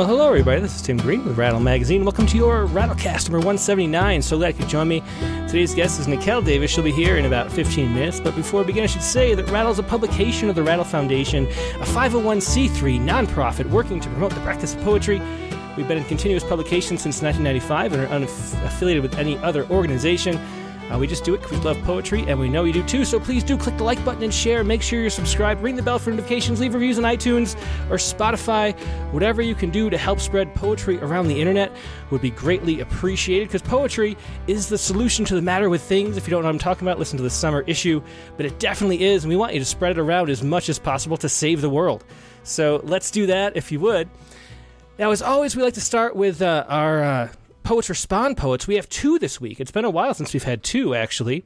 Well, hello, everybody. This is Tim Green with Rattle Magazine. Welcome to your Rattlecast number 179. So glad you could join me. Today's guest is Nicelle Davis. She'll be here in about 15 minutes. But before we begin, I should say that Rattle is a publication of the Rattle Foundation, a 501c3 nonprofit working to promote the practice of poetry. We've been in continuous publication since 1995 and are unaffiliated with any other organization. Uh, we just do it because we love poetry, and we know you do too. So please do click the like button and share. Make sure you're subscribed. Ring the bell for notifications. Leave reviews on iTunes or Spotify. Whatever you can do to help spread poetry around the internet would be greatly appreciated because poetry is the solution to the matter with things. If you don't know what I'm talking about, listen to the summer issue. But it definitely is, and we want you to spread it around as much as possible to save the world. So let's do that if you would. Now, as always, we like to start with uh, our uh, Poets Respond poets. We have two this week. It's been a while since we've had two, actually.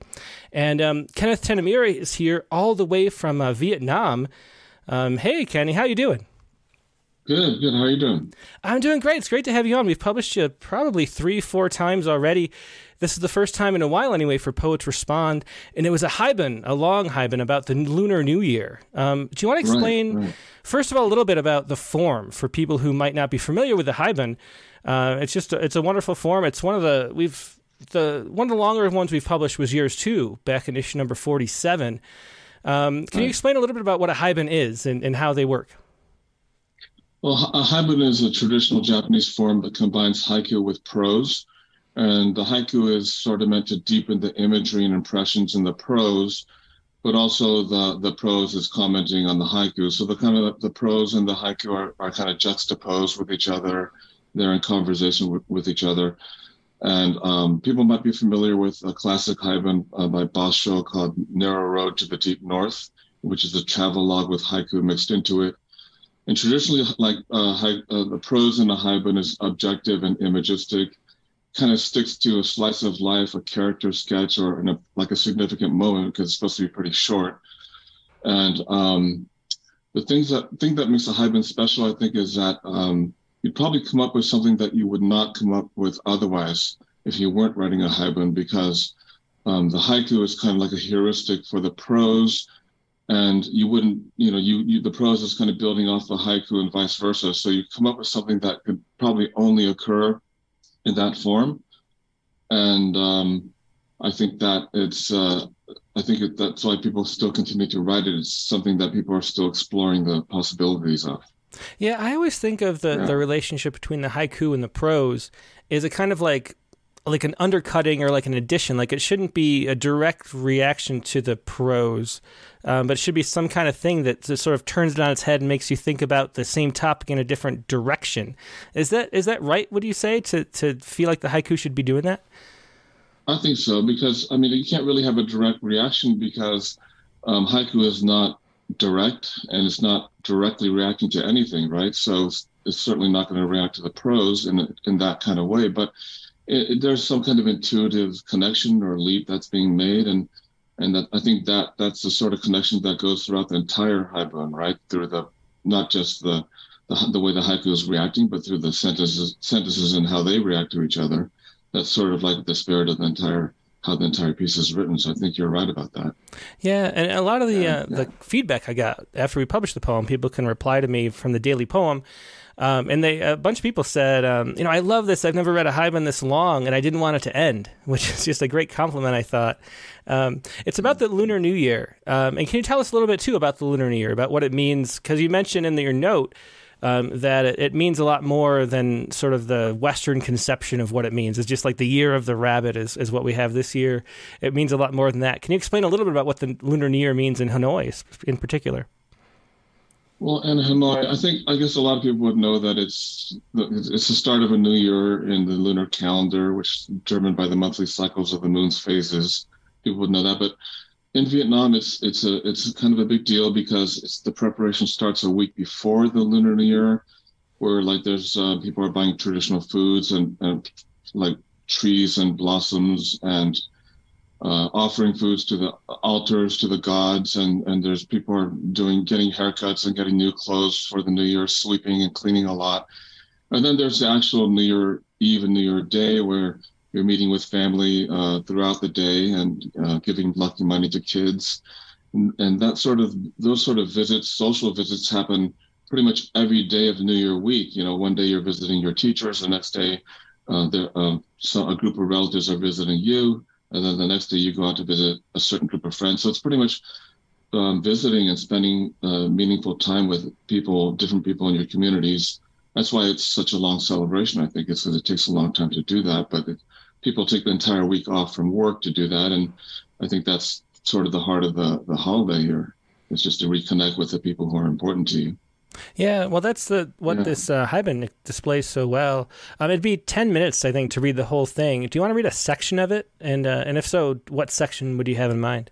And um, Kenneth Tanemura is here all the way from uh, Vietnam. Um, hey, Kenny, how you doing? Good, good. How are you doing? I'm doing great. It's great to have you on. We've published you probably three, four times already. This is the first time in a while, anyway, for Poets Respond, and it was a haibun, a long haibun about the Lunar New Year. Um, do you want to explain, right, right. first of all, a little bit about the form for people who might not be familiar with the haibun? Uh, it's just a, it's a wonderful form. It's one of the we've the one of the longer ones we've published was yours too, back in issue number forty seven. Um, can right. you explain a little bit about what a haibun is and, and how they work? Well, a haibun is a traditional Japanese form that combines haiku with prose. And the haiku is sort of meant to deepen the imagery and impressions in the prose, but also the, the prose is commenting on the haiku. So the kind of the prose and the haiku are, are kind of juxtaposed with each other they're in conversation with, with each other. And um, people might be familiar with a classic haibun uh, by Basho called Narrow Road to the Deep North, which is a travel log with haiku mixed into it. And traditionally, like uh, uh, the prose in a haibun is objective and imagistic, kind of sticks to a slice of life, a character sketch, or a, like a significant moment because it's supposed to be pretty short. And um, the things that thing that makes a haibun special, I think, is that um, you'd probably come up with something that you would not come up with otherwise if you weren't writing a haibun because um, the haiku is kind of like a heuristic for the prose and you wouldn't you know you, you the prose is kind of building off the haiku and vice versa. So you come up with something that could probably only occur in that form. And um, i think that it's uh, i think it, that's why people still continue to write it. It's something that people are still exploring the possibilities of yeah, I always think of the, yeah. the relationship between the haiku and the prose is a kind of like like an undercutting or like an addition. Like it shouldn't be a direct reaction to the prose, um, but it should be some kind of thing that sort of turns it on its head and makes you think about the same topic in a different direction. Is that is that right? Would you say to to feel like the haiku should be doing that? I think so because I mean you can't really have a direct reaction because um, haiku is not direct and it's not directly reacting to anything, right? So it's, certainly not going to react to the prose in in that kind of way, but it, it, there's some kind of intuitive connection or leap that's being made, and and that I think that that's the sort of connection that goes throughout the entire haibun, right? Through the not just the the, the way the haiku is reacting, but through the sentences sentences and how they react to each other. That's sort of like the spirit of the entire how the entire piece is written. So I think you're right about that. Yeah, and a lot of the uh, yeah. the feedback I got after we published the poem, people can reply to me from the daily poem. Um, and they a bunch of people said, um, you know, I love this. I've never read a haibun this long, and I didn't want it to end, which is just a great compliment. I thought um, it's about the Lunar New Year, um, and can you tell us a little bit too about the Lunar New Year, about what it means? Because you mentioned in your note um, that it, it, means a lot more than sort of the Western conception of what it means. It's just like the year of the rabbit is, is what we have this year. It means a lot more than that. Can you explain a little bit about what the Lunar New Year means in Hanoi in particular? Well, in Hanoi, I think I guess a lot of people would know that it's it's the start of a new year in the lunar calendar, which is determined by the monthly cycles of the moon's phases. People would know that, but in Vietnam, it's it's a it's kind of a big deal because it's the preparation starts a week before the Lunar New Year, where like there's uh, people are buying traditional foods and, and like trees and blossoms and uh, offering foods to the altars to the gods and and there's people are doing getting haircuts and getting new clothes for the New Year, sweeping and cleaning a lot, and then there's the actual New Year Eve and New Year Day where you're meeting with family uh, throughout the day and uh, giving lucky money to kids and, that sort of those sort of visits social visits happen pretty much every day of New Year week. You know, one day you're visiting your teachers, the next day uh, um, so a group of relatives are visiting you, and then the next day you go out to visit a certain group of friends. So it's pretty much um, visiting and spending uh, meaningful time with people, different people in your communities. That's why it's such a long celebration. I think it's because it takes a long time to do that, but it, people take the entire week off from work to do that, and I think that's sort of the heart of the the holiday here. It's just to reconnect with the people who are important to you. Yeah, well, that's the what yeah. this uh, Haibun displays so well. Um, it'd be ten minutes, I think, to read the whole thing. Do you want to read a section of it? And uh, and if so, what section would you have in mind?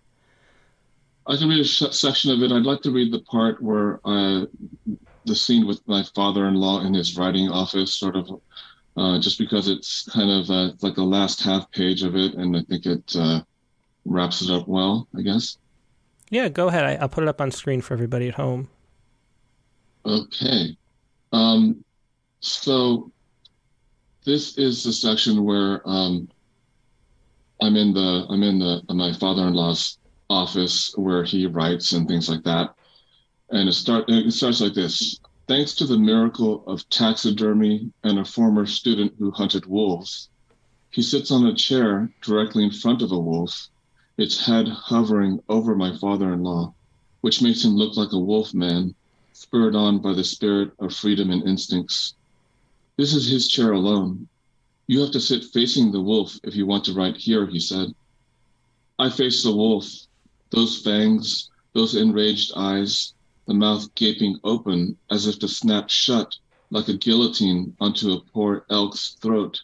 I can read a sh- section of it. I'd like to read the part where uh, the scene with my father-in-law in his writing office, sort of, uh, just because it's kind of uh, like the last half page of it, and I think it uh, wraps it up well. I guess. Yeah, go ahead. I, will put it up on screen for everybody at home. Okay. Um, so this is the section where um, I'm in the I'm in the my father-in-law's office where he writes and things like that. And it start it starts like this. Thanks to the miracle of taxidermy and a former student who hunted wolves, he sits on a chair directly in front of a wolf, its head hovering over my father-in-law, which makes him look like a wolf man spurred on by the spirit of freedom and instincts. This is his chair alone. You have to sit facing the wolf if you want to write here, he said. I face the wolf, those fangs, those enraged eyes, the mouth gaping open as if to snap shut like a guillotine onto a poor elk's throat,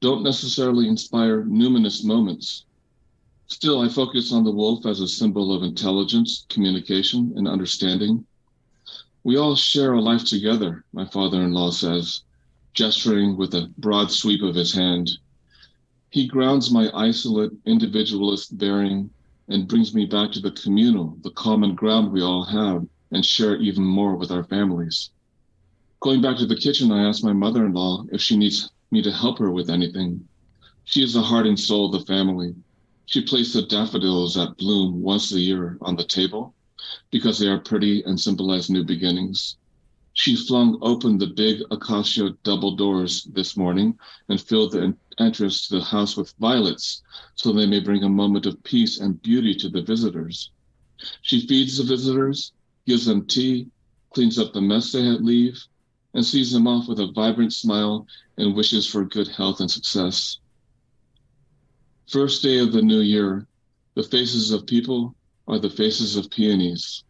don't necessarily inspire numinous moments. Still, I focus on the wolf as a symbol of intelligence, communication, and understanding. We all share a life together, my father in law says, gesturing with a broad sweep of his hand. He grounds my isolate individualist bearing and brings me back to the communal, the common ground we all have and share even more with our families. Going back to the kitchen, I asked my mother in law if she needs me to help her with anything. She is the heart and soul of the family. She placed the daffodils that bloom once a year on the table because they are pretty and symbolize new beginnings. She flung open the big acacia double doors this morning and filled the entrance to the house with violets so they may bring a moment of peace and beauty to the visitors. She feeds the visitors, gives them tea, cleans up the mess they had leave, and sees them off with a vibrant smile and wishes for good health and success. First day of the new year, the faces of people are the faces of peonies.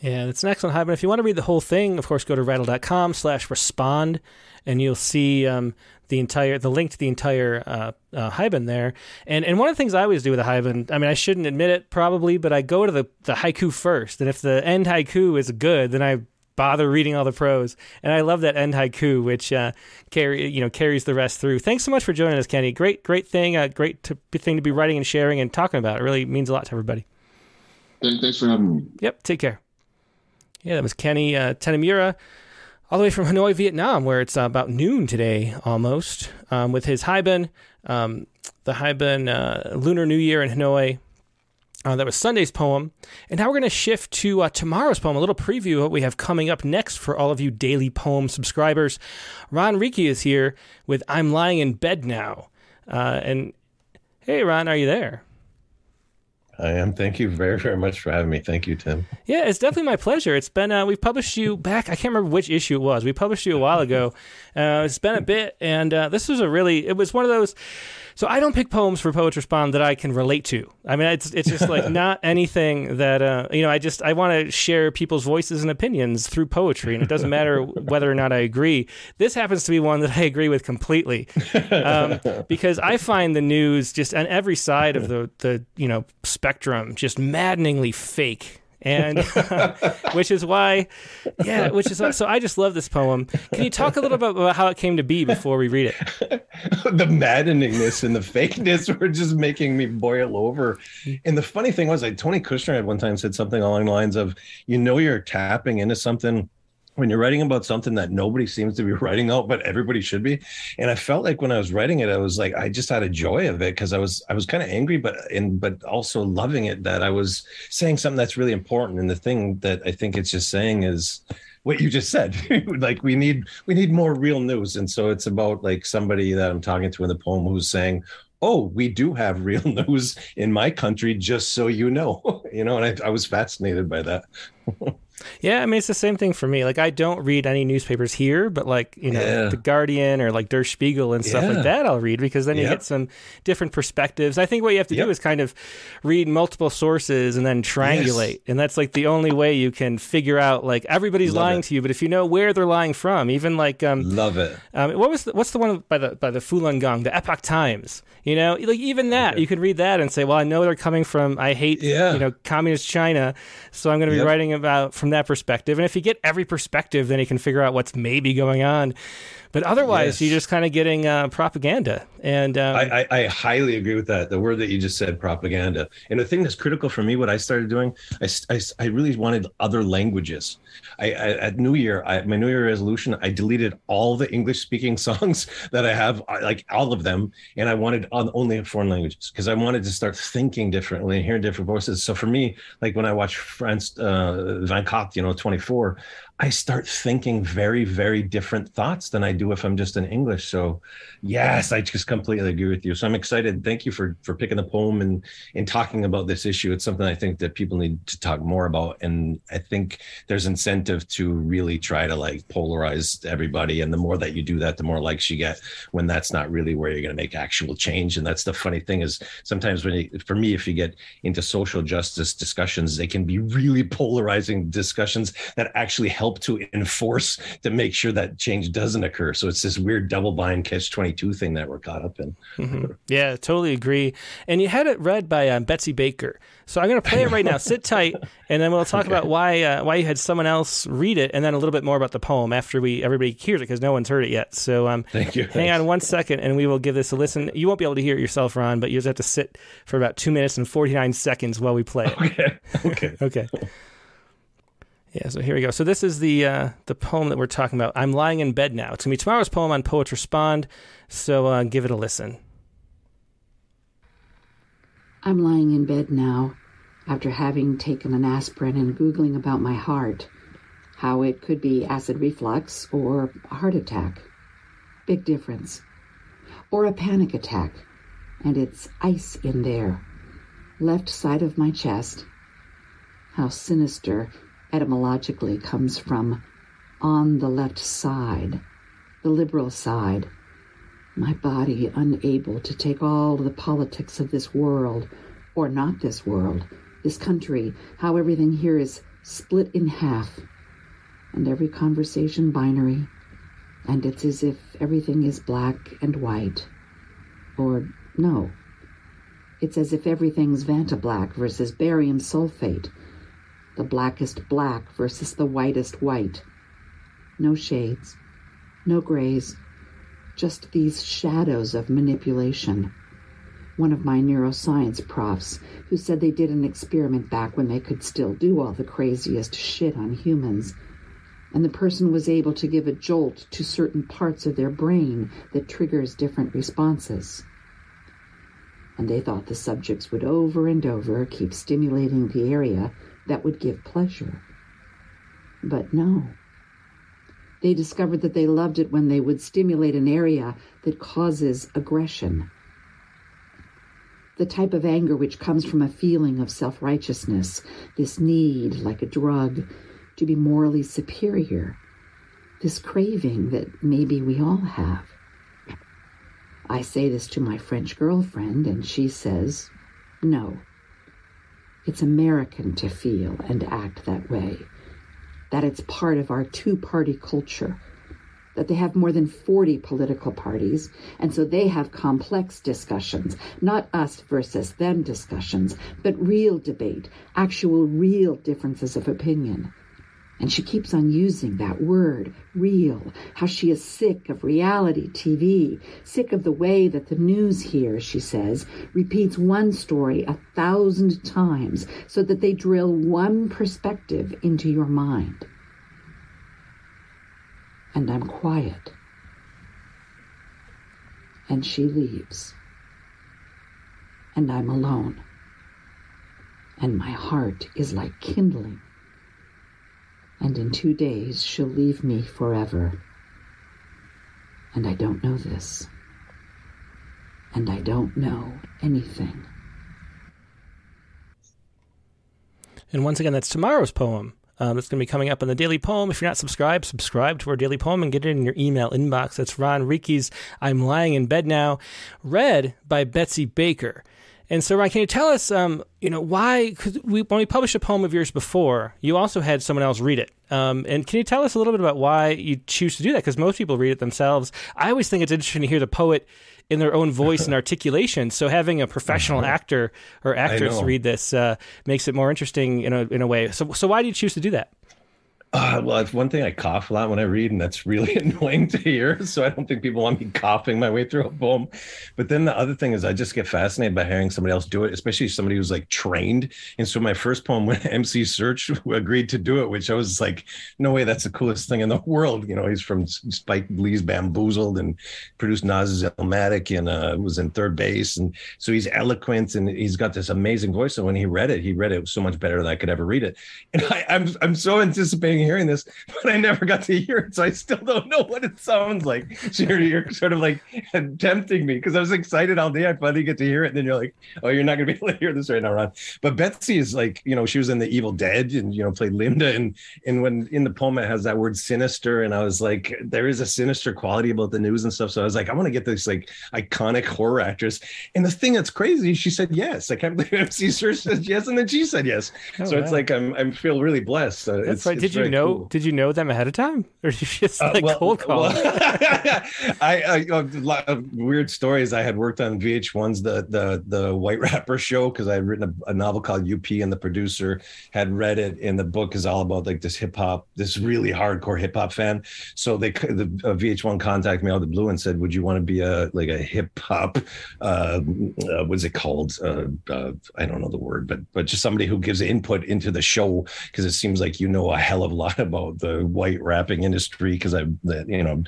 Yeah, that's an excellent Haibun. If you want to read the whole thing, of course, go to rattle.com slash respond, and you'll see um, the entire the link to the entire uh, uh, there. And and one of the things I always do with a Haibun, I mean, I shouldn't admit it probably, but I go to the, the haiku first. And if the end haiku is good, then I bother reading all the prose. And I love that end haiku, which uh, carry you know carries the rest through. Thanks so much for joining us, Kenny. Great, great thing. Uh, great to, thing to be writing and sharing and talking about. It really means a lot to everybody. Thanks for having me. Yep. Take care. Yeah, that was Kenny uh, Tanemura, all the way from Hanoi, Vietnam, where it's uh, about noon today almost, um, with his Haibun, um, the Haibun uh, Lunar New Year in Hanoi. Uh, that was Sunday's poem. And now we're going to shift to uh, tomorrow's poem, a little preview of what we have coming up next for all of you daily poem subscribers. Ron Riekki is here with I'm Lying in Bed Now. Uh, and hey, Ron, are you there? I am. Thank you very, very much for having me. Thank you, Tim. Yeah, it's definitely my pleasure. It's been, uh, we've published you back, I can't remember which issue it was. We published you a while ago. Uh, it's been a bit, and uh, this was a really, it was one of those, so I don't pick poems for Poets Respond that I can relate to. I mean, it's it's just like not anything that uh, you know. I just I want to share people's voices and opinions through poetry, and it doesn't matter whether or not I agree. This happens to be one that I agree with completely, um, because I find the news just on every side of the the you know spectrum just maddeningly fake and which is why yeah which is why, so i just love this poem. Can you talk a little bit about how it came to be before we read it? The maddeningness and the fakeness were just making me boil over. And the funny thing was like tony kushner had one time said something along the lines of you know you're tapping into something when you're writing about something that nobody seems to be writing out but everybody should be. And i felt like when i was writing it i was like i just had a joy of it because i was i was kind of angry but and but also loving it that i was saying something that's really important. And the thing that i think it's just saying is what you just said. Like we need we need more real news. And so it's about like somebody that i'm talking to in the poem who's saying oh we do have real news in my country just so you know. You know and i, I was fascinated by that Yeah, I mean it's the same thing for me. Like I don't read any newspapers here, but like you know Yeah. the Guardian or like Der Spiegel and stuff Yeah. like that, I'll read because then you get some different perspectives. I think what you have to do is kind of read multiple sources and then triangulate, and that's like the only way you can figure out like everybody's Love lying it. to you. But if you know where they're lying from, even like um, love it um, what was the, what's the one by the by the Falun Gong, the Epoch Times? You know, like even that you could read that and say, well, I know they're coming from. I hate Yeah. you know communist China, so I'm going to be Yep. writing about from that perspective. And if you get every perspective, then you can figure out what's maybe going on. But otherwise, Yes. you're just kind of getting uh, propaganda. And um, I, I, I highly agree with that. The word that you just said, propaganda. And the thing that's critical for me, what I started doing, I I really wanted other languages. I, I at New Year, I, my New Year resolution, I deleted all the English speaking songs that I have, like all of them, and I wanted on, only foreign languages because I wanted to start thinking differently and hearing different voices. So for me, like when I watch France uh, 24, you know, 24, I start thinking very, very different thoughts than I do if I'm just in English. So, yes, I just completely agree with you. So I'm excited. Thank you for for picking the poem and and talking about this issue. It's something I think that people need to talk more about, and I think there's incentive to really try to like polarize everybody. And the more that you do that, the more likes you get. When that's not really where you're going to make actual change. And that's the funny thing is sometimes when you, for me, if you get into social justice discussions, they can be really polarizing discussions that actually help to enforce to make sure that change doesn't occur. So it's this weird double bind catch 22 thing that we're caught up in. Mhm. Yeah, totally agree. And you had it read by um, Betsy Baker. So I'm going to play it right now. Sit tight, and then we'll talk about why uh, why you had someone else read it, and then a little bit more about the poem after we everybody hears it because no one's heard it yet. So um, Thank you. hang on one second, and we will give this a listen. You won't be able to hear it yourself, Ron, but you just have to sit for about two minutes and 49 seconds while we play it. Okay. Okay. Okay. Yeah, so here we go. So this is the uh, the poem that we're talking about. I'm lying in bed now. It's gonna be tomorrow's poem on Poets Respond. So uh, give it a listen. I'm lying in bed now after having taken an aspirin and Googling about my heart, how it could be acid reflux or a heart attack. Big difference. Or a panic attack, and it's ice in there. Left side of my chest. How sinister etymologically comes from on the left side, the liberal side my body unable to take all the politics of this world, or not this world, this country, how everything here is split in half, and every conversation binary, and it's as if everything is black and white. Or no. It's as if everything's Vanta black versus barium sulfate, the blackest black versus the whitest white. No shades, no grays, just these shadows of manipulation. One of my neuroscience profs, who said they did an experiment back when they could still do all the craziest shit on humans, and the person was able to give a jolt to certain parts of their brain that triggers different responses. And they thought the subjects would over and over keep stimulating the area that would give pleasure. But no. They discovered that they loved it when they would stimulate an area that causes aggression. The type of anger which comes from a feeling of self righteousness, this need, like a drug, to be morally superior, this craving that maybe we all have. I say this to my French girlfriend, and she says, no. It's American to feel and act that way that it's part of our two party culture, that they have more than 40 political parties, and so they have complex discussions, not us versus them discussions, but real debate, actual real differences of opinion. And she keeps on using that word, real, how she is sick of reality TV, sick of the way that the news here, she says, repeats one story a thousand times so that they drill one perspective into your mind. and I'm quiet. And she leaves. And I'm alone. And my heart is like kindling. And in two days she'll leave me forever. And I don't know this. And I don't know anything. And once again, that's tomorrow's poem. Um, it's going to be coming up on the Daily Poem. If you're not subscribed, subscribe to our Daily Poem and get it in your email inbox. That's Ron Riekki's I'm Lying in Bed Now, read by Betsy Baker. And so, Ryan, can you tell us, um, you know, why? Because we, when we published a poem of yours before, you also had someone else read it. Um, and can you tell us a little bit about why you choose to do that? Because most people read it themselves. I always think it's interesting to hear the poet in their own voice and articulation. So having a professional actor or actress read this uh, makes it more interesting in a in a way. So so why do you choose to do that? Uh, well, one thing I cough a lot when I read, and that's really annoying to hear. So I don't think people want me coughing my way through a poem. But then the other thing is, I just get fascinated by hearing somebody else do it, especially somebody who's like trained. And so my first poem, when MC Serch agreed to do it, which I was like, no way, that's the coolest thing in the world. You know, he's from Spike Lee's Bamboozled and produced Nas's Illmatic and uh, was in 3rd Bass. And so he's eloquent and he's got this amazing voice. And when he read it, he read it so much better than I could ever read it. And I, I'm I'm so anticipating hearing this, but I never got to hear it, so I still don't know what it sounds like. So you're, you're sort of like tempting me because I was excited all day. I finally get to hear it, and then you're like, "Oh, you're not going to be able to hear this right now, Ron." But Betsy is like, you know, she was in The Evil Dead, and you know, played Linda, and and when in the poem it has that word sinister, and I was like, there is a sinister quality about the news and stuff. So I was like, I want to get this like iconic horror actress. And the thing that's crazy, she said yes. I can't believe MC said yes, and then she said yes. Oh, so wow. it's like I'm I feel really blessed. Uh, that's right. Did you know? Cool. Did you know them ahead of time, or did you just uh, like well, cold call? Well, I, I a lot of weird stories. I had worked on VH1's the the the White Rapper show because I had written a, a, novel called UP, and the producer had read it. And the book is all about like this hip hop, this really hardcore hip hop fan. So they the uh, VH1 contacted me out of the blue and said, "Would you want to be a like a hip hop? Uh, uh, what's it called? Uh, uh, I don't know the word, but but just somebody who gives input into the show because it seems like you know a hell of a lot about." the white rapping industry because I, you know,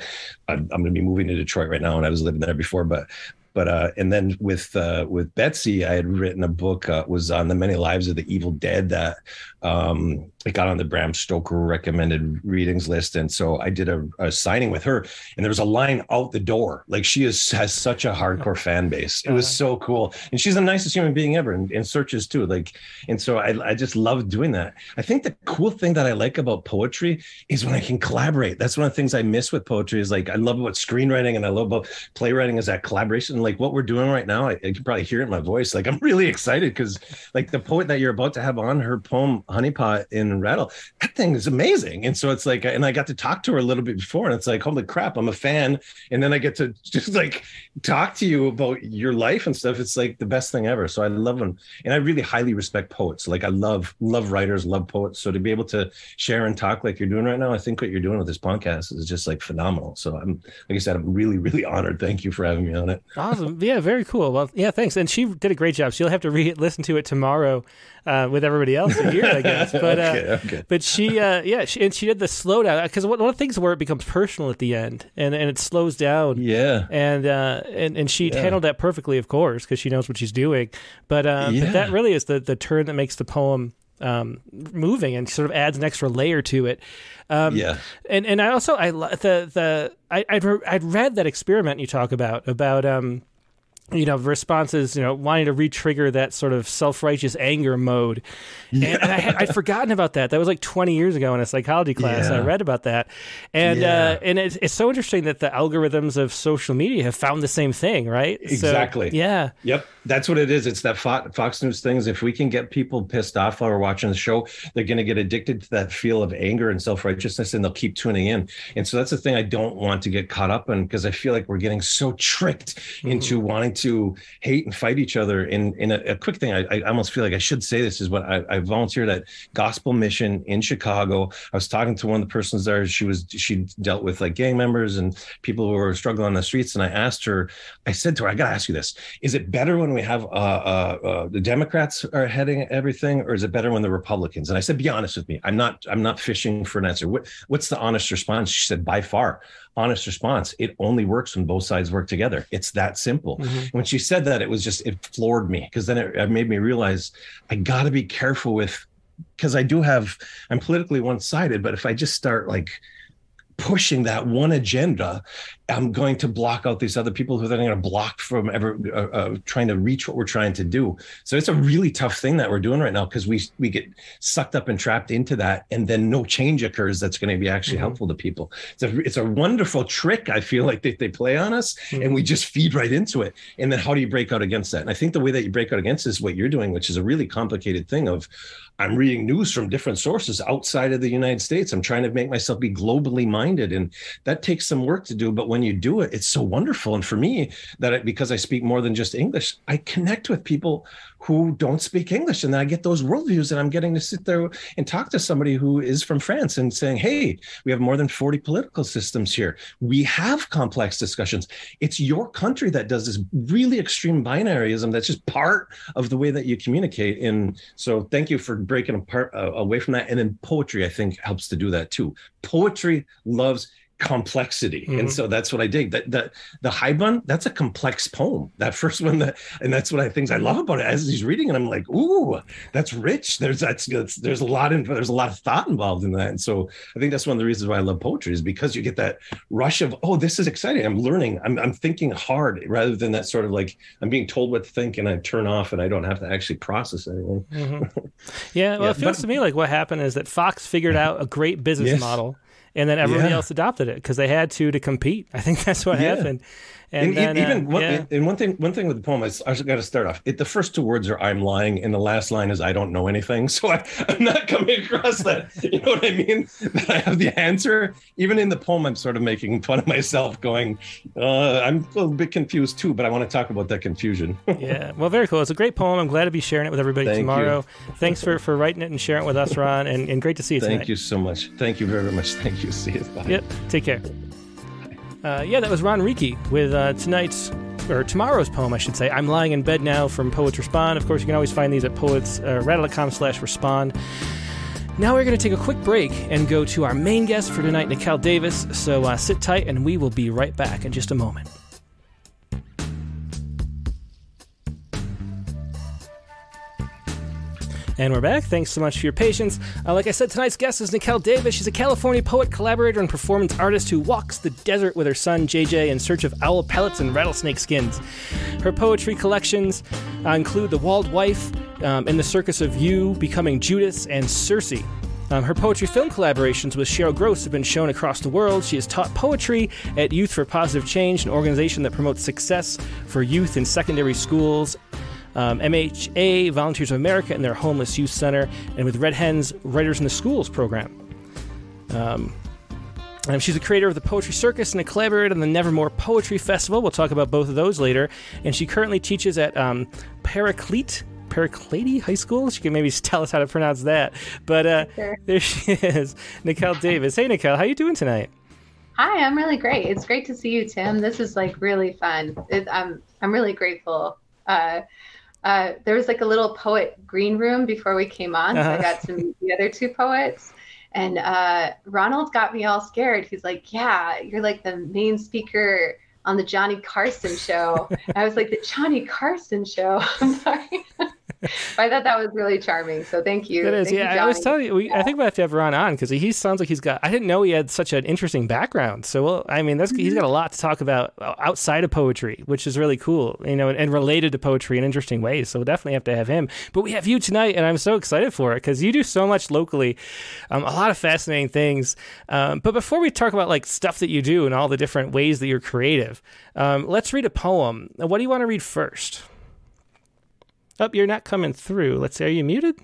I'm, I'm going to be moving to Detroit right now, and I was living there before. But but uh, and then with uh, with Betsy, I had written a book uh, was on the many lives of the evil dead that um, it got on the Bram Stoker recommended readings list, and so I did a, a, signing with her, and there was a line out the door. Like she is has such a hardcore fan base. It was so cool, and she's the nicest human being ever, and, and Serch's too. Like, and so I I just love doing that. I think the cool thing that I like about poetry is when I can collaborate. That's one of the things I miss with poetry. Is like I love about screenwriting and I love about playwriting is that collaboration. Like what we're doing right now, I, I can probably hear it in my voice. Like I'm really excited because like the poet that you're about to have on her poem Honeypot in Rattle. That thing is amazing. And so it's like, and I got to talk to her a little bit before, and it's like, holy crap, I'm a fan. And then I get to just like talk to you about your life and stuff. It's like the best thing ever. So I love them. And I really highly respect poets. Like I love, love writers, love poets. So to be able to share and talk like you're doing right now, I think what you're doing with this podcast is just like phenomenal. So I'm, like I said, I'm really, really honored. Thank you for having me on it. Oh, Awesome. Yeah, very cool. Well, yeah, thanks. And she did a great job. She'll have to re- listen to it tomorrow uh, with everybody else here, I guess. But uh, okay, okay. but she, uh, yeah, she, and she did the slowdown because one, one of the things where it becomes personal at the end and, and it slows down. Yeah, and uh, and and she yeah. handled that perfectly, of course, because she knows what she's doing. But, uh, yeah. but that really is the the turn that makes the poem um, moving and sort of adds an extra layer to it. Um, yeah, and and I also I the the I I'd, I'd read that experiment you talk about about um you know, responses, you know, wanting to re-trigger that sort of self-righteous anger mode. Yeah. And, and I had, I'd forgotten about that. That was like 20 years ago in a psychology class. Yeah. I read about that. And, yeah. uh, and it's, it's, so interesting that the algorithms of social media have found the same thing, right? Exactly. So, yeah. Yep. That's what it is. It's that Fox News things. If we can get people pissed off while we're watching the show, they're going to get addicted to that feel of anger and self-righteousness and they'll keep tuning in. And so that's the thing I don't want to get caught up in because I feel like we're getting so tricked mm-hmm. into wanting to to hate and fight each other. In in a, a quick thing, I, I, almost feel like I should say this is what I, I volunteered at Gospel Mission in Chicago. I was talking to one of the persons there. She was she dealt with like gang members and people who were struggling on the streets. And I asked her, I said to her, I got to ask you this: Is it better when we have uh, uh, uh, the Democrats are heading everything, or is it better when the Republicans? And I said, Be honest with me. I'm not I'm not fishing for an answer. What, what's the honest response? She said, By far honest response. It only works when both sides work together. It's that simple. Mm-hmm. When she said that, it was just, it floored me because then it, it made me realize I got to be careful with, because I do have, I'm politically one sided, but if I just start like, pushing that one agenda I'm going to block out these other people who are going to block from ever uh, uh, trying to reach what we're trying to do. So it's a really tough thing that we're doing right now because we we get sucked up and trapped into that, and then no change occurs that's going to be actually mm-hmm. helpful to people. It's a it's a wonderful trick I feel like that they play on us, mm-hmm. and we just feed right into it. And then how do you break out against that? And I think the way that you break out against is what you're doing, which is a really complicated thing of I'm reading news from different sources outside of the United States. I'm trying to make myself be globally minded, and that takes some work to do. But when you do it, it's so wonderful. And for me, that because I speak more than just English, I connect with people who don't speak English. And then I get those worldviews, and I'm getting to sit there and talk to somebody who is from France and saying, Hey, we have more than 40 political systems here. We have complex discussions. It's your country that does this really extreme binaryism that's just part of the way that you communicate. And so thank you for breaking apart uh, away from that. And then poetry, I think, helps to do that too. Poetry loves complexity. Mm-hmm. and so that's what i dig. That the the haibun that's a complex poem. That first one that and that's what i things i love about it as he's reading and i'm like ooh that's rich. There's that's, that's there's a lot in there's a lot of thought involved in that. And so i think that's one of the reasons why i love poetry is because you get that rush of oh this is exciting. I'm learning. I'm, I'm thinking hard rather than that sort of like i'm being told what to think and i turn off and i don't have to actually process anything. Mm-hmm. yeah well yeah, it feels but, to me like what happened is that fox figured out a great business yes. model and then everybody yeah. else adopted it because they had to to compete. I think that's what yeah. happened. And, and then, even uh, one, yeah. and one thing, one thing with the poem is I got to start off. It, the first two words are "I'm lying," and the last line is "I don't know anything." So I, am not coming across that. You know what I mean? That I have the answer. Even in the poem, I'm sort of making fun of myself, going, uh, "I'm a little bit confused too," but I want to talk about that confusion. yeah, well, very cool. It's a great poem. I'm glad to be sharing it with everybody Thank tomorrow. You. Thanks for for writing it and sharing it with us, Ron, and, and great to see you. Thank tonight. you so much. Thank you very much. Thank you. See you. Bye. Yep. Take care. Uh, yeah, that was Ron Riekki with uh, tonight's or tomorrow's poem, I should say. I'm lying in bed now from Poets Respond. Of course, you can always find these at poets uh, rattle.com slash respond. Now we're going to take a quick break and go to our main guest for tonight, Nicelle Davis. So uh, sit tight, and we will be right back in just a moment. And we're back. Thanks so much for your patience. Uh, like I said, tonight's guest is Nicelle Davis. She's a California poet, collaborator, and performance artist who walks the desert with her son JJ in search of owl pellets and rattlesnake skins. Her poetry collections uh, include The Walled Wife, um, In the Circus of You, Becoming Judas, and Circe. Um, her poetry film collaborations with Cheryl Gross have been shown across the world. She has taught poetry at Youth for Positive Change, an organization that promotes success for youth in secondary schools um, MHA, Volunteers of America, and their Homeless Youth Center, and with Red Hens Writers in the Schools program. Um, she's a creator of the Poetry Circus and a collaborator on the Nevermore Poetry Festival. We'll talk about both of those later. And she currently teaches at um, Paraclete Paraclete High School. She can maybe tell us how to pronounce that. But uh, sure. there she is, Nicole Davis. Hey, Nicole, how you doing tonight? Hi, I'm really great. It's great to see you, Tim. This is like really fun. It, I'm I'm really grateful. Uh, uh, there was like a little poet green room before we came on. So I uh-huh. got to meet the other two poets. And uh, Ronald got me all scared. He's like, Yeah, you're like the main speaker on the Johnny Carson show. I was like, The Johnny Carson show? I'm sorry. I thought that was really charming. So thank you. It is. thank yeah, you, I was telling you, we, yeah. I think we have to have Ron on because he sounds like he's got. I didn't know he had such an interesting background. So, well, I mean, that's mm-hmm. he's got a lot to talk about outside of poetry, which is really cool. You know, and, and, related to poetry in interesting ways. So we'll definitely have to have him. But we have you tonight, and I'm so excited for it because you do so much locally, um, a lot of fascinating things. Um, but before we talk about like stuff that you do and all the different ways that you're creative, um, let's read a poem. What do you want to read first? Oh, you're not coming through. Let's say, Are you muted?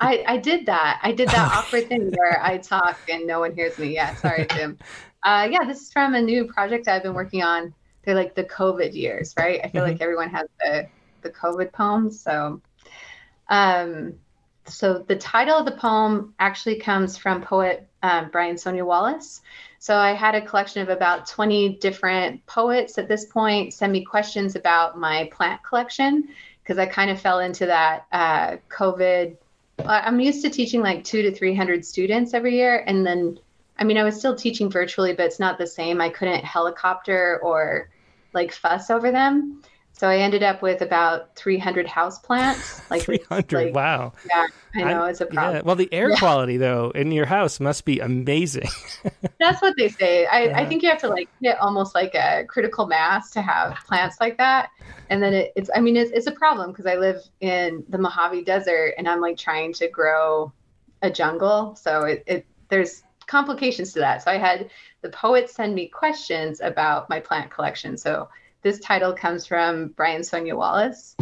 I, I did that. I did that awkward thing where I talk and no one hears me. Yeah, sorry, Jim. Uh, yeah, this is from a new project I've been working on they're like the COVID years, right? I feel Mhm. like everyone has the the COVID poems. So, um, so the title of the poem actually comes from poet um, Brian Sonia Wallace. So I had a collection of about 20 different poets at this point send me questions about my plant collection because I kind of fell into that uh, COVID. I'm used to teaching like two to 300 students every year. And then, I mean, I was still teaching virtually, but it's not the same. I couldn't helicopter or like fuss over them. So I ended up with about 300 house plants. Like 300. like- wow. Yeah, I know I'm- it's a problem. Yeah. Well, the air Yeah. quality though in your house must be amazing. That's what they say. I, Yeah. I think you have to like hit almost like a critical mass to have plants like that. And then it, it's, I mean, it's, it's a problem because I live in the Mojave Desert and I'm like trying to grow a jungle. So it, it there's complications to that. So I had the poets send me questions about my plant collection. So this title comes from Brian Sonia Wallace.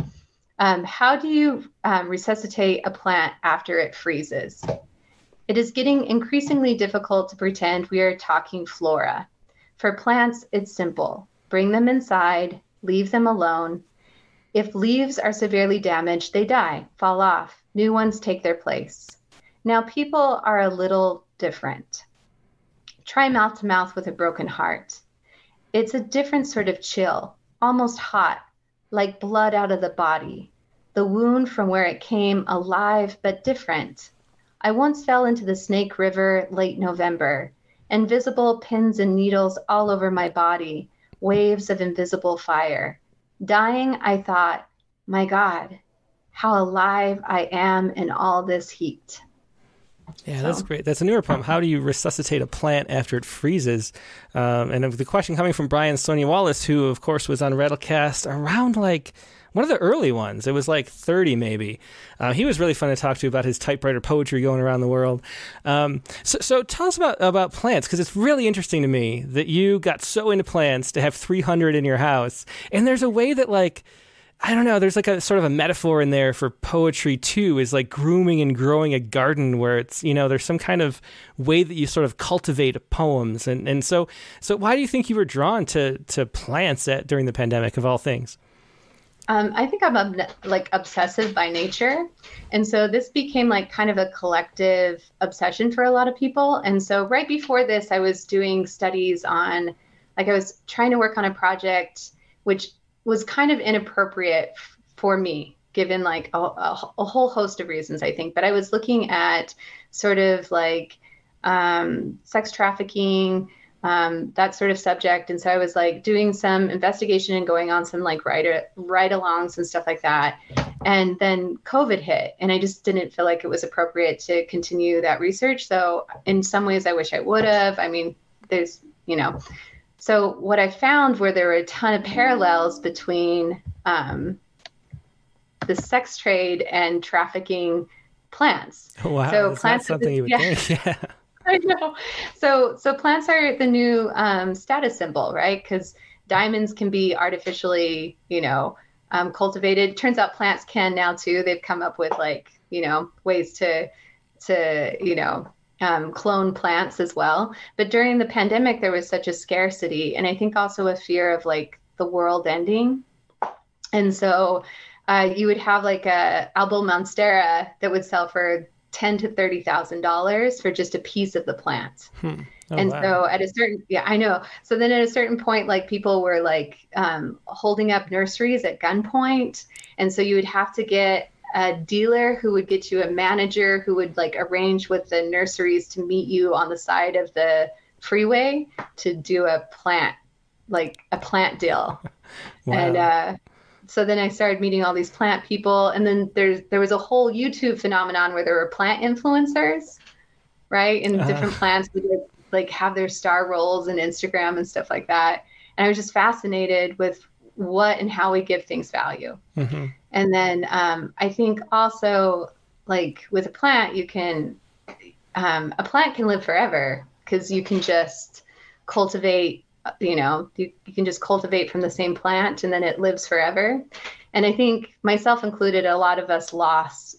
Um, how do you um, resuscitate a plant after it freezes? It is getting increasingly difficult to pretend we are talking flora. For plants, it's simple bring them inside, leave them alone. If leaves are severely damaged, they die, fall off, new ones take their place. Now, people are a little different. Try mouth to mouth with a broken heart. It's a different sort of chill, almost hot, like blood out of the body. The wound from where it came alive but different. I once fell into the Snake River late November, invisible pins and needles all over my body, waves of invisible fire. Dying, I thought, my God, how alive I am in all this heat. Yeah, that's great. That's a newer problem. How do you resuscitate a plant after it freezes? Um, and the question coming from Brian Sonia Wallace, who of course was on Rattlecast around like one of the early ones. It was like 30 maybe. Uh, he was really fun to talk to about his typewriter poetry going around the world. Um, so, so tell us about about plants because it's really interesting to me that you got so into plants to have 300 in your house. And there's a way that like I don't know. There's like a sort of a metaphor in there for poetry too, is like grooming and growing a garden where it's, you know, there's some kind of way that you sort of cultivate poems. And, and so, so why do you think you were drawn to, to plants at, during the pandemic of all things? Um, I think I'm like obsessive by nature. And so this became like kind of a collective obsession for a lot of people. And so right before this, I was doing studies on, like, I was trying to work on a project which was kind of inappropriate for me, given like a, a, a whole host of reasons, I think. But I was looking at sort of like um, sex trafficking, um, that sort of subject. And so I was like doing some investigation and going on some like ride ride alongs and stuff like that. And then COVID hit, and I just didn't feel like it was appropriate to continue that research. So in some ways, I wish I would have. I mean, there's you know. So what I found were there were a ton of parallels between um, the sex trade and trafficking plants. Wow. So that's plants not are something you would yeah. think. Yeah. I know. So so plants are the new um, status symbol, right? Because diamonds can be artificially, you know, um, cultivated. Turns out plants can now too. They've come up with like you know ways to to you know um, clone plants as well. But during the pandemic, there was such a scarcity, and I think also a fear of like the world ending. And so uh, you would have like a albo monstera that would sell for ten to thirty thousand dollars for just a piece of the plant. Hmm. Oh, and wow. so at a certain yeah i know so then at a certain point like people were like um, holding up nurseries at gunpoint and so you would have to get a dealer who would get you a manager who would like arrange with the nurseries to meet you on the side of the freeway to do a plant like a plant deal Wow. and uh, so then I started meeting all these plant people, and then there's there was a whole YouTube phenomenon where there were plant influencers, right? And Uh-huh. different plants would like have their star roles and Instagram and stuff like that. And I was just fascinated with what and how we give things value. Mhm. And then um, I think also like with a plant, you can um, a plant can live forever because you can just cultivate. You know, you, you can just cultivate from the same plant and then it lives forever. And I think myself included, a lot of us lost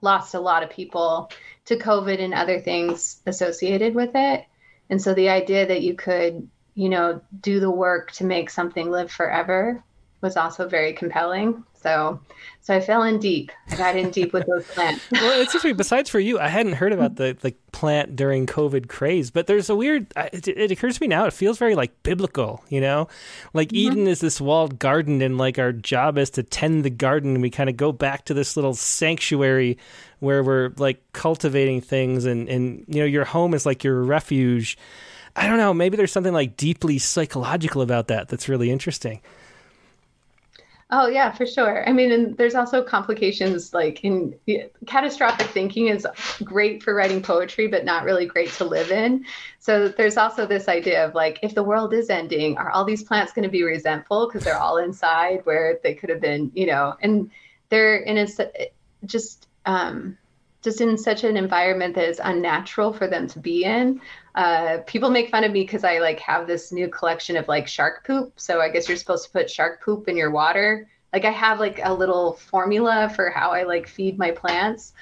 lost a lot of people to COVID and other things associated with it. And so the idea that you could you know, do the work to make something live forever was also very compelling. So, so I fell in deep. I got in deep with those plants. well, it's interesting. Besides for you, I hadn't heard about the the plant during COVID craze, but there's a weird. It, it occurs to me now. It feels very like biblical. You know, like mm-hmm. Eden is this walled garden, and like our job is to tend the garden. And we kind of go back to this little sanctuary where we're like cultivating things, and and you know, your home is like your refuge. I don't know. Maybe there's something like deeply psychological about that that's really interesting. Oh yeah, for sure. I mean, and there's also complications like in catastrophic thinking is great for writing poetry, but not really great to live in. So there's also this idea of like, if the world is ending, are all these plants going to be resentful because they're all inside where they could have been, you know? And they're in a just um, just in such an environment that is unnatural for them to be in. Uh, people make fun of me because I like have this new collection of like shark poop. So I guess you're supposed to put shark poop in your water. Like I have like a little formula for how I like feed my plants.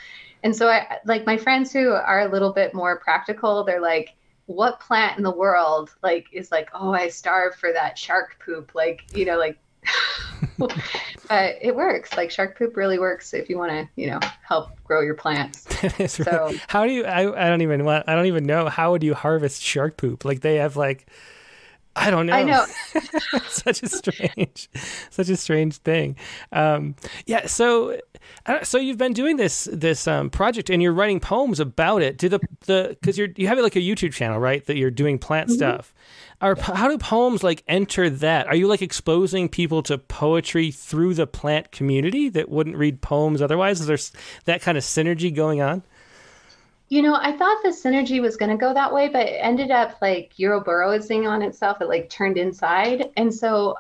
And so I like my friends who are a little bit more practical, they're like, what plant in the world like is like, oh, I starve for that shark poop. Like, you know, like but it works. Like shark poop really works if you want to, you know, help grow your plants. so how do you? I, I don't even want. I don't even know how would you harvest shark poop? Like they have like. I don't know. I know. such a strange, such a strange thing. Um, yeah. So, so you've been doing this this um, project, and you're writing poems about it. Do the the because you're you have like a YouTube channel, right? That you're doing plant mm-hmm. stuff are how do poems like enter that? Are you like exposing people to poetry through the plant community that wouldn't read poems otherwise? Is there that kind of synergy going on? You know, I thought the synergy was going to go that way, but it ended up like Euroburrowing on itself. It like turned inside. And so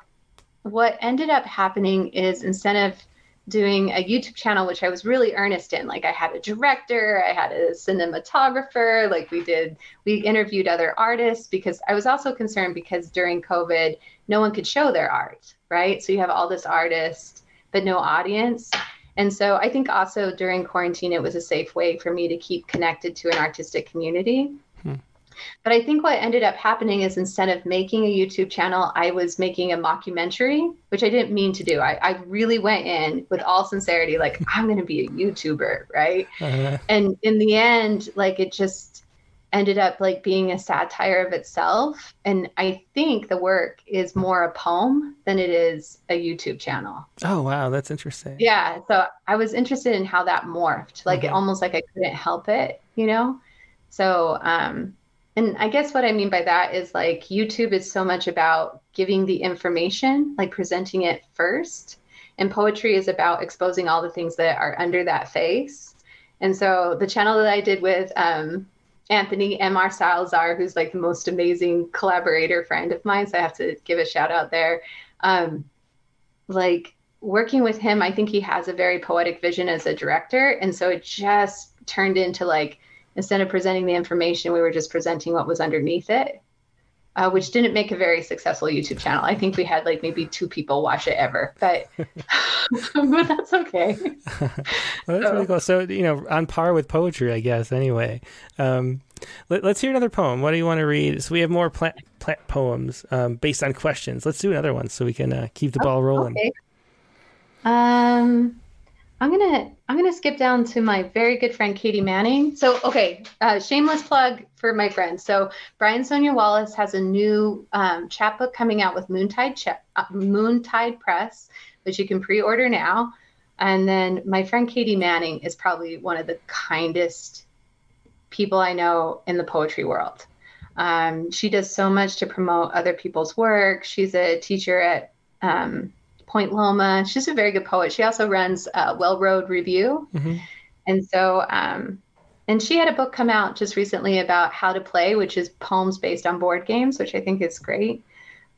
what ended up happening is instead of doing a YouTube channel, which I was really earnest in. Like I had a director, I had a cinematographer, like we did, we interviewed other artists because I was also concerned because during COVID, no one could show their art, right? So you have all this artist, but no audience. And so I think also during quarantine, it was a safe way for me to keep connected to an artistic community. But I think what ended up happening is instead of making a YouTube channel, I was making a mockumentary, which I didn't mean to do. I, I really went in with all sincerity, like, I'm going to be a YouTuber, right? Uh-huh. And in the end, like, it just ended up like being a satire of itself. And I think the work is more a poem than it is a YouTube channel. Oh, wow. That's interesting. Yeah. So I was interested in how that morphed, like, mm-hmm. almost like I couldn't help it, you know? So, um, and I guess what I mean by that is like YouTube is so much about giving the information, like presenting it first. And poetry is about exposing all the things that are under that face. And so the channel that I did with um, Anthony M.R. Salazar, who's like the most amazing collaborator friend of mine, so I have to give a shout out there. Um, like working with him, I think he has a very poetic vision as a director. And so it just turned into like, instead of presenting the information, we were just presenting what was underneath it, uh, which didn't make a very successful YouTube channel. I think we had like maybe two people watch it ever, but but that's okay. well, that's so. really cool. So you know, on par with poetry, I guess. Anyway, um, let, us hear another poem. What do you want to read? So we have more plant plant poems um, based on questions. Let's do another one so we can uh, keep the ball oh, rolling. Okay. Um, I'm gonna I'm gonna skip down to my very good friend Katie Manning. So okay, uh, shameless plug for my friend. So Brian Sonia Wallace has a new um, chapbook coming out with Moontide Ch- uh, Moontide Press, which you can pre-order now. And then my friend Katie Manning is probably one of the kindest people I know in the poetry world. Um, she does so much to promote other people's work. She's a teacher at um, Point Loma. She's a very good poet. She also runs uh, Whale Road Review. Mm-hmm. And so, um, and she had a book come out just recently about how to play, which is poems based on board games, which I think is great.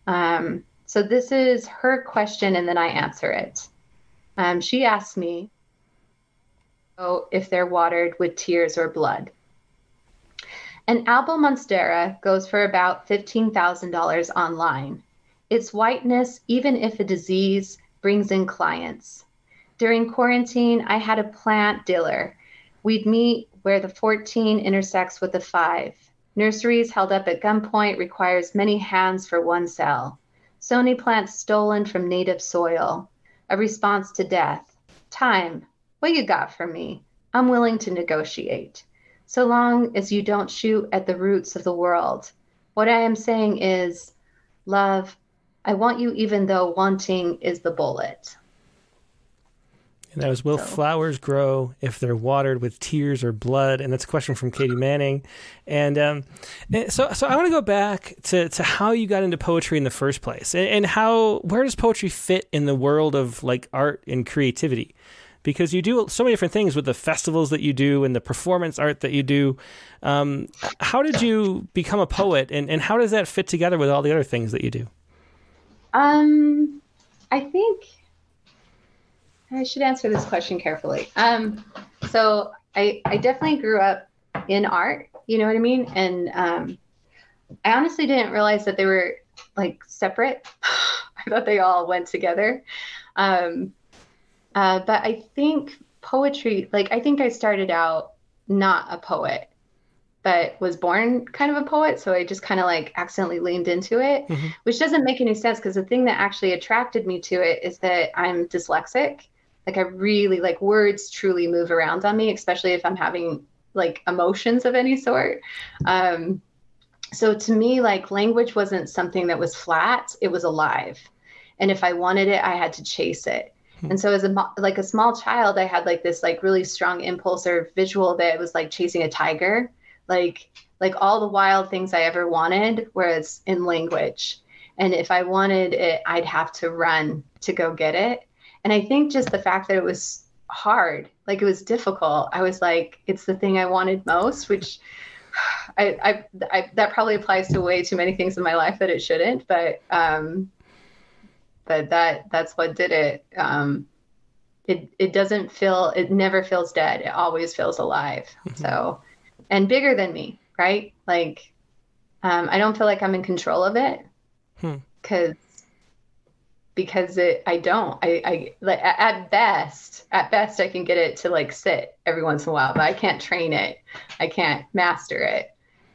Um, so this is her question, and then I answer it. Um, she asked me oh, if they're watered with tears or blood. An Albo Monstera goes for about $15,000 online its whiteness, even if a disease, brings in clients. During quarantine, I had a plant dealer. We'd meet where the 14 intersects with the 5. Nurseries held up at gunpoint requires many hands for one cell. Sony plants stolen from native soil. A response to death. Time. What you got for me? I'm willing to negotiate. So long as you don't shoot at the roots of the world. What I am saying is, love, I want you even though wanting is the bullet. And that was Will so. flowers grow if they're watered with tears or blood? And that's a question from Katie Manning. And um, so, so I want to go back to, to how you got into poetry in the first place, and, and how where does poetry fit in the world of like art and creativity? Because you do so many different things with the festivals that you do and the performance art that you do. Um, how did you become a poet, and, and how does that fit together with all the other things that you do? Um, I think I should answer this question carefully. Um, so I, I definitely grew up in art, you know what I mean? And um, I honestly didn't realize that they were like separate. I thought they all went together. Um, uh, but I think poetry, like, I think I started out not a poet, but was born kind of a poet. So I just kind of like accidentally leaned into it, mm-hmm. which doesn't make any sense because the thing that actually attracted me to it is that I'm dyslexic like i really like words truly move around on me especially if i'm having like emotions of any sort um so to me like language wasn't something that was flat it was alive and if i wanted it i had to chase it hmm. and so as a like a small child i had like this like really strong impulse or visual that was like chasing a tiger like like all the wild things i ever wanted whereas in language and if i wanted it i'd have to run to go get it and I think just the fact that it was hard, like it was difficult, I was like, it's the thing I wanted most, which I, I, I that probably applies to way too many things in my life that it shouldn't, but, um, but that, that's what did it. Um, it, it doesn't feel, it never feels dead. It always feels alive. Mm-hmm. So, and bigger than me, right? Like, um, I don't feel like I'm in control of it because hmm because it I don't. I I like at best at best I can get it to like sit every once in a while but I can't train it. I can't master it.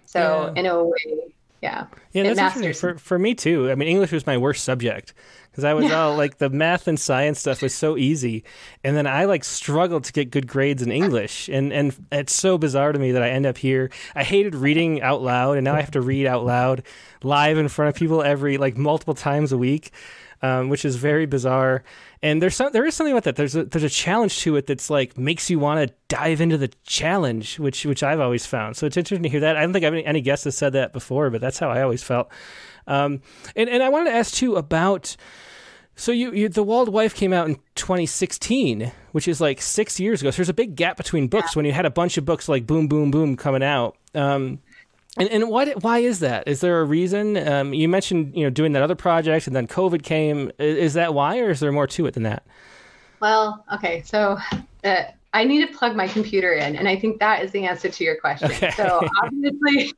So yeah. in a way yeah. Yeah that's interesting. for for me too. I mean English was my worst subject because I was all like the math and science stuff was so easy and then I like struggled to get good grades in English and and it's so bizarre to me that I end up here I hated reading out loud and now I have to read out loud live in front of people every like multiple times a week um, which is very bizarre. And there's some, there is something about that. There's a there's a challenge to it that's like makes you want to dive into the challenge, which which I've always found. So it's interesting to hear that. I don't think I've any, any guests have said that before, but that's how I always felt. Um, and and I wanted to ask too about. So you, you, the Walled Wife came out in 2016, which is like six years ago. So there's a big gap between books when you had a bunch of books like boom, boom, boom coming out. Um, and, and why why is that? Is there a reason? Um, you mentioned you know doing that other project, and then COVID came. Is, is, that why, or is there more to it than that? Well, okay, so uh, I need to plug my computer in, and I think that is the answer to your question. Okay. So obviously,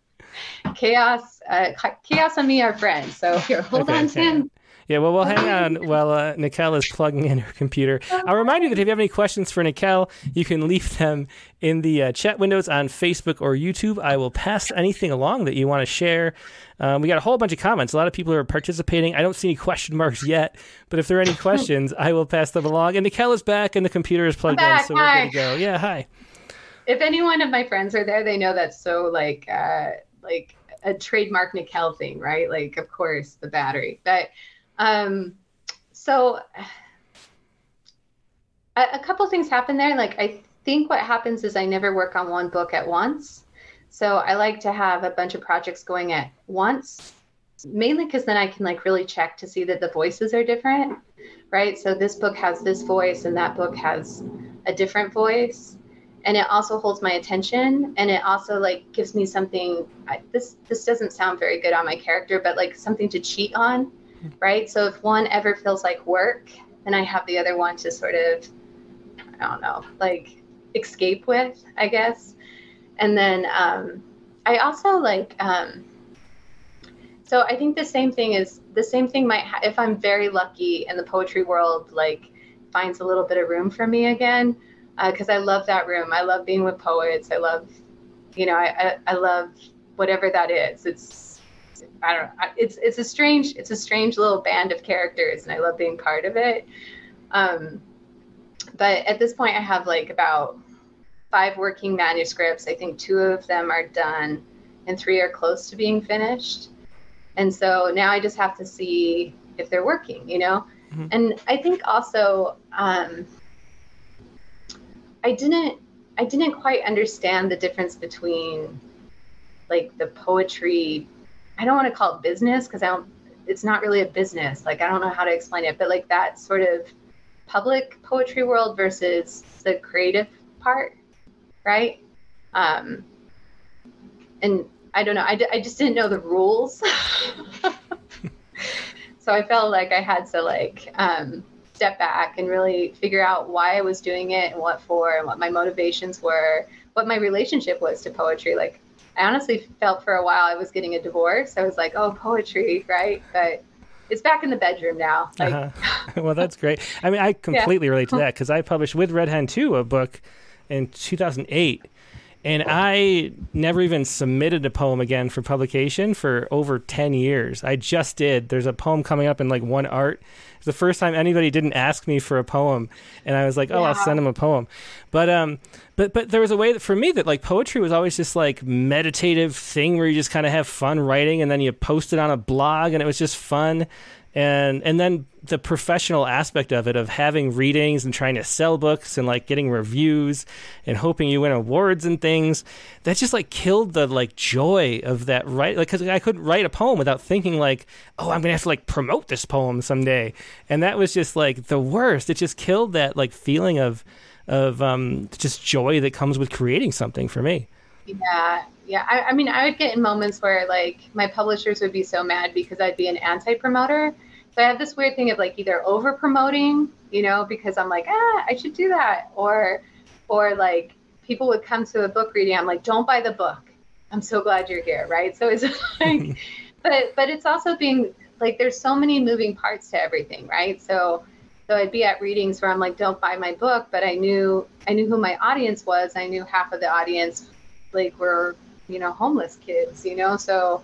chaos, uh, chaos and me are friends. So here, hold okay, on, Tim. Yeah, well, we'll hang on while uh, Nicelle is plugging in her computer. I'll remind you that if you have any questions for Nicelle, you can leave them in the uh, chat windows on Facebook or YouTube. I will pass anything along that you want to share. Um, we got a whole bunch of comments. A lot of people are participating. I don't see any question marks yet, but if there are any questions, I will pass them along. And Nicelle is back, and the computer is plugged in, so hi. we're good to go. Yeah, hi. If any one of my friends are there, they know that's so like uh, like a trademark Nicelle thing, right? Like, of course, the battery, but um, so a, a couple things happen there. Like I think what happens is I never work on one book at once. So I like to have a bunch of projects going at once, mainly because then I can like really check to see that the voices are different, right? So this book has this voice and that book has a different voice. And it also holds my attention and it also like gives me something I, this this doesn't sound very good on my character but like something to cheat on right? So if one ever feels like work, then I have the other one to sort of, I don't know, like escape with, I guess. And then um, I also like, um, so I think the same thing is the same thing might, ha- if I'm very lucky and the poetry world like finds a little bit of room for me again, because uh, I love that room. I love being with poets. I love, you know, I, I, I love whatever that is. It's I don't know. It's it's a strange it's a strange little band of characters, and I love being part of it. Um, but at this point, I have like about five working manuscripts. I think two of them are done, and three are close to being finished. And so now I just have to see if they're working, you know. Mm-hmm. And I think also um, I didn't I didn't quite understand the difference between like the poetry. I don't want to call it business because I don't. It's not really a business. Like I don't know how to explain it, but like that sort of public poetry world versus the creative part, right? Um, and I don't know. I, I just didn't know the rules. so I felt like I had to like um, step back and really figure out why I was doing it and what for and what my motivations were, what my relationship was to poetry. Like I honestly felt for a while I was getting a divorce. I was like, oh, poetry, right? But it's back in the bedroom now. Like, uh-huh. well, that's great. I mean, I completely yeah. relate to that because I published with Red Hen 2 a book in 2008 and I never even submitted a poem again for publication for over 10 years. I just did. There's a poem coming up in like one art. It's the first time anybody didn't ask me for a poem, and I was like, "Oh, yeah. I'll send them a poem." But um, but but there was a way that for me that like poetry was always just like meditative thing where you just kind of have fun writing, and then you post it on a blog, and it was just fun and and then the professional aspect of it of having readings and trying to sell books and like getting reviews and hoping you win awards and things that just like killed the like joy of that right like because i couldn't write a poem without thinking like oh i'm gonna have to like promote this poem someday. And that was just like the worst. It just killed that like feeling of of um just joy that comes with creating something for me. Yeah. Yeah. I, I, mean i would get in moments where like my publishers would be so mad because i'd be an anti-promoter so i have this weird thing of like either over promoting you know because i'm like ah i should do that. Or or like people would come to a book reading i'm like don't buy the book. I'm so glad you're here right? So it's like but but it's also being like there's so many moving parts to everything right? So so I'd be at readings where I'm like, don't buy my book, but I knew I knew who my audience was. I knew half of the audience like were you know homeless kids you know? So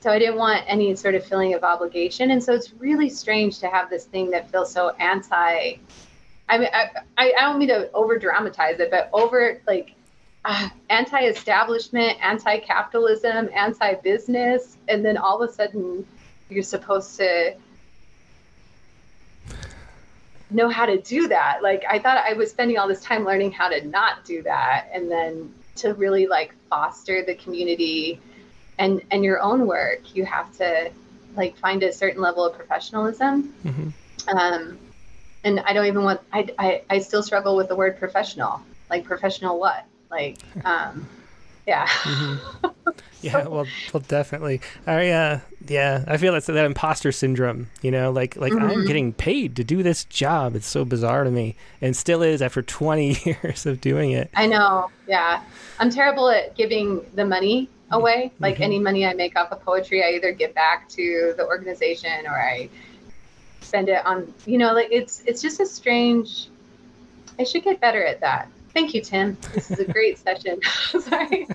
so i didn't want any sort of feeling of obligation. And so it's really strange to have this thing that feels so anti i mean i, I don't mean to over dramatize it but over like uh, anti-establishment anti-capitalism anti-business. And then all of a sudden you're supposed to know how to do that. Like i thought i was spending all this time learning how to not do that. And then to really like foster the community and and your own work you have to like find a certain level of professionalism. Mm-hmm. um, and i don't even want I, I i still struggle with the word professional. Like professional what? Like um yeah. Mm-hmm. yeah well well definitely. I uh yeah i feel that's that imposter syndrome you know? Like like mm-hmm. i'm getting paid to do this job. It's so bizarre to me and still is after 20 years of doing it. I know yeah. I'm terrible at giving the money away like mm-hmm. any money i make off of poetry i either give back to the organization or i spend it on you know like it's it's just a strange i should get better at that Thank you, Tim. This is a great session. Sorry.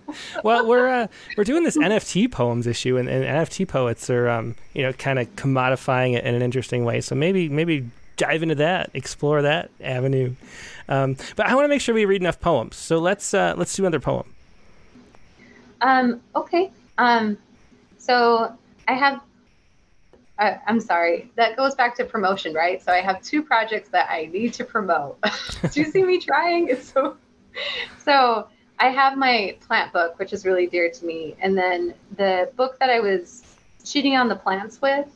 well, we're uh, we're doing this NFT poems issue, and, and NFT poets are um, you know kind of commodifying it in an interesting way. So maybe maybe dive into that, explore that avenue. Um, but I want to make sure we read enough poems. So let's uh, let's do another poem. Um, okay. Um, so I have I, am sorry. That goes back to promotion, right? So I have two projects that I need to promote. Do you see me trying? It's so. So I have my plant book, which is really dear to me, and then the book that I was cheating on the plants with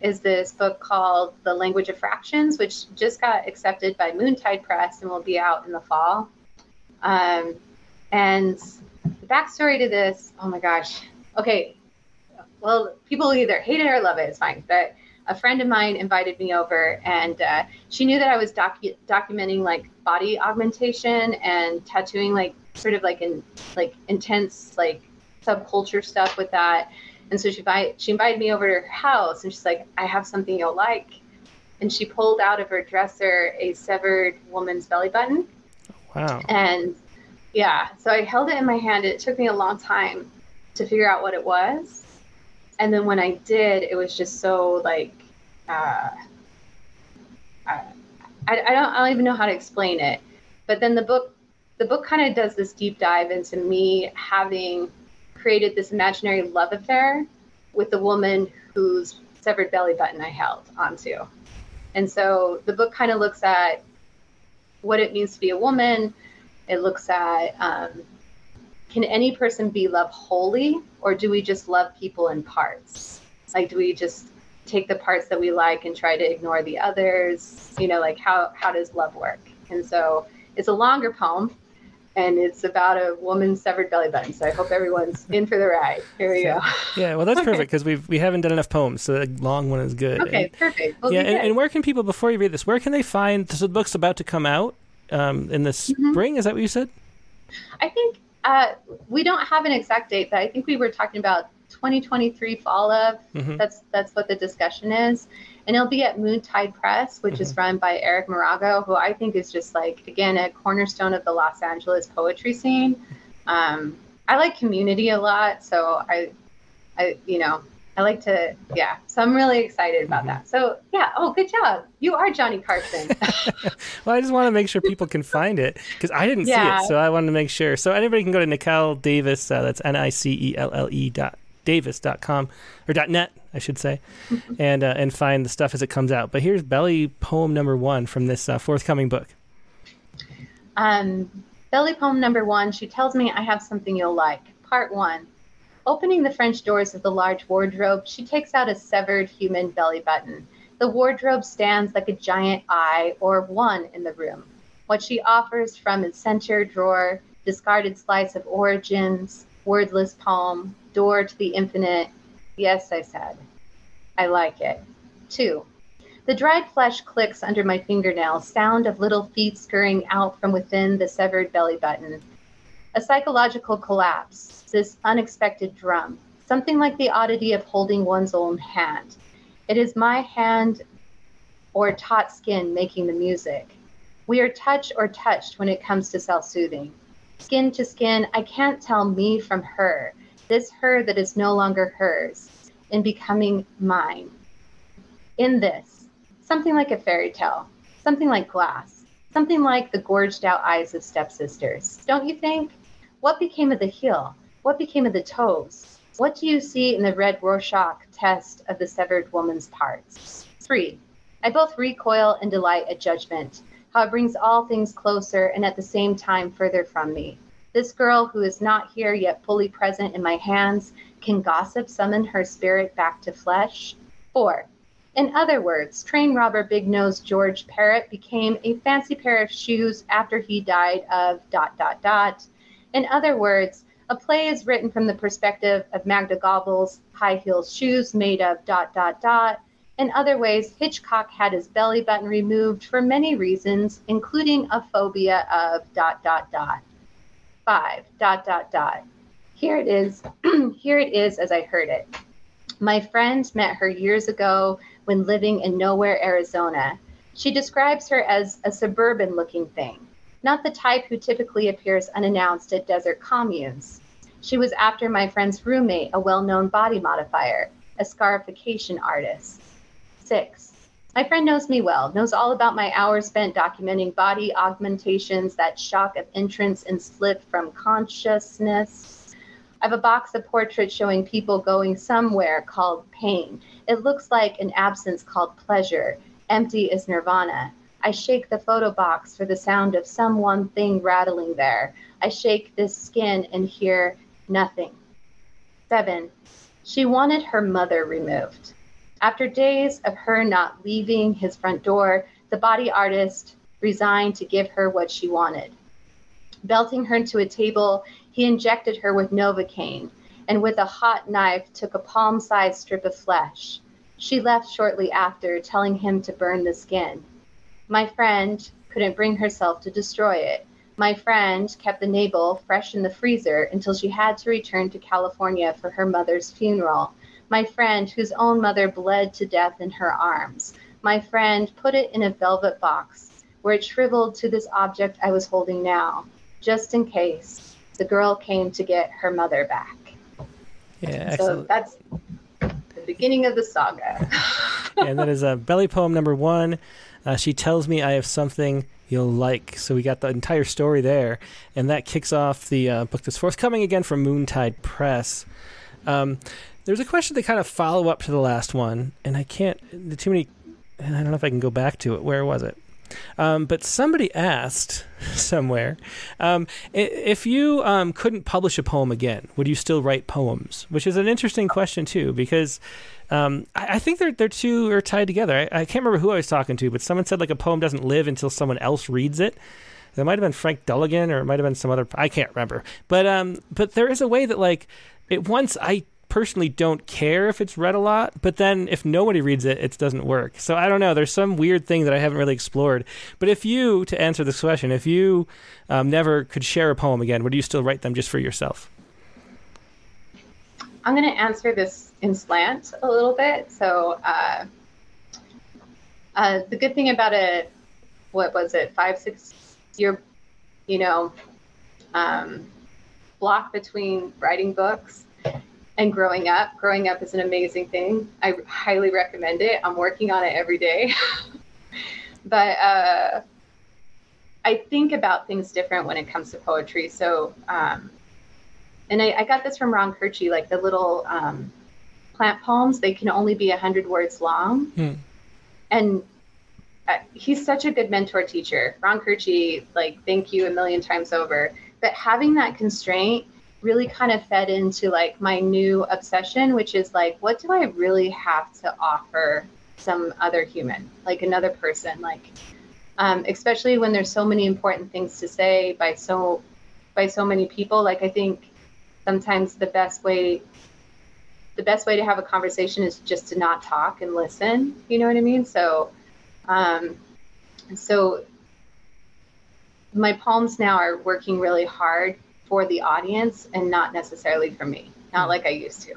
is this book called The Language of Fractions, which just got accepted by Moontide Press and will be out in the fall. Um, and backstory to this, oh my gosh. Okay, well, people either hate it or love it. It's fine. But a friend of mine invited me over, and uh, she knew that I was docu- documenting like body augmentation and tattooing, like sort of like in like intense like subculture stuff with that. And so she invite, she invited me over to her house, and she's like, "I have something you'll like." And she pulled out of her dresser a severed woman's belly button. Wow. And yeah, so I held it in my hand. It took me a long time to figure out what it was. And then when I did, it was just so like, uh, I, I don't, I don't even know how to explain it. But then the book, the book kind of does this deep dive into me having created this imaginary love affair with the woman whose severed belly button I held onto. And so the book kind of looks at what it means to be a woman. It looks at um, can any person be loved wholly, or do we just love people in parts? Like, do we just take the parts that we like and try to ignore the others? You know, like how how does love work? And so it's a longer poem, and it's about a woman's severed belly button. So I hope everyone's in for the ride. Here we go. Yeah, well, that's okay. perfect because we we haven't done enough poems, so a long one is good. Okay, and, perfect. We'll yeah, and, and, where can people before you read this? Where can they find? So the book's about to come out um, in the mm-hmm. spring. Is that what you said? I think uh, we don't have an exact date, but I think we were talking about 2023 fall of. Mm-hmm. That's that's what the discussion is, and it'll be at Moontide Press, which mm-hmm. is run by Eric Morago, who I think is just like again a cornerstone of the Los Angeles poetry scene. Um, I like community a lot, so I, I you know I like to, yeah. So I'm really excited about that. So yeah. Oh, good job. You are Johnny Carson. well, I just want to make sure people can find it because I didn't yeah. see it, so I wanted to make sure. So anybody can go to Nicelle Davis. Uh, that's N I C E L L E dot davis.com or dot net i should say and uh, and find the stuff as it comes out but here's belly poem number one from this uh, forthcoming book um, belly poem number one she tells me i have something you'll like part one Opening the French doors of the large wardrobe, she takes out a severed human belly button. The wardrobe stands like a giant eye or one in the room. What she offers from its center drawer, discarded slice of origins, wordless poem, door to the infinite. Yes, I said. I like it. Two. The dried flesh clicks under my fingernails, sound of little feet scurrying out from within the severed belly button. A psychological collapse, this unexpected drum, something like the oddity of holding one's own hand. It is my hand or taut skin making the music. We are touch or touched when it comes to self soothing. Skin to skin, I can't tell me from her, this her that is no longer hers, in becoming mine. In this, something like a fairy tale, something like glass, something like the gorged out eyes of stepsisters. Don't you think? What became of the heel? What became of the toes? What do you see in the red Rorschach test of the severed woman's parts? Three, I both recoil and delight at judgment, how it brings all things closer and at the same time further from me. This girl who is not here yet fully present in my hands, can gossip summon her spirit back to flesh? Four, in other words, train robber Big Nose George Parrot became a fancy pair of shoes after he died of dot dot dot. In other words, a play is written from the perspective of Magda Goebbels' high heeled shoes made of dot dot dot. In other ways, Hitchcock had his belly button removed for many reasons, including a phobia of dot dot dot. Five dot dot dot. Here it is. Here it is as I heard it. My friend met her years ago when living in nowhere, Arizona. She describes her as a suburban looking thing, not the type who typically appears unannounced at desert communes. She was after my friend's roommate, a well known body modifier, a scarification artist. Six, my friend knows me well, knows all about my hours spent documenting body augmentations, that shock of entrance and slip from consciousness. I have a box of portraits showing people going somewhere called pain. It looks like an absence called pleasure. Empty is nirvana. I shake the photo box for the sound of some one thing rattling there. I shake this skin and hear Nothing. Seven, she wanted her mother removed. After days of her not leaving his front door, the body artist resigned to give her what she wanted. Belting her to a table, he injected her with Novocaine and with a hot knife took a palm sized strip of flesh. She left shortly after, telling him to burn the skin. My friend couldn't bring herself to destroy it. My friend kept the navel fresh in the freezer until she had to return to California for her mother's funeral. My friend, whose own mother bled to death in her arms. My friend put it in a velvet box where it shriveled to this object I was holding now, just in case the girl came to get her mother back. Yeah, excellent. So that's the beginning of the saga. and that is a uh, belly poem number one. Uh, she tells me I have something you'll like. So we got the entire story there, and that kicks off the uh, book that's forthcoming again from Moontide Press. Um, there's a question that kind of follow up to the last one, and I can't. Too many. I don't know if I can go back to it. Where was it? Um, but somebody asked somewhere um, if you um, couldn't publish a poem again, would you still write poems? Which is an interesting question too, because um, I, I, think they're they're two are tied together. I, I, can't remember who I was talking to, but someone said like a poem doesn't live until someone else reads it. It might have been Frank Dulligan, or it might have been some other. I can't remember, but um, but there is a way that like it once I personally don't care if it's read a lot, but then if nobody reads it, it doesn't work. So I don't know. There's some weird thing that I haven't really explored. But if you, to answer this question, if you um, never could share a poem again, would you still write them just for yourself? I'm going to answer this in slant a little bit. So uh, uh, the good thing about it, what was it, five, six year, you know, um, block between writing books and growing up. Growing up is an amazing thing. I highly recommend it. I'm working on it every day. but uh, I think about things different when it comes to poetry. So, um, and I, I, got this from Ron Koertge, like the little um, plant poems, they can only be 100 words long. Hmm. And uh, he's such a good mentor teacher. Ron Koertge, like, thank you a million times over. But having that constraint really kind of fed into like my new obsession, which is like, what do I really have to offer some other human, like another person, like, um, especially when there's so many important things to say by so by so many people. Like I think sometimes the best way the best way to have a conversation is just to not talk and listen. You know what I mean? So, um, so my palms now are working really hard for the audience and not necessarily for me, not hmm. like I used to.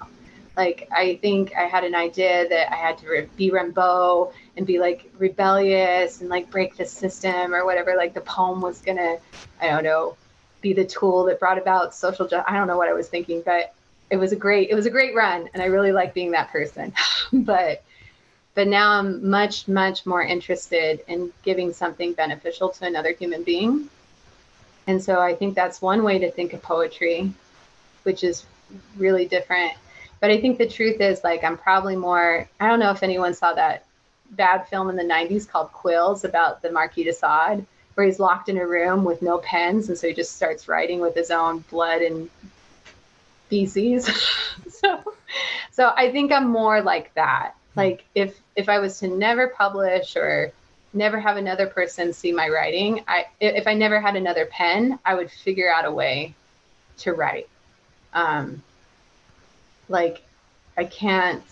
Like, I think I had an idea that I had to re- be Rimbaud and be like rebellious and like break the system or whatever. Like, the poem was gonna, I don't know, be the tool that brought about social justice. I don't know what I was thinking, but it was a great, it was a great run. And I really like being that person. but, but now I'm much, much more interested in giving something beneficial to another human being and so I think that's one way to think of poetry, which is really different. But I think the truth is, like, I'm probably more, I don't know if anyone saw that bad film in the 90s called Quills about the Marquis de Sade, where he's locked in a room with no pens. And so he just starts writing with his own blood and feces. so, so I think I'm more like that. Hmm. Like, if, if I was to never publish or never have another person see my writing, I if I never had another pen, I would figure out a way to write. Um, like I can't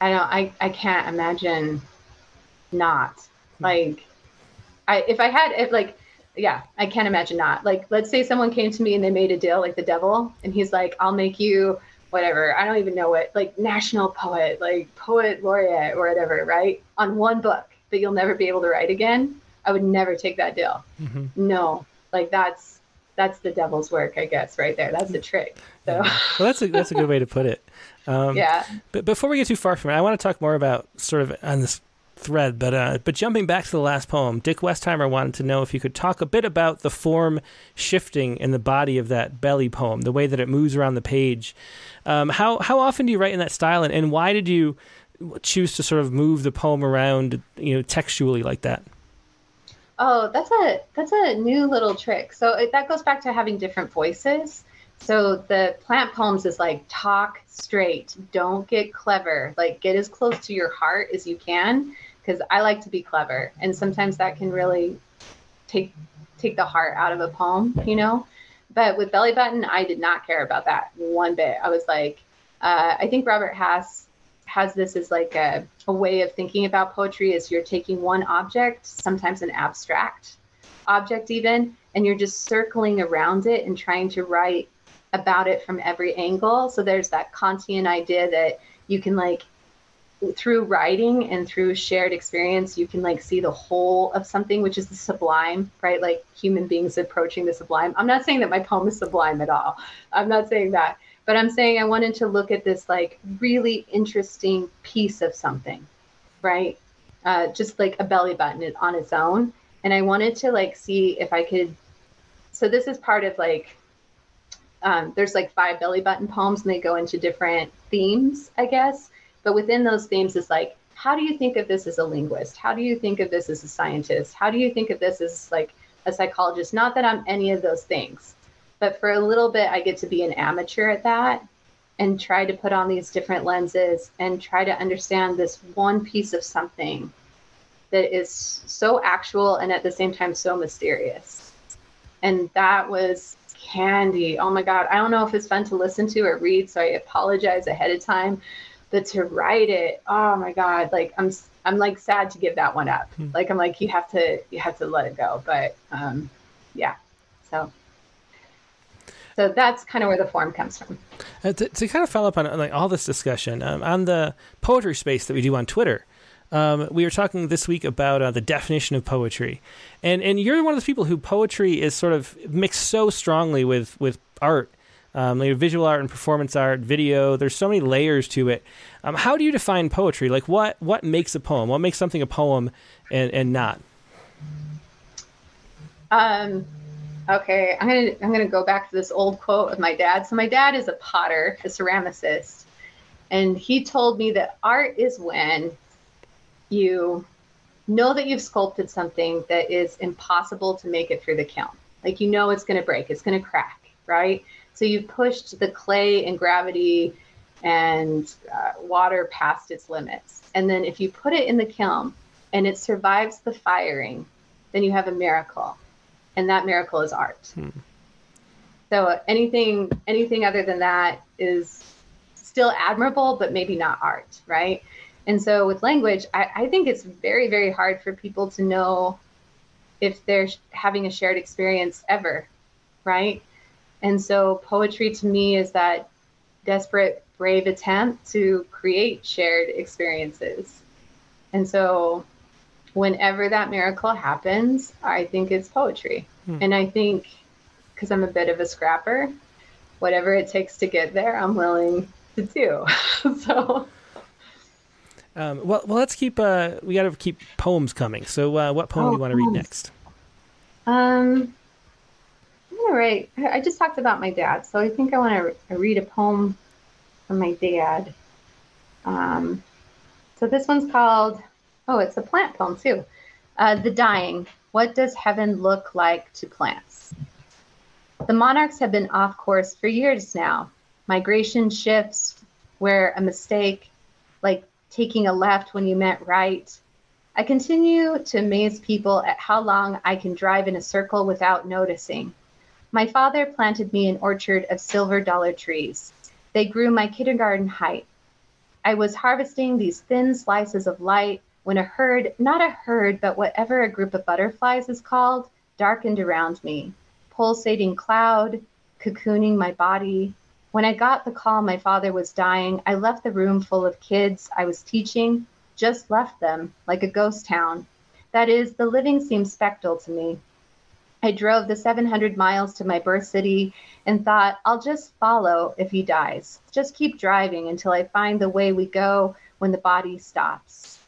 I don't I, I can't imagine not like I if I had if like yeah, I can't imagine not. Like let's say someone came to me and they made a deal like the devil and he's like, I'll make you whatever. I don't even know what, like national poet, like poet laureate or whatever, right? On one book that you'll never be able to write again. I would never take that deal. Mm-hmm. No, like that's that's the devil's work, I guess, right there. That's the trick. So, yeah. well, that's a that's a good way to put it. Um, yeah. But before we get too far from it, I want to talk more about sort of on this thread. But uh, but jumping back to the last poem, Dick Westheimer wanted to know if you could talk a bit about the form shifting in the body of that belly poem, the way that it moves around the page. Um, how how often do you write in that style, and, and why did you choose to sort of move the poem around, you know, textually like that? Oh, that's a that's a new little trick. So it, that goes back to having different voices. So the plant poems is like talk straight, don't get clever, like get as close to your heart as you can because I like to be clever, and sometimes that can really take take the heart out of a poem, you know. But with Belly Button, I did not care about that one bit. I was like, uh, I think Robert Hass has this as like a, a way of thinking about poetry is you're taking one object, sometimes an abstract object even, and you're just circling around it and trying to write about it from every angle. So there's that Kantian idea that you can like through writing and through shared experience, you can like see the whole of something, which is the sublime, right? Like human beings approaching the sublime. I'm not saying that my poem is sublime at all. I'm not saying that, but I'm saying I wanted to look at this like really interesting piece of something, right? Uh, just like a belly button on its own. And I wanted to like see if I could. So this is part of like um, there's like five belly button poems and they go into different themes, I guess. But within those themes is like, how do you think of this as a linguist? How do you think of this as a scientist? How do you think of this as like a psychologist? Not that I'm any of those things, but for a little bit, I get to be an amateur at that and try to put on these different lenses and try to understand this one piece of something that is so actual and at the same time so mysterious. And that was candy. Oh my God. I don't know if it's fun to listen to or read, so I apologize ahead of time. But to write it, oh my God, like I'm I'm like sad to give that one up. Hmm. Like I'm like, you have to you have to let it go. But um yeah. So so that's kind of where the form comes from. Uh, to, to, kind of follow up on like all this discussion um, on the poetry space that we do on Twitter, um, we were talking this week about uh, the definition of poetry, and and you're one of those people who poetry is sort of mixed so strongly with with art, um, like visual art and performance art, video. There's so many layers to it. Um, how do you define poetry? Like what what makes a poem? What makes something a poem and and not? Um. Okay, I'm gonna I'm gonna go back to this old quote of my dad. So my dad is a potter, a ceramicist, and he told me that art is when you know that you've sculpted something that is impossible to make it through the kiln. Like you know it's to break, it's to crack, right? So you've pushed the clay and gravity and uh, water past its limits. And then if you put it in the kiln and it survives the firing, then you have a miracle. And that miracle is art. Hmm. So anything anything other than that is still admirable, but maybe not art, right? And so with language, I, I think it's very, very hard for people to know if they're having a shared experience ever, right? And so poetry to me is that desperate, brave attempt to create shared experiences. And so whenever that miracle happens, I think it's poetry. Hmm. And I think because I'm a bit of a scrapper, whatever it takes to get there, I'm willing to do. so um, well, well, let's keep. Uh, we got to keep poems coming. So, uh, what poem oh, do you want to read next? Um, all right. I just talked about my dad, so I think I want to re- read a poem from my dad. Um, so this one's called. Oh, it's a plant poem too. Uh, the dying. What does heaven look like to plants? The monarchs have been off course for years now. Migration shifts where a mistake, like taking a left when you meant right. I continue to amaze people at how long I can drive in a circle without noticing. My father planted me an orchard of silver dollar trees. They grew my kindergarten height. I was harvesting these thin slices of light when a herd, not a herd, but whatever a group of butterflies is called, darkened around me. Pulsating cloud, cocooning my body, when I got the call my father was dying, I left the room full of kids I was teaching, just left them, like a ghost town. That is, the living seemed spectral to me. I drove the 700 miles to my birth city and thought, I'll just follow if he dies. Just keep driving until I find the way we go when the body stops.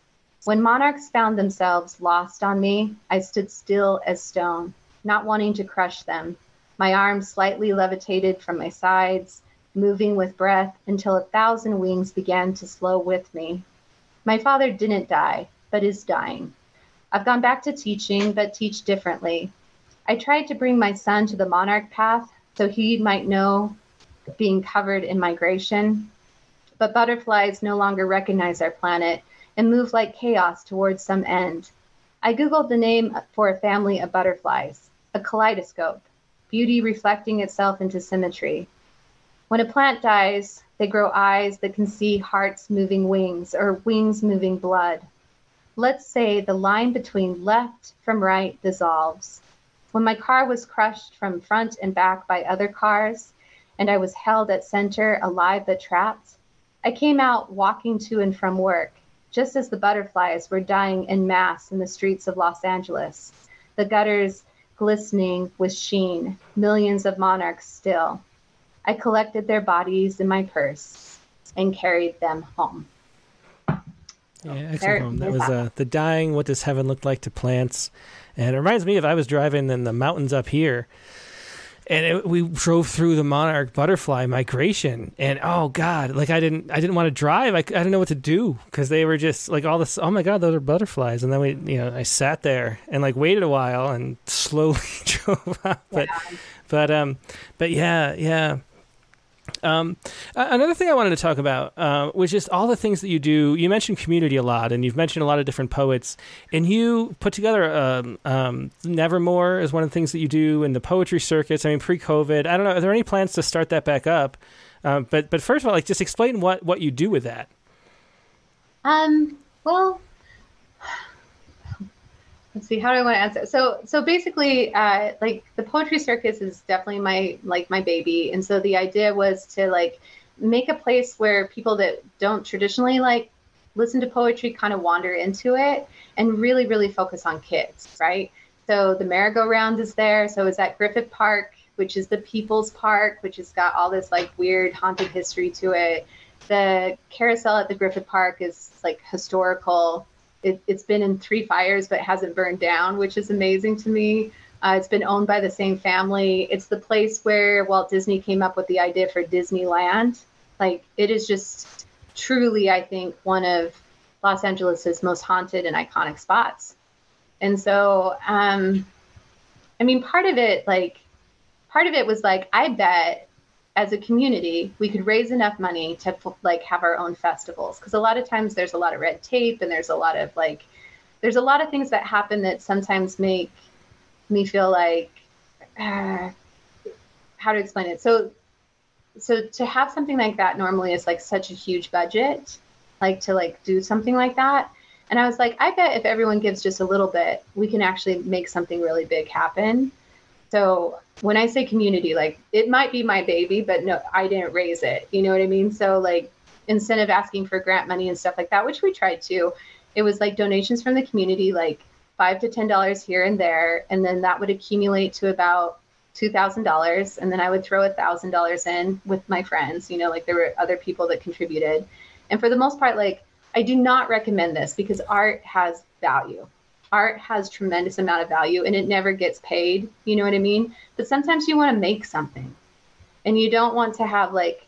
When monarchs found themselves lost on me, I stood still as stone, not wanting to crush them. My arms slightly levitated from my sides moving with breath until a thousand wings began to slow with me. My father didn't die, but is dying. I've gone back to teaching, but teach differently. I tried to bring my son to the monarch path so he might know being covered in migration. But butterflies no longer recognize our planet and move like chaos towards some end. I Googled the name for a family of butterflies, a kaleidoscope, beauty reflecting itself into symmetry. When a plant dies, they grow eyes that can see hearts moving wings or wings moving blood. Let's say the line between left from right dissolves. When my car was crushed from front and back by other cars, and I was held at center alive but trapped, I came out walking to and from work, just as the butterflies were dying en masse in the streets of Los Angeles, the gutters glistening with sheen, millions of monarchs still. I collected their bodies in my purse and carried them home. Yeah, excellent poem. That was uh, the dying. What does heaven look like to plants? And it reminds me of I was driving in the mountains up here, and it, we drove through the monarch butterfly migration and oh god like i didn't i didn't want to drive. I, I didn't know what to do because they were just like all this oh my god those are butterflies. And then we you know i sat there and like waited a while and slowly drove up. But yeah. but um but yeah yeah um, another thing I wanted to talk about uh, was just all the things that you do. You mentioned community a lot, and you've mentioned a lot of different poets, and you put together um, um, Nevermore is one of the things that you do in the poetry circuits. I mean, pre-COVID, I don't know. Are there any plans to start that back up? Um, but but first of all, like just explain what what you do with that. Um. Well, let's see how do i want to answer? So so basically uh, like the poetry circus is definitely my like my baby. And so the idea was to like make a place where people that don't traditionally like listen to poetry kind of wander into it and really really focus on kids right? So the merry-go-round is there. So it's at griffith park which is the people's park which has got all this like weird haunted history to it. The carousel at the griffith park is like historical it, has been in three fires but hasn't burned down, which is amazing to me. Uh, it's been owned by the same family. It's the place where Walt Disney came up with the idea for Disneyland. Like it is just truly, I think, one of Los Angeles's most haunted and iconic spots. And so, um, I mean, part of it, like, part of it was like, I bet as a community, we could raise enough money to like have our own festivals. Because a lot of times there's a lot of red tape and there's a lot of like, there's a lot of things that happen that sometimes make me feel like, uh, how to explain it. So, so to have something like that normally is like such a huge budget, like to like do something like that. And I was like, I bet if everyone gives just a little bit, we can actually make something really big happen. So when I say community, like it might be my baby, but no, I didn't raise it. You know what I mean? So like instead of asking for grant money and stuff like that, which we tried to, it was like donations from the community, like five to ten dollars here and there, and then that would accumulate to about two thousand dollars, and then I would throw a thousand dollars in with my friends. You know, like there were other people that contributed, and for the most part, like I do not recommend this because art has value art has tremendous amount of value and it never gets paid you know what i mean? But sometimes you want to make something. And you don't want to have like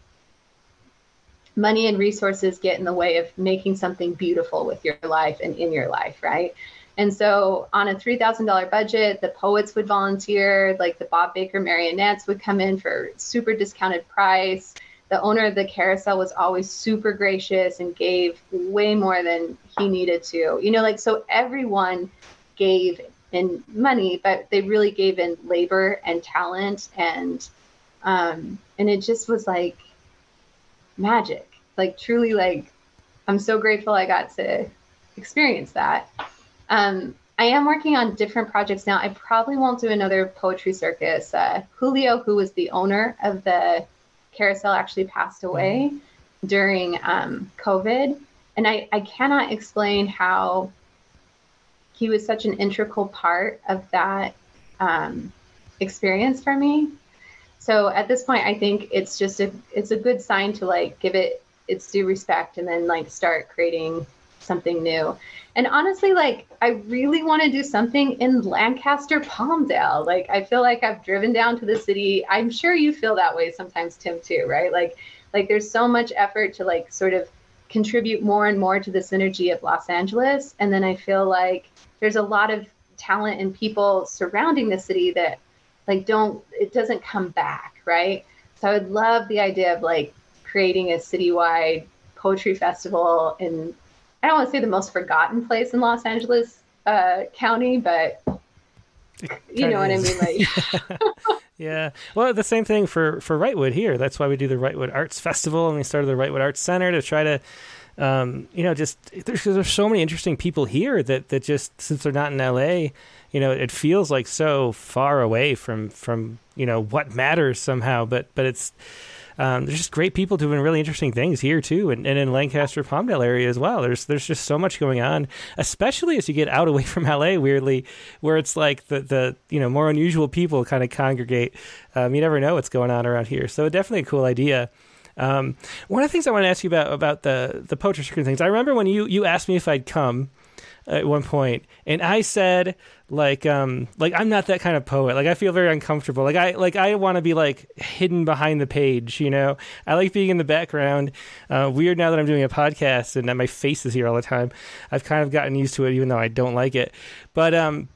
money and resources get in the way of making something beautiful with your life and in your life right? And so on a $3000 budget the poets would volunteer like the bob baker marionettes would come in for super discounted price the owner of the carousel was always super gracious and gave way more than he needed to. You know, like so everyone gave in money, but they really gave in labor and talent and um and it just was like magic. Like truly like I'm so grateful I got to experience that. Um I am working on different projects now. I probably won't do another poetry circus. Uh, Julio, who was the owner of the carousel actually passed away mm-hmm. during um, COVID. And I, I cannot explain how he was such an integral part of that um, experience for me. So at this point, I think it's just a it's a good sign to like give it its due respect and then like start creating something new. And honestly, like I really want to do something in Lancaster, Palmdale. Like I feel like I've driven down to the city. I'm sure you feel that way sometimes, Tim, too, right? Like like there's so much effort to like sort of contribute more and more to the synergy of Los Angeles. And then I feel like there's a lot of talent and people surrounding the city that like don't it doesn't come back, right? So I would love the idea of like creating a citywide poetry festival in I don't want to say the most forgotten place in Los Angeles uh, County, but you know what I mean. Like, yeah. Well, the same thing for for Wrightwood here. That's why we do the Wrightwood Arts Festival, and we started the Wrightwood Arts Center to try to. Um, you know, just there's there's so many interesting people here that, that just since they're not in LA, you know, it feels like so far away from from you know what matters somehow. But but it's um, there's just great people doing really interesting things here too, and, and in Lancaster Palmdale area as well. There's there's just so much going on, especially as you get out away from LA. Weirdly, where it's like the the you know more unusual people kind of congregate. Um, you never know what's going on around here, so definitely a cool idea. Um, one of the things I want to ask you about about the the poetry circuit things. I remember when you you asked me if I'd come at one point, and I said like um like I'm not that kind of poet. Like I feel very uncomfortable. Like I like I want to be like hidden behind the page. You know, I like being in the background. Uh, weird now that I'm doing a podcast and that my face is here all the time. I've kind of gotten used to it, even though I don't like it. But um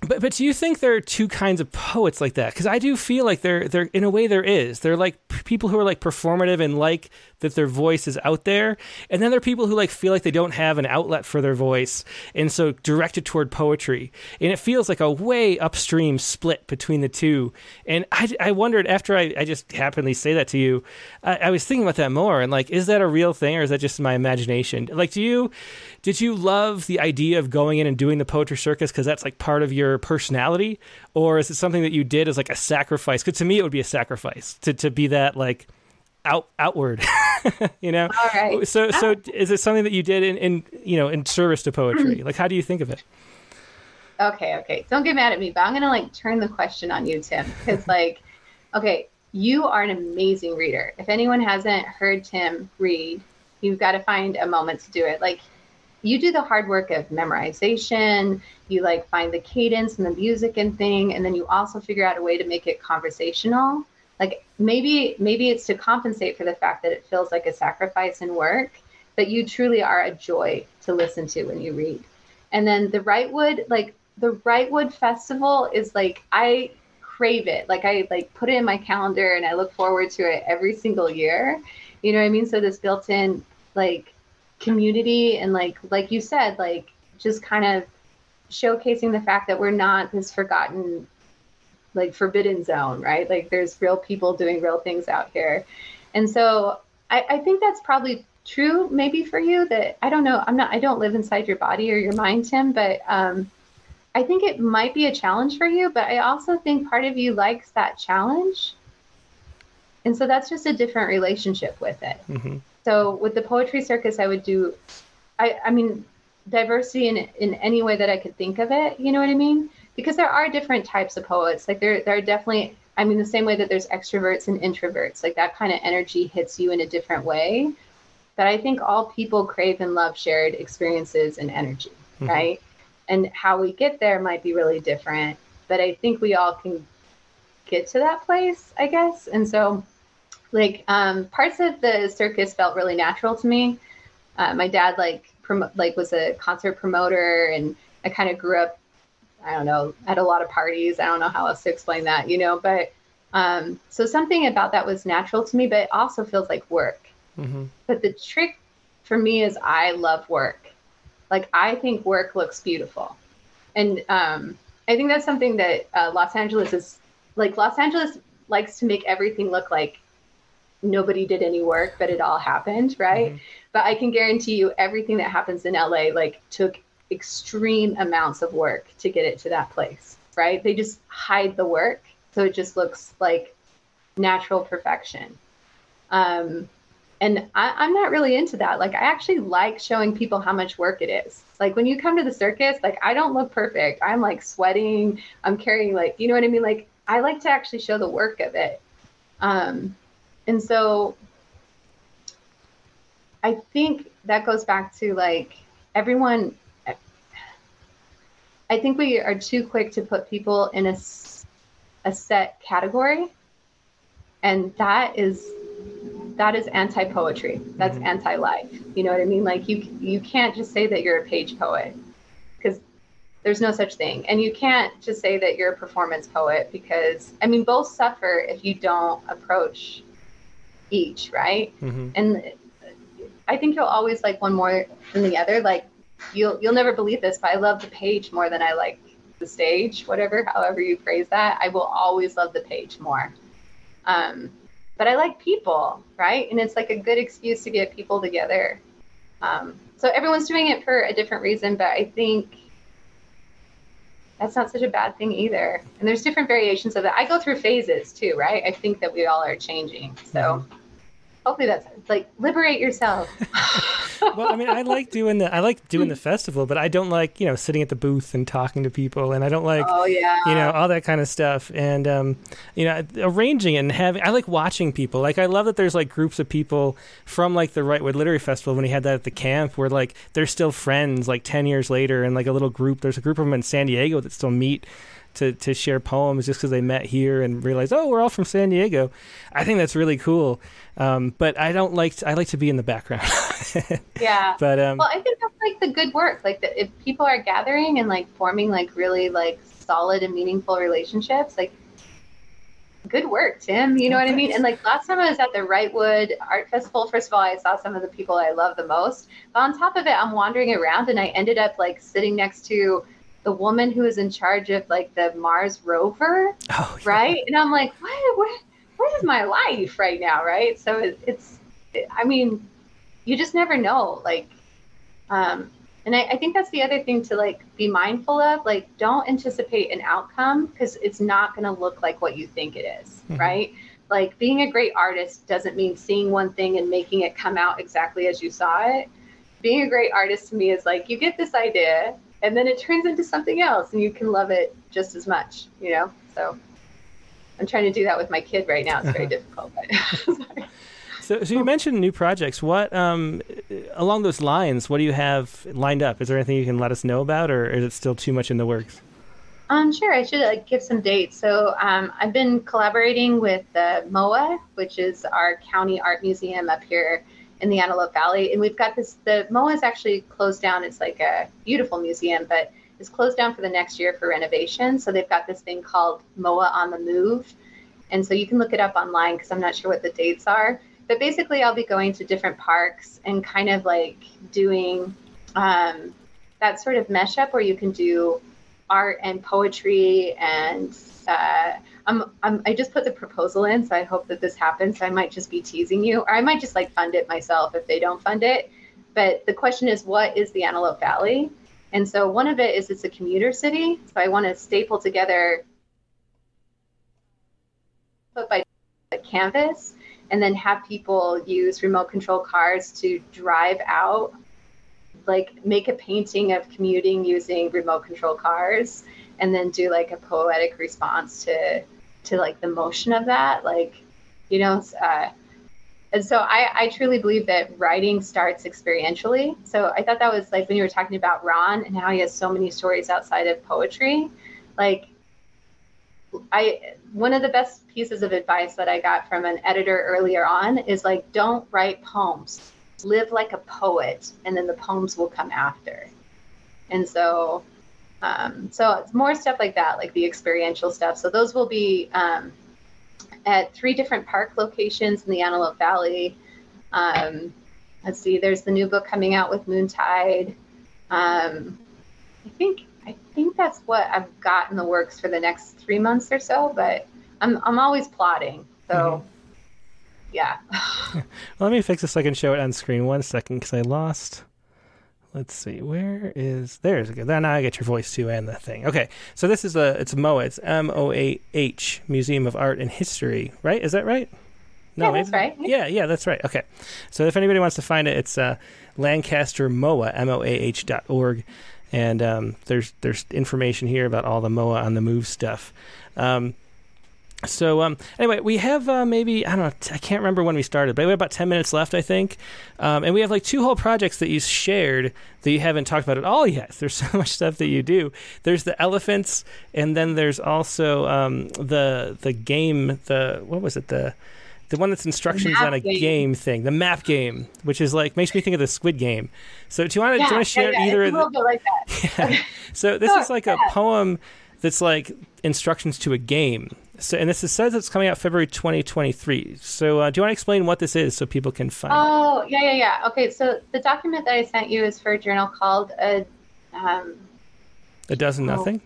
but but do you think there are two kinds of poets like that? Because I do feel like there there in a way there is. They're like p- people who are like performative and like that their voice is out there, and then there are people who like feel like they don't have an outlet for their voice, and so directed toward poetry. And it feels like a way upstream split between the two. And I, I wondered after I, I just happenly say that to you, I, I was thinking about that more and like, is that a real thing or is that just my imagination? Like, do you did you love the idea of going in and doing the poetry circus because that's like part of your personality, or is it something that you did as like a sacrifice? Because to me, it would be a sacrifice to to be that like out outward, you know. All right. So so uh, is it something that you did in, in you know in service to poetry? like, how do you think of it? Okay, okay. Don't get mad at me, but I'm gonna like turn the question on you, Tim, because like, okay, you are an amazing reader. If anyone hasn't heard Tim read, you've got to find a moment to do it. Like, you do the hard work of memorization. You like find the cadence and the music and thing, and then you also figure out a way to make it conversational. Like maybe maybe it's to compensate for the fact that it feels like a sacrifice and work, but you truly are a joy to listen to when you read. And then the Wrightwood, like the Wrightwood Festival is like I crave it. Like I like put it in my calendar and I look forward to it every single year. You know what I mean? So this built-in like community and like like you said, like just kind of showcasing the fact that we're not this forgotten like forbidden zone, right? Like there's real people doing real things out here. And so I, I think that's probably true maybe for you that I don't know. I'm not I don't live inside your body or your mind, Tim, but um I think it might be a challenge for you, but I also think part of you likes that challenge. And so that's just a different relationship with it. Mm-hmm. So with the poetry circus, I would do, I, I mean, diversity in in any way that I could think of it. You know what I mean? Because there are different types of poets. Like there, there are definitely. I mean, the same way that there's extroverts and introverts. Like that kind of energy hits you in a different way. But I think all people crave and love shared experiences and energy, Mhm. right? And how we get there might be really different. But I think we all can get to that place, I guess. And so like um, parts of the circus felt really natural to me. Uh, my dad like prom- like was a concert promoter, and I kind of grew up. I don't know at a lot of parties. I don't know how else to explain that, you know. But um, so something about that was natural to me, but it also feels like work. Mm-hmm. But the trick for me is I love work. Like I think work looks beautiful, and um, I think that's something that uh, Los Angeles is like. Los Angeles likes to make everything look like nobody did any work, but it all happened, right? Mhm. But I can guarantee you, everything that happens in LA like took extreme amounts of work to get it to that place, right? They just hide the work, so it just looks like natural perfection. Um, and I, I'm not really into that. Like, I actually like showing people how much work it is. Like, when you come to the circus, like, I don't look perfect. I'm like sweating. I'm carrying, like, you know what I mean? Like, I like to actually show the work of it. Um, and so I think that goes back to like everyone. I think we are too quick to put people in a, a set category. And that is that is anti-poetry. That's Mhm. anti-life. You know what I mean? Like you you can't just say that you're a page poet because there's no such thing. And you can't just say that you're a performance poet because I mean both suffer if you don't approach each, right? Mm-hmm. And I think you'll always like one more than the other. Like you'll you'll never believe this, but I love the page more than I like the stage, whatever, however you phrase that. I will always love the page more. Um, but I like people, right? And it's like a good excuse to get people together. Um, so everyone's doing it for a different reason, but I think that's not such a bad thing either. And there's different variations of it. I go through phases too, right? I think that we all are changing. So mm-hmm. Hopefully that's like liberate yourself. well, I mean, I like doing the I like doing the festival, but I don't like you know sitting at the booth and talking to people, and I don't like oh yeah you know all that kind of stuff, and um, you know arranging and having. I like watching people. Like I love that there's like groups of people from like the Wrightwood Literary Festival when he had that at the camp, where like they're still friends like ten years later, and like a little group. There's a group of them in San Diego that still meet to, to share poems just because they met here and realized, oh, we're all from San Diego. I think that's really cool. Um, but I don't like to, I like to be in the background. yeah. But um, well, I think that's like the good work. Like the, if people are gathering and like forming like really like solid and meaningful relationships, like good work, Tim. You know what I mean? And like last time I was at the Wrightwood Art Festival, first of all, I saw some of the people I love the most. But on top of it, I'm wandering around and I ended up like sitting next to the woman who is in charge of like the Mars rover, oh, yeah. right? And I'm like, what, what, what is my life right now, right? So it, it's, it, I mean, you just never know, like, um, and I, I think that's the other thing to like be mindful of. Like, don't anticipate an outcome because it's not going to look like what you think it is, mm-hmm. right? Like being a great artist doesn't mean seeing one thing and making it come out exactly as you saw it. Being a great artist to me is like you get this idea and then it turns into something else and you can love it just as much you know? So i'm trying to do that with my kid right now. It's very difficult but so, so you mentioned new projects. What um, along those lines what do you have lined up? Is there anything you can let us know about or is it still too much in the works? Um, sure. I should uh, give some dates. So um, I've been collaborating with the MOAH, which is our county art museum up here in the Antelope Valley. And we've got this, the MOAH is actually closed down. It's like a beautiful museum, but it's closed down for the next year for renovation. So they've got this thing called MOAH on the Move. And so you can look it up online because I'm not sure what the dates are. But basically, I'll be going to different parks and kind of like doing um, that sort of mesh up where you can do art and poetry and uh, I'm, I'm, I just put the proposal in, so I hope that this happens. So I might just be teasing you, or I might just like fund it myself if they don't fund it. But the question is, what is the Antelope Valley? And so one of it is it's a commuter city. So I want to staple together put by canvas and then have people use remote control cars to drive out like make a painting of commuting using remote control cars and then do like a poetic response to to like the motion of that like you know uh, and so I, I truly believe that writing starts experientially. So i thought that was like when you were talking about ron and how he has so many stories outside of poetry like i one of the best pieces of advice that i got from an editor earlier on is like don't write poems. Live like a poet and then the poems will come after. And so um, so it's more stuff like that, like the experiential stuff. So those will be um, at three different park locations in the Antelope Valley. Um, let's see, there's the new book coming out with Moontide. Um, I think I think that's what I've got in the works for the next three months or so. But I'm I'm always plotting, so. Mm-hmm. Yeah. let me fix this so I can show it on screen. One second, because I lost let's see where is there's a good now i get your voice too and the thing. Okay so this is a it's MOAH it's m-o-a-h museum of art and history right? Is that right? No yeah, that's right. yeah yeah that's right okay. So if anybody wants to find it it's uh, lancaster MOAH m-o-a-h dot org. And um, there's there's information here about all the MOAH on the move stuff. Um, so um, anyway, we have uh, maybe I don't know I can't remember when we started, but we have about ten minutes left, I think, um, and we have like two whole projects that you shared that you haven't talked about at all yet. There's so much stuff that you do. There's the elephants, and then there's also um, the the game. The what was it the the one that's instructions on a game. game. thing, the map game, which is like makes me think of the Squid Game. So do you want to yeah, share yeah, either? It's a little bit like that. yeah. So this sure, is like a poem that's like instructions to a game. So, and this is, says it's coming out February 2023. So, uh, do you want to explain what this is so people can find oh, yeah, yeah, yeah. Okay, so the document that I sent you is for a journal called a. Um, a dozen oh, nothing.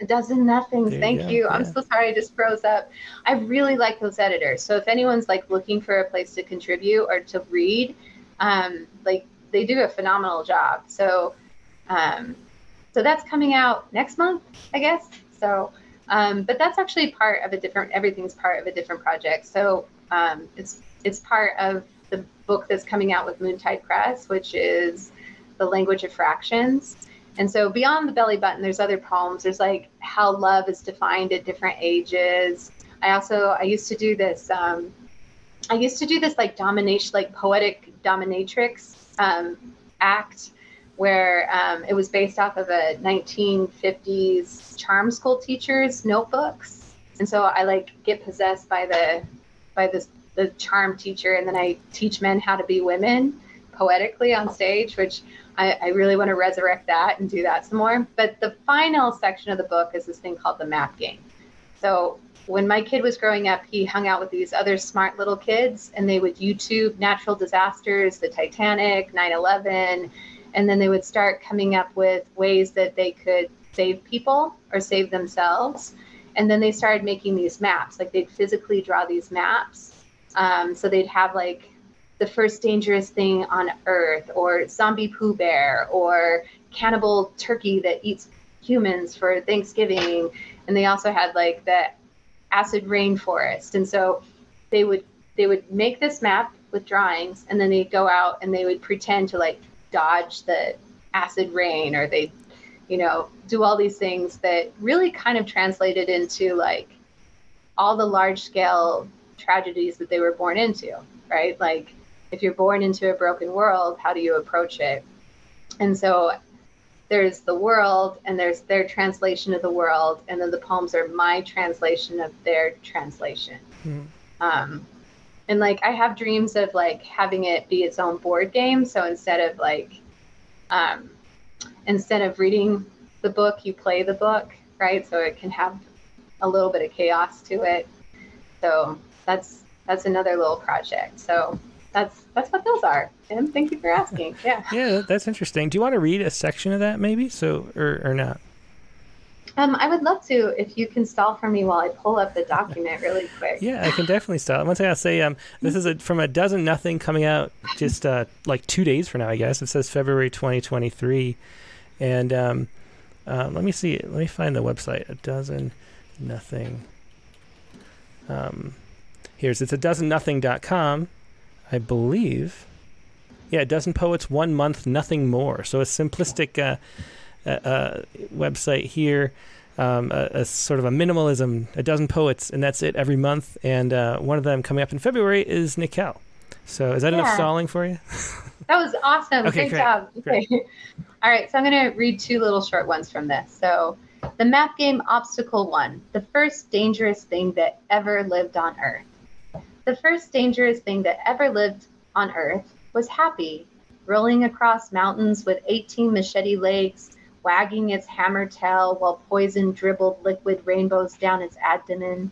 A dozen nothing. There Thank you. you. Yeah. I'm so sorry, I just froze up. I really like those editors. So if anyone's like looking for a place to contribute or to read, um, like they do a phenomenal job. So, um, so that's coming out next month, I guess. So, um, but that's actually part of a different. Everything's part of a different project. So um, it's it's part of the book that's coming out with Moontide Press, which is the language of fractions. And so beyond the belly button, there's other poems. There's like how love is defined at different ages. I also I used to do this. Um, I used to do this like domination, like poetic dominatrix um, act, where um, it was based off of a 1950s charm school teacher's notebooks. And so I like get possessed by the by this the charm teacher, and then I teach men how to be women poetically on stage, which I, I really want to resurrect that and do that some more. But the final section of the book is this thing called the map game. So when my kid was growing up, he hung out with these other smart little kids, and they would YouTube natural disasters, the Titanic, 9 11, and then they would start coming up with ways that they could save people or save themselves. And then they started making these maps, like they'd physically draw these maps. Um, so they'd have like the first dangerous thing on earth, or zombie Pooh Bear, or cannibal turkey that eats humans for Thanksgiving. And they also had like the acid rainforest. And so they would they would make this map with drawings and then they'd go out and they would pretend to like dodge the acid rain or they you know do all these things that really kind of translated into like all the large scale tragedies that they were born into right like if you're born into a broken world, how do you approach it? And so there's the world and there's their translation of the world, and then the poems are my translation of their translation. Mm-hmm. Um, and like I have dreams of like having it be its own board game. So instead of like, um, instead of reading the book, you play the book, right? So it can have a little bit of chaos to it. So that's that's another little project. So that's that's what those are. Tim, thank you for asking. Yeah. yeah, that's interesting. Do you want to read a section of that, maybe? So or or not? Um, I would love to if you can stall for me while I pull up the document really quick. Yeah, I can definitely stall. One thing I'll say, um, this is a, from a dozen nothing coming out just uh, like two days from now, I guess. It says February 2023, and um, uh, let me see. Let me find the website. A dozen nothing. Um, here's it's a dozen nothing.com I believe. Yeah, a dozen poets, one month, nothing more. So a simplistic uh, uh, website here, um, a, a, sort of a minimalism, a dozen poets, and that's it every month. And uh, one of them coming up in February is Nicelle. So is that yeah. enough stalling for you? that was awesome. Okay, great, great job. Great. Okay. All right, so I'm going to read two little short ones from this. So, the map game obstacle one, the first dangerous thing that ever lived on Earth. The first dangerous thing that ever lived on Earth was happy, rolling across mountains with 18 machete legs, wagging its hammer tail while poison dribbled liquid rainbows down its abdomen.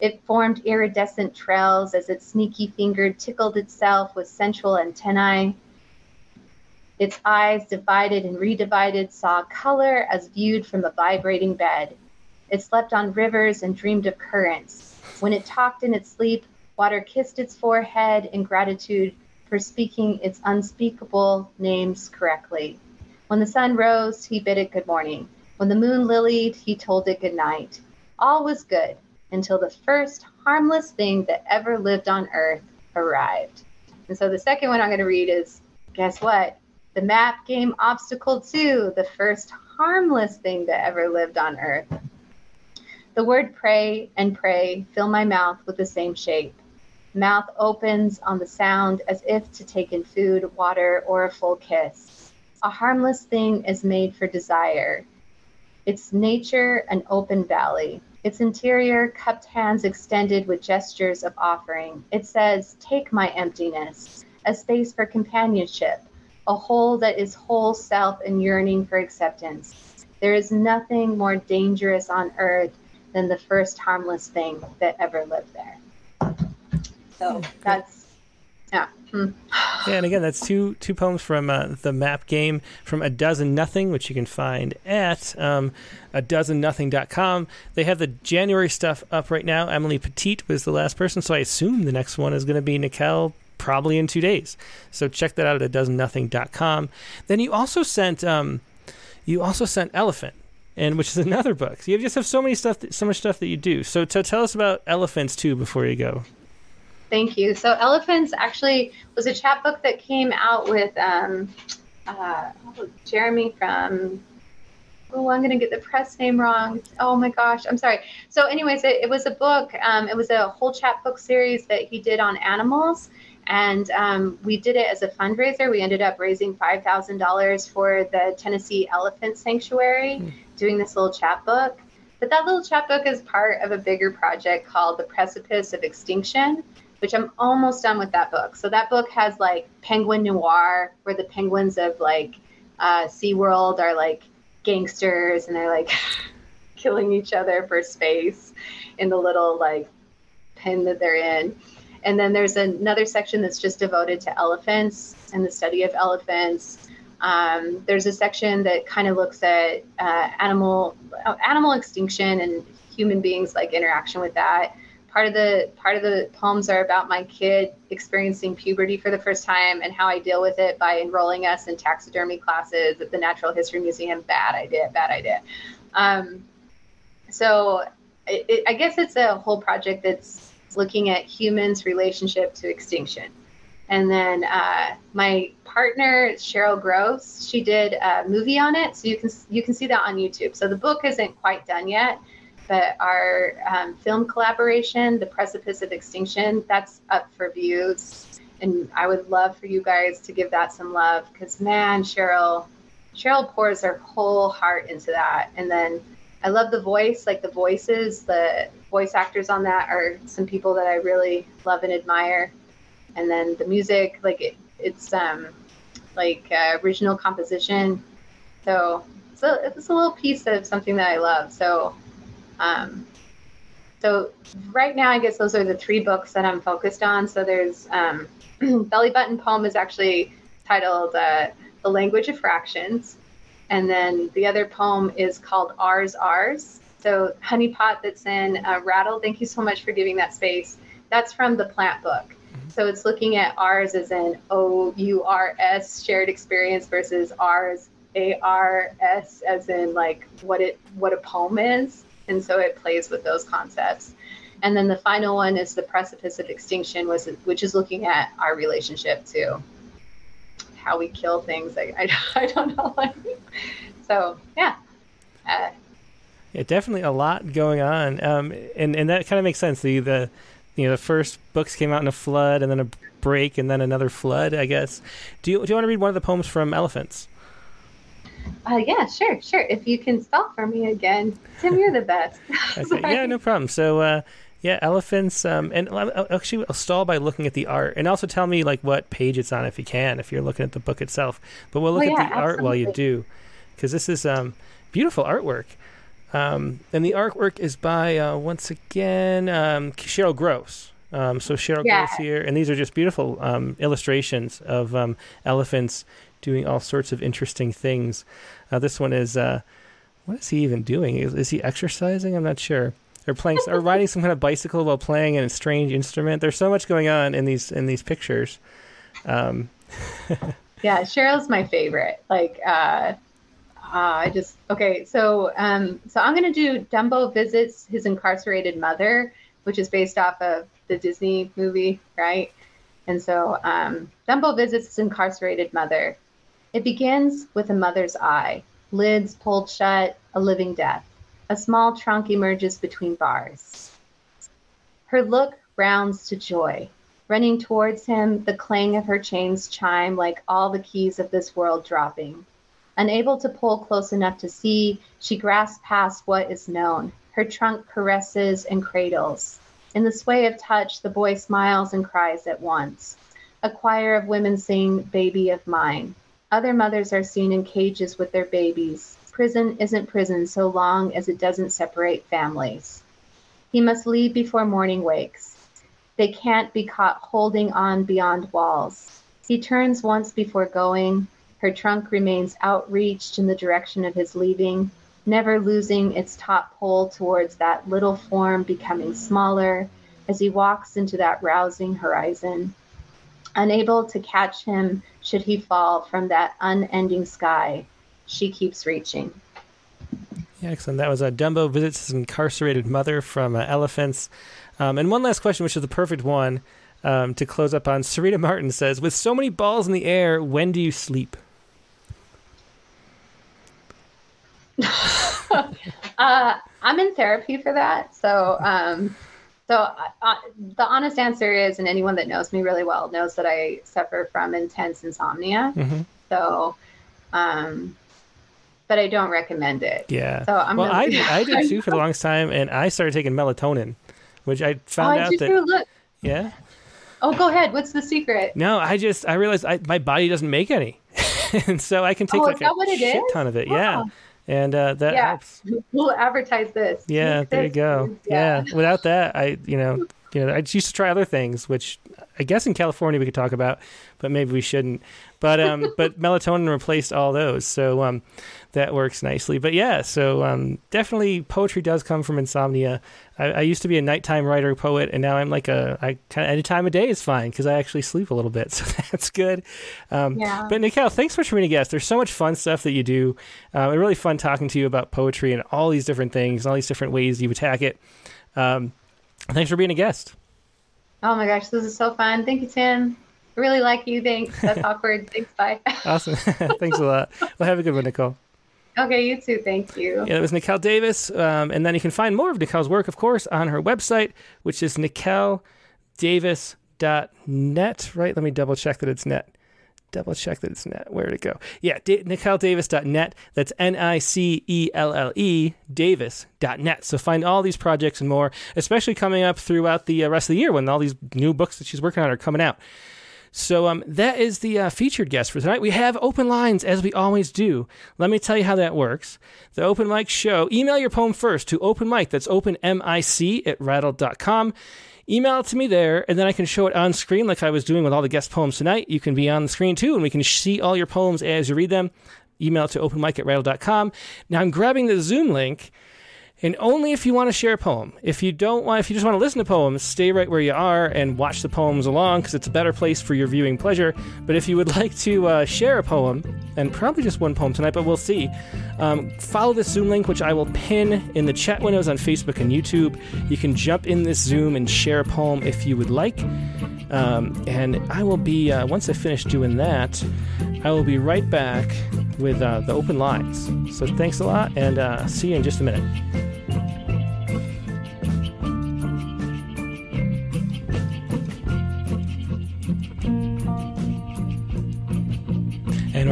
It formed iridescent trails as its sneaky finger tickled itself with sensual antennae. Its eyes, divided and redivided, saw color as viewed from a vibrating bed. It slept on rivers and dreamed of currents. When it talked in its sleep, Water kissed its forehead in gratitude for speaking its unspeakable names correctly. When the sun rose, he bid it good morning. When the moon lilied, he told it good night. All was good until the first harmless thing that ever lived on earth arrived. And so the second one I'm going to read is guess what? The map game obstacle two, the first harmless thing that ever lived on earth. The word pray and pray fill my mouth with the same shape. Mouth opens on the sound as if to take in food, water, or a full kiss. A harmless thing is made for desire. Its nature, an open valley. Its interior, cupped hands extended with gestures of offering. It says, Take my emptiness, a space for companionship, a whole that is whole self and yearning for acceptance. There is nothing more dangerous on earth than the first harmless thing that ever lived there. So hmm. that's yeah. Hmm. Yeah, and again, that's two two poems from uh, the map game from A Dozen Nothing, which you can find at um, a dozen nothing.com. They have the January stuff up right now. Emily Petit was the last person, so I assume the next one is going to be Nicelle probably in two days. So check that out at a dozen nothing.com. Then you also sent um, you also sent Elephant, and which is another book. So you just have so many stuff, that, so much stuff that you do. So, to tell us about Elephants too before you go. Thank you. So Elephants actually was a chapbook that came out with um, uh, Jeremy from. Oh, I'm going to get the press name wrong. Oh my gosh, I'm sorry. So, anyways, it, it was a book. Um, it was a whole chapbook series that he did on animals, and um, we did it as a fundraiser. We ended up raising five thousand dollars for the Tennessee Elephant Sanctuary, mm. doing this little chapbook. But that little chapbook is part of a bigger project called The Precipice of Extinction, which I'm almost done with that book. So that book has like Penguin Noir, where the penguins of like uh, SeaWorld are like gangsters and they're like killing each other for space in the little like pen that they're in. And then there's another section that's just devoted to elephants and the study of elephants. Um, there's a section that kind of looks at uh, animal uh, animal extinction and human beings like interaction with that part of the part of the poems are about my kid experiencing puberty for the first time and how I deal with it by enrolling us in taxidermy classes at the Natural History Museum. Bad idea, bad idea. Um, so it, it, I guess it's a whole project that's looking at humans' relationship to extinction. And then uh, my partner Cheryl Gross, she did a movie on it, so you can you can see that on YouTube. So the book isn't quite done yet, but our um, film collaboration, The Precipice of Extinction, that's up for views. And I would love for you guys to give that some love because, man, Cheryl, Cheryl pours her whole heart into that. And then I love the voice, like the voices, the voice actors on that are some people that I really love and admire. And then the music, like it, it's um, like uh, original composition. So, so it's a little piece of something that I love. So um, so right now, I guess those are the three books that I'm focused on. So there's um, Belly Button Poem is actually titled uh, The Language of Fractions. And then the other poem is called Ours, Ours. So Honey Pot that's in uh, Rattle, thank you so much for giving that space. That's from the plant book. Mm-hmm. So it's looking at ours as in O U R S shared experience versus ours A R S as in like what it what a poem is and so it plays with those concepts. And then the final one is the precipice of extinction, was which is looking at our relationship to how we kill things. I, I, I don't know. so yeah. Uh, yeah, definitely a lot going on, um, and and that kind of makes sense. The the you know the first books came out in a flood, and then a break, and then another flood. I guess. Do you do you want to read one of the poems from Elephants? Uh, yeah, sure, sure. If you can spell for me again, Tim, you're the best. okay. Yeah, no problem. So, uh, yeah, elephants. Um, and I'll, actually, I'll stall by looking at the art, and also tell me like what page it's on if you can, if you're looking at the book itself. But we'll look well, at the absolutely. art while you do, because this is um, beautiful artwork. Um, and the artwork is by uh, once again um, Cheryl Gross. Um, so Cheryl yeah. Gross here, and these are just beautiful um, illustrations of um, elephants doing all sorts of interesting things. Uh, this one is uh, what is he even doing? Is, is, he exercising? I'm not sure. Or playing or riding some kind of bicycle while playing a strange instrument. There's so much going on in these in these pictures. Um, yeah, Cheryl's my favorite. Like, uh, uh, I just okay. So, um, so I'm gonna do Dumbo visits his incarcerated mother, which is based off of the Disney movie, right? And so, um, Dumbo visits his incarcerated mother, it begins with a mother's eye, lids pulled shut, a living death. A small trunk emerges between bars. Her look rounds to joy. Running towards him, the clang of her chains chime like all the keys of this world dropping. Unable to pull close enough to see, she grasps past what is known. Her trunk caresses and cradles. In the sway of touch, the boy smiles and cries at once. A choir of women sing, Baby of Mine. Other mothers are seen in cages with their babies. Prison isn't prison so long as it doesn't separate families. He must leave before morning wakes. They can't be caught holding on beyond walls. He turns once before going. Her trunk remains outreached in the direction of his leaving, never losing its top pole towards that little form becoming smaller as he walks into that rousing horizon unable to catch him should he fall from that unending sky. she keeps reaching. Yeah, excellent. That was uh, Dumbo visits his incarcerated mother from uh, Elephants. Um, and one last question, which is the perfect one um, to close up on. Sarita Martin says, "With so many balls in the air, when do you sleep?" uh, I'm in therapy for that, so um, so uh, the honest answer is, and anyone that knows me really well knows that I suffer from intense insomnia. Mm-hmm. So, um, but I don't recommend it. Yeah. So I'm well, I I did too for the longest time, and I started taking melatonin, which I found oh, out that. Look. Yeah. Oh, go ahead. What's the secret? No, I just I realized I, my body doesn't make any, and so I can take oh, like a shit is? ton of it. Yeah and uh, that yeah. helps. We'll advertise this. Yeah, there you go. Yeah. yeah. without that, I you know you know I just used to try other things, which I guess in California we could talk about, but maybe we shouldn't. But um, but melatonin replaced all those, so um, that works nicely. But yeah, so um, definitely poetry does come from insomnia. I, I, used to be a nighttime writer poet, and now I'm like a I kind of any time of day is fine because I actually sleep a little bit, so that's good. Um, yeah. But Nicelle, thanks so much for being a guest. There's so much fun stuff that you do. Uh, really fun talking to you about poetry and all these different things, all these different ways you attack it. Um, thanks for being a guest. Oh my gosh, this is so fun. Thank you, Tim. I really like you. Thanks. That's awkward. Thanks. Bye. awesome. Thanks a lot. Well, have a good one, Nicole. Okay, you too. Thank you. Yeah, it was Nicelle Davis. Um, and then you can find more of Nicelle's work, of course, on her website, which is nicelledavis.net, right? Let me double check that it's net. Double check that it's net. Where did it go? Yeah, da-. That's N I C E L L E, davis.net. So find all these projects and more, especially coming up throughout the uh, rest of the year when all these new books that she's working on are coming out. So um, that is the uh, featured guest for tonight. We have open lines as we always do. Let me tell you how that works. The open mic show. Email your poem first to open mic. That's open m i c at rattle.com. Email it to me there, and then I can show it on screen like I was doing with all the guest poems tonight. You can be on the screen too, and we can see all your poems as you read them. Email it to openmic at rattle.com. Now I'm grabbing the Zoom link and only if you want to share a poem. If you don't want, if you just want to listen to poems, stay right where you are and watch the poems along because it's a better place for your viewing pleasure. But if you would like to uh, share a poem, and probably just one poem tonight, but we'll see, um, follow this Zoom link, which I will pin in the chat windows on Facebook and YouTube. You can jump in this Zoom and share a poem if you would like. Um, and I will be, uh, once I finish doing that, I will be right back with uh, the open lines. So thanks a lot, and uh, see you in just a minute.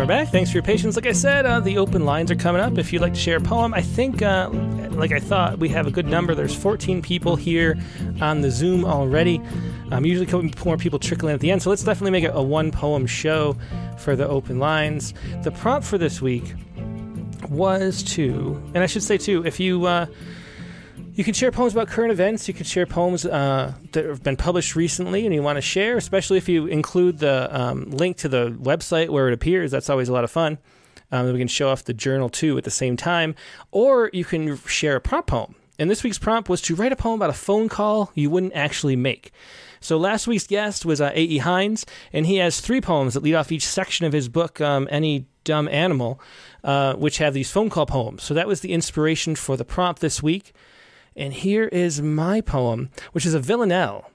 Back. Thanks for your patience. Like I said, uh, the open lines are coming up. If you'd like to share a poem, I think, uh, like I thought, we have a good number. There's 14 people here on the Zoom already. Um, usually, more people trickle in at the end. So let's definitely make it a one poem show for the open lines. The prompt for this week was to, and I should say too, if you uh, you can share poems about current events. You can share poems uh, that have been published recently and you want to share, especially if you include the um, link to the website where it appears. That's always a lot of fun. Um, we can show off the journal too at the same time. Or you can share a prompt poem. And this week's prompt was to write a poem about a phone call you wouldn't actually make. So last week's guest was uh, A.E. Hines, and he has three poems that lead off each section of his book, um, Any Dumb Animal, uh, which have these phone call poems. So that was the inspiration for the prompt this week. And here is my poem, which is a villanelle.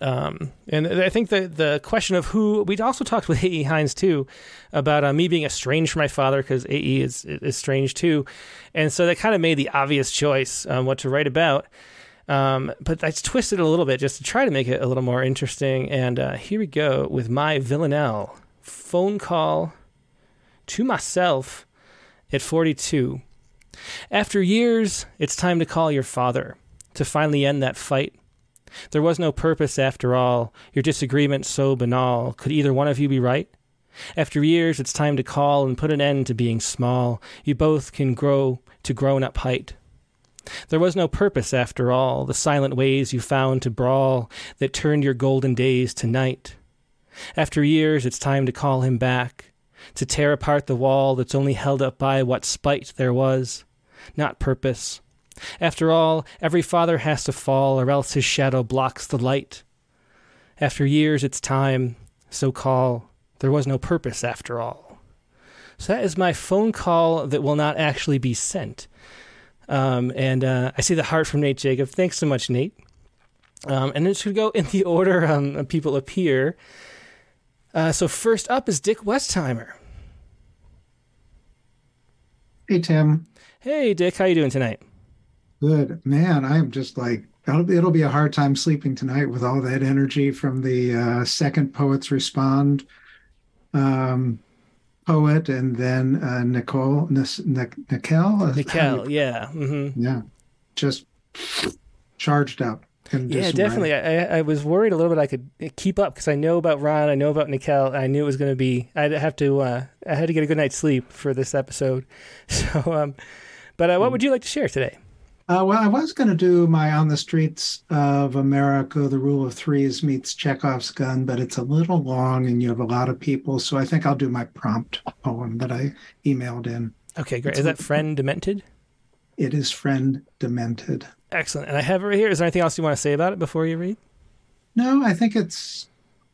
Um, and I think the the question of who we also talked with A.E. Hines too about uh, me being estranged from my father because A.E. is is strange too, and so that kind of made the obvious choice um, what to write about. Um, but I twisted it a little bit just to try to make it a little more interesting. And uh, here we go with my villanelle phone call to myself at 42. After years, it's time to call your father to finally end that fight. There was no purpose after all, your disagreement so banal. Could either one of you be right? After years, it's time to call and put an end to being small. You both can grow to grown up height. There was no purpose after all, the silent ways you found to brawl that turned your golden days to night. After years, it's time to call him back, to tear apart the wall that's only held up by what spite there was, not purpose. After all, every father has to fall, or else his shadow blocks the light. After years, it's time, so call. There was no purpose after all. So that is my phone call that will not actually be sent. Um, and uh, I see the heart from Nate Jacob. Thanks so much, Nate. Um, and it should go in the order um, people appear. Uh, so first up is Dick Westheimer. Hey Tim. Hey Dick, how you doing tonight? Good man. I'm just like it'll be, it'll be a hard time sleeping tonight with all that energy from the uh, second poets respond um, poet and then uh, Nicole Nicole Nicole, yeah, mm-hmm. yeah, just charged up. Yeah, definitely. I, I was worried a little bit I could keep up because I know about Ron, I know about Nicole. I knew it was going to be. I'd have to. Uh, I had to get a good night's sleep for this episode. So, um, but uh, what would you like to share today? Uh, well, I was going to do my On the Streets of America, The Rule of Threes meets Chekhov's Gun, but it's a little long and you have a lot of people. So I think I'll do my prompt poem that I emailed in. Okay, great. It's Is that Friend Demented? It is Friend Demented. Excellent. And I have it right here. Is there anything else you want to say about it before you read? No, I think it's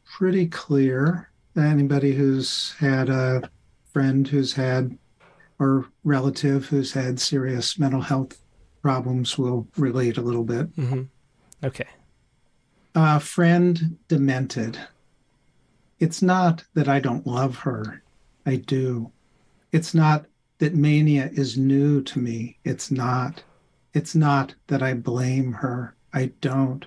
pretty clear. Anybody who's had a friend who's had or relative who's had serious mental health problems will relate a little bit. Mm-hmm. Okay. Uh, friend demented. It's not that I don't love her. I do. It's not that mania is new to me. It's not. It's not that I blame her. I don't.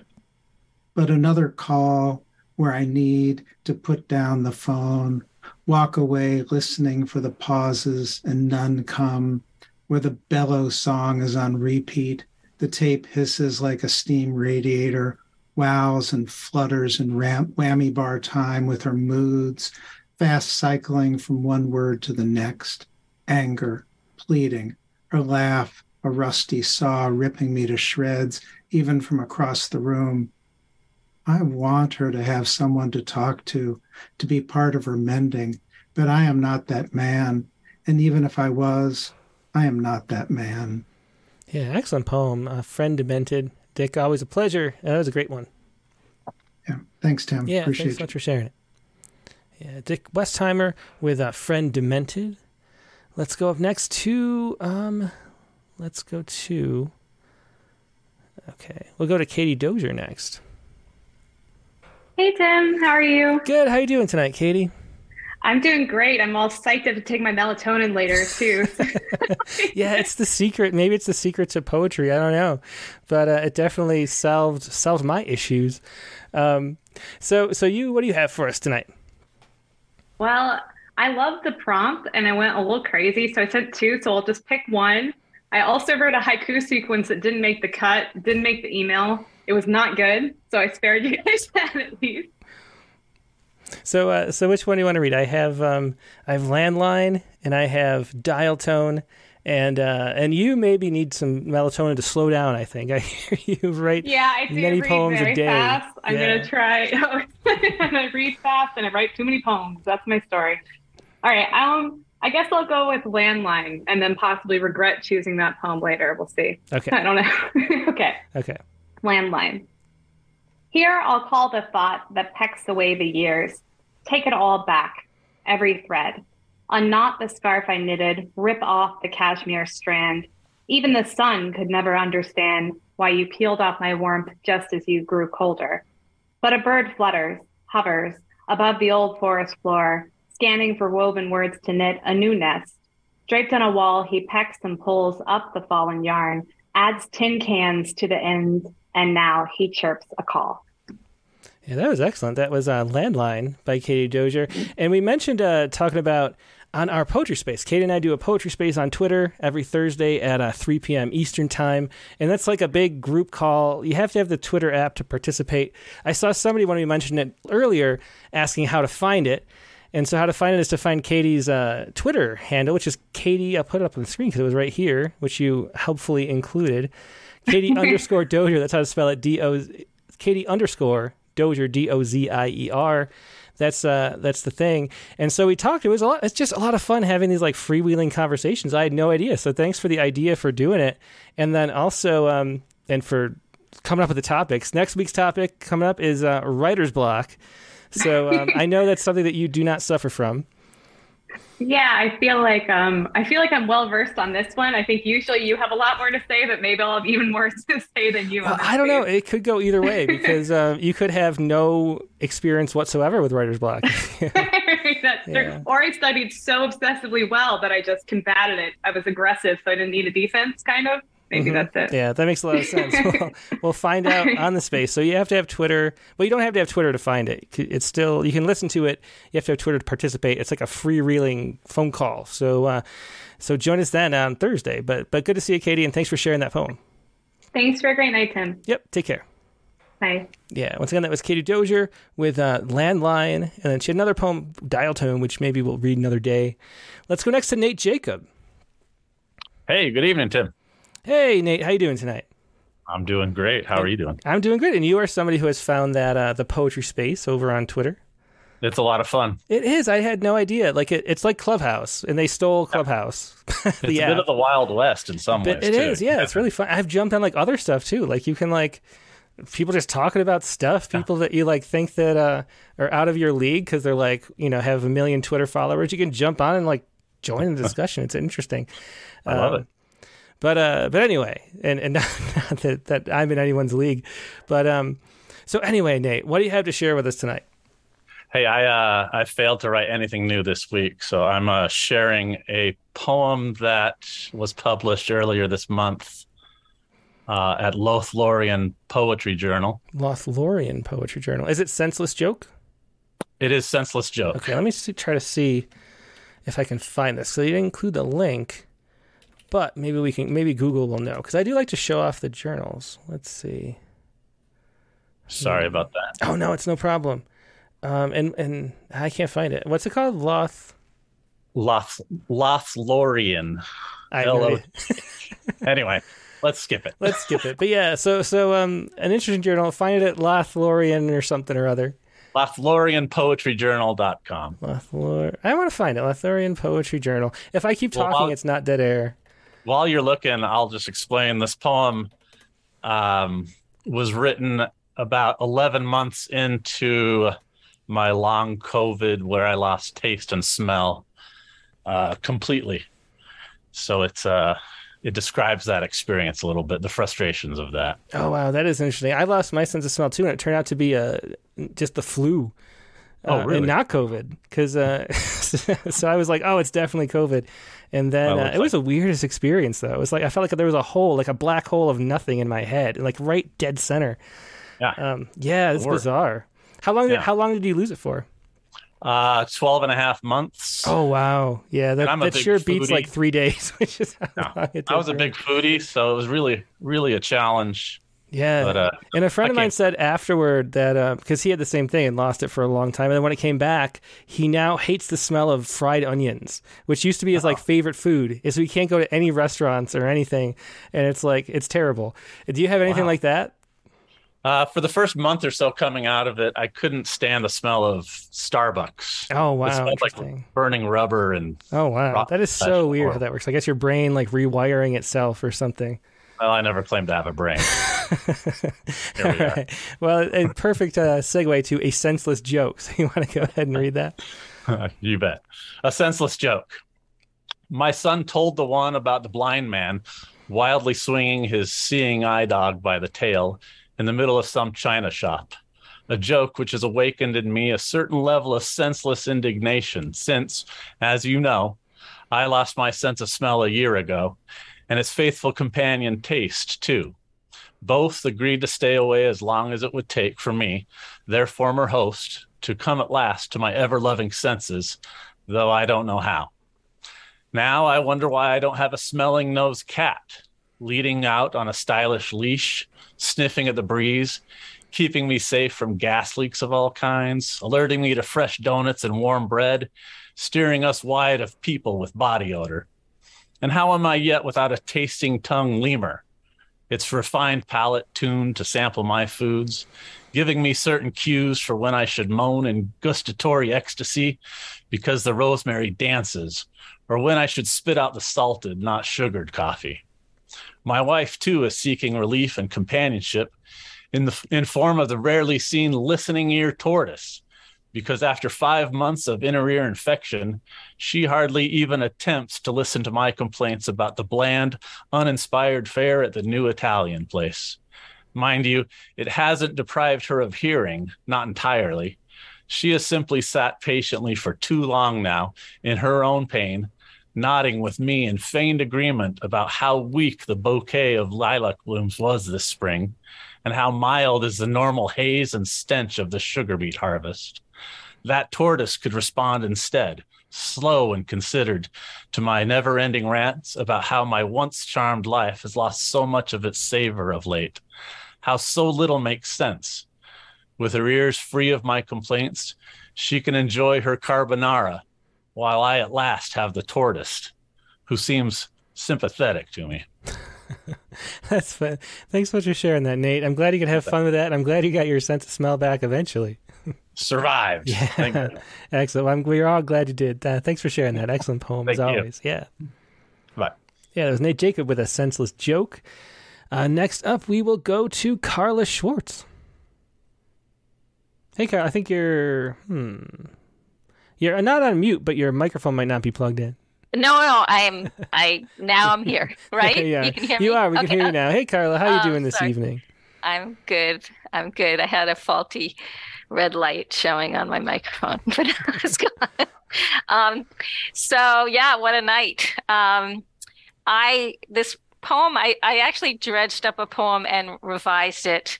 But another call where I need to put down the phone, walk away listening for the pauses and none come, where the bellow song is on repeat. The tape hisses like a steam radiator, wows and flutters in ram- whammy bar time with her moods, fast cycling from one word to the next. Anger, pleading, her laugh, a rusty saw ripping me to shreds, even from across the room. I want her to have someone to talk to, to be part of her mending, but I am not that man. And even if I was, I am not that man. Yeah, excellent poem. A friend demented. Dick, always a pleasure. That was a great one. Yeah, thanks, Tim. Yeah, Appreciate thanks so much for sharing it. Yeah, Dick Westheimer with a friend demented. Let's go up next to um, let's go to. Okay, we'll go to Katie Dozier next. Hey Tim, how are you? Good. How are you doing tonight, Katie? I'm doing great. I'm all psyched to take my melatonin later too. yeah, it's the secret. Maybe it's the secret to poetry. I don't know, but uh, it definitely solved solved my issues. Um, so, so you, what do you have for us tonight? Well, I love the prompt, and I went a little crazy, so I sent two. So I'll just pick one. I also wrote a haiku sequence that didn't make the cut, didn't make the email. It was not good, so I spared you guys that at least. So, uh, so which one do you want to read? I have, um, I have landline, and I have dial tone, and uh, and you maybe need some melatonin to slow down. I think I hear you write. Yeah, I do many read poems very a day. fast. I'm Yeah. gonna try. and I read fast, and I write too many poems. That's my story. All right. Um, I guess I'll go with landline, and then possibly regret choosing that poem later. We'll see. Okay, I don't know. okay. okay. Landline. Here I'll call the thought that pecks away the years. Take it all back, every thread. Unknot the scarf I knitted, rip off the cashmere strand. Even the sun could never understand why you peeled off my warmth just as you grew colder. But a bird flutters, hovers above the old forest floor, scanning for woven words to knit a new nest. Draped on a wall, he pecks and pulls up the fallen yarn, adds tin cans to the ends, and now he chirps a call. Yeah, that was excellent. That was uh, Landline by Katie Dozier. And we mentioned uh, talking about on our poetry space. Katie and I do a poetry space on Twitter every Thursday at uh, 3 p.m. Eastern Time. And that's like a big group call. You have to have the Twitter app to participate. I saw somebody, when we mentioned it earlier, asking how to find it. And so, how to find it is to find Katie's uh, Twitter handle, which is Katie. I'll put it up on the screen because it was right here, which you helpfully included. Katie underscore Dozier. That's how to spell it. D O. Katie underscore Dozier. D O Z I E R. That's uh that's the thing. And so we talked. It was a lot. It's just a lot of fun having these like freewheeling conversations. I had no idea. So thanks for the idea for doing it. And then also um and for coming up with the topics. Next week's topic coming up is uh, writer's block. So um, I know that's something that you do not suffer from. Yeah, I feel like um, I feel like I'm well versed on this one. I think usually you have a lot more to say, but maybe I'll have even more to say than you. Well, I don't know. It could go either way because uh, you could have no experience whatsoever with writer's block. That's yeah. true. Or I studied so obsessively well that I just combated it. I was aggressive, so I didn't need a defense, kind of. Maybe mm-hmm. that's it. Yeah, that makes a lot of sense. we'll, we'll, find out on the space. So you have to have Twitter. Well, you don't have to have Twitter to find it. It's still you can listen to it. You have to have Twitter to participate. It's like a freewheeling phone call. So uh, so join us then on Thursday. But but good to see you, Katie, and thanks for sharing that poem. Thanks for a great night, Tim. Yep. Take care. Bye. Yeah. Once again, that was Katie Dozier with uh, Landline, and then she had another poem, Dial Tone, which maybe we'll read another day. Let's go next to Nate Jacob. Hey, good evening, Tim. Hey, Nate, how you doing tonight? I'm doing great. How are you doing? I'm doing great. And you are somebody who has found that uh, the poetry space over on Twitter. It's a lot of fun. It is. I had no idea. Like it, it's like Clubhouse, and they stole Clubhouse. it's a bit of the Wild West in some but ways. It too. is. Yeah, it's really fun. I've jumped on like other stuff too. Like you can like people just talking about stuff. People that you like think that uh, are out of your league because they're like you know have a million Twitter followers. You can jump on and like join the discussion. It's interesting. I love um, it. But uh, but anyway, and and not, not that, that I'm in anyone's league, but um, so anyway, Nate, what do you have to share with us tonight? Hey, I uh, I failed to write anything new this week, so I'm uh, sharing a poem that was published earlier this month uh, at Lothlorien Poetry Journal. Lothlorien Poetry Journal. Is it Senseless Joke? It is Senseless Joke. Okay, let me see, try to see if I can find this. So you didn't include the link. But maybe we can maybe Google will know because I do like to show off the journals. Let's see. Sorry about that. Oh no, it's no problem. Um, and and I can't find it. What's it called? Loth. Loth Lothlorien. I know. anyway, let's skip it. Let's skip it. But yeah, so so um, an interesting journal. Find it at Lothlorien or something or other. LothlorienPoetryJournal.com. Lothlor. I want to find it. Lothlorien Poetry Journal. If I keep talking, well, it's not dead air while you're looking, I'll just explain this poem um, was written about 11 months into my long COVID where I lost taste and smell uh, completely. So it's uh, it describes that experience a little bit, the frustrations of that. Oh wow, that is interesting. I lost my sense of smell too, and it turned out to be a uh, just the flu. Oh, really? and not COVID, because uh, so I was like, oh, it's definitely COVID, and then uh, it was the weirdest experience though. It was like I felt like there was a hole, like a black hole of nothing in my head, like right dead center. Yeah, um, yeah, it's bizarre. How long? Did, How long did you lose it for? Uh, 12 and a half months. Oh wow, yeah, that, that sure foodie. beats like three days, which is no, I was a big foodie, so it was really, really a challenge. Yeah. But, uh, and a friend of mine said afterward that because uh, he had the same thing and lost it for a long time. And then when it came back, he now hates the smell of fried onions, which used to be his like favorite food. So he can't go to any restaurants or anything. And it's like, it's terrible. Do you have anything wow. like that? Uh, for the first month or so coming out of it, I couldn't stand the smell of Starbucks. Oh wow, it smelled like burning rubber and. Oh wow, that is so weird how that works. I guess your brain like rewiring itself or something. Well, I never claimed to have a brain. we right. Well, a perfect uh, segue to a senseless joke. So you want to go ahead and read that? you bet. A senseless joke. My son told the one about the blind man wildly swinging his seeing eye dog by the tail in the middle of some china shop. A joke which has awakened in me a certain level of senseless indignation, since, as you know, I lost my sense of smell a year ago, and its faithful companion Taste, too. Both agreed to stay away as long as it would take for me, their former host, to come at last to my ever loving senses, though I don't know how. Now I wonder why I don't have a smelling nose cat leading out on a stylish leash, sniffing at the breeze, keeping me safe from gas leaks of all kinds, alerting me to fresh donuts and warm bread, steering us wide of people with body odor. And how am I yet without a tasting tongue lemur? Its refined palate tuned to sample my foods, giving me certain cues for when I should moan in gustatory ecstasy because the rosemary dances, or when I should spit out the salted, not sugared coffee. My wife, too, is seeking relief and companionship in the in form of the rarely seen listening ear tortoise, because after five months of inner ear infection, she hardly even attempts to listen to my complaints about the bland, uninspired fare at the new Italian place. Mind you, it hasn't deprived her of hearing, not entirely. She has simply sat patiently for too long now in her own pain, nodding with me in feigned agreement about how weak the bouquet of lilac blooms was this spring, and how mild is the normal haze and stench of the sugar beet harvest. That tortoise could respond instead, slow and considered, to my never ending rants about how my once charmed life has lost so much of its savor of late, how so little makes sense. With her ears free of my complaints, she can enjoy her carbonara while I at last have the tortoise, who seems sympathetic to me. That's fun. Thanks so much for sharing that, Nate. I'm glad you could have fun with that. I'm glad you got your sense of smell back eventually. Survived. Yeah. Excellent. I'm, we're all glad you did. Uh, thanks for sharing that. Excellent poem as you. always. Yeah. Bye. Yeah, that was Nate Jacob with a senseless joke. Uh, next up, we will go to Carla Schwartz. Hey, Carla, I think you're hmm, you're not on mute, but your microphone might not be plugged in. No, no, I'm I now I'm here, right? yeah, You can hear me. You are. We Okay. can hear you now. Hey, Carla, how are you Oh, doing this sorry. evening? I'm good. I'm good. I had a faulty red light showing on my microphone, but it was gone. Um, so yeah, what a night. Um, I this poem I, I actually dredged up a poem and revised it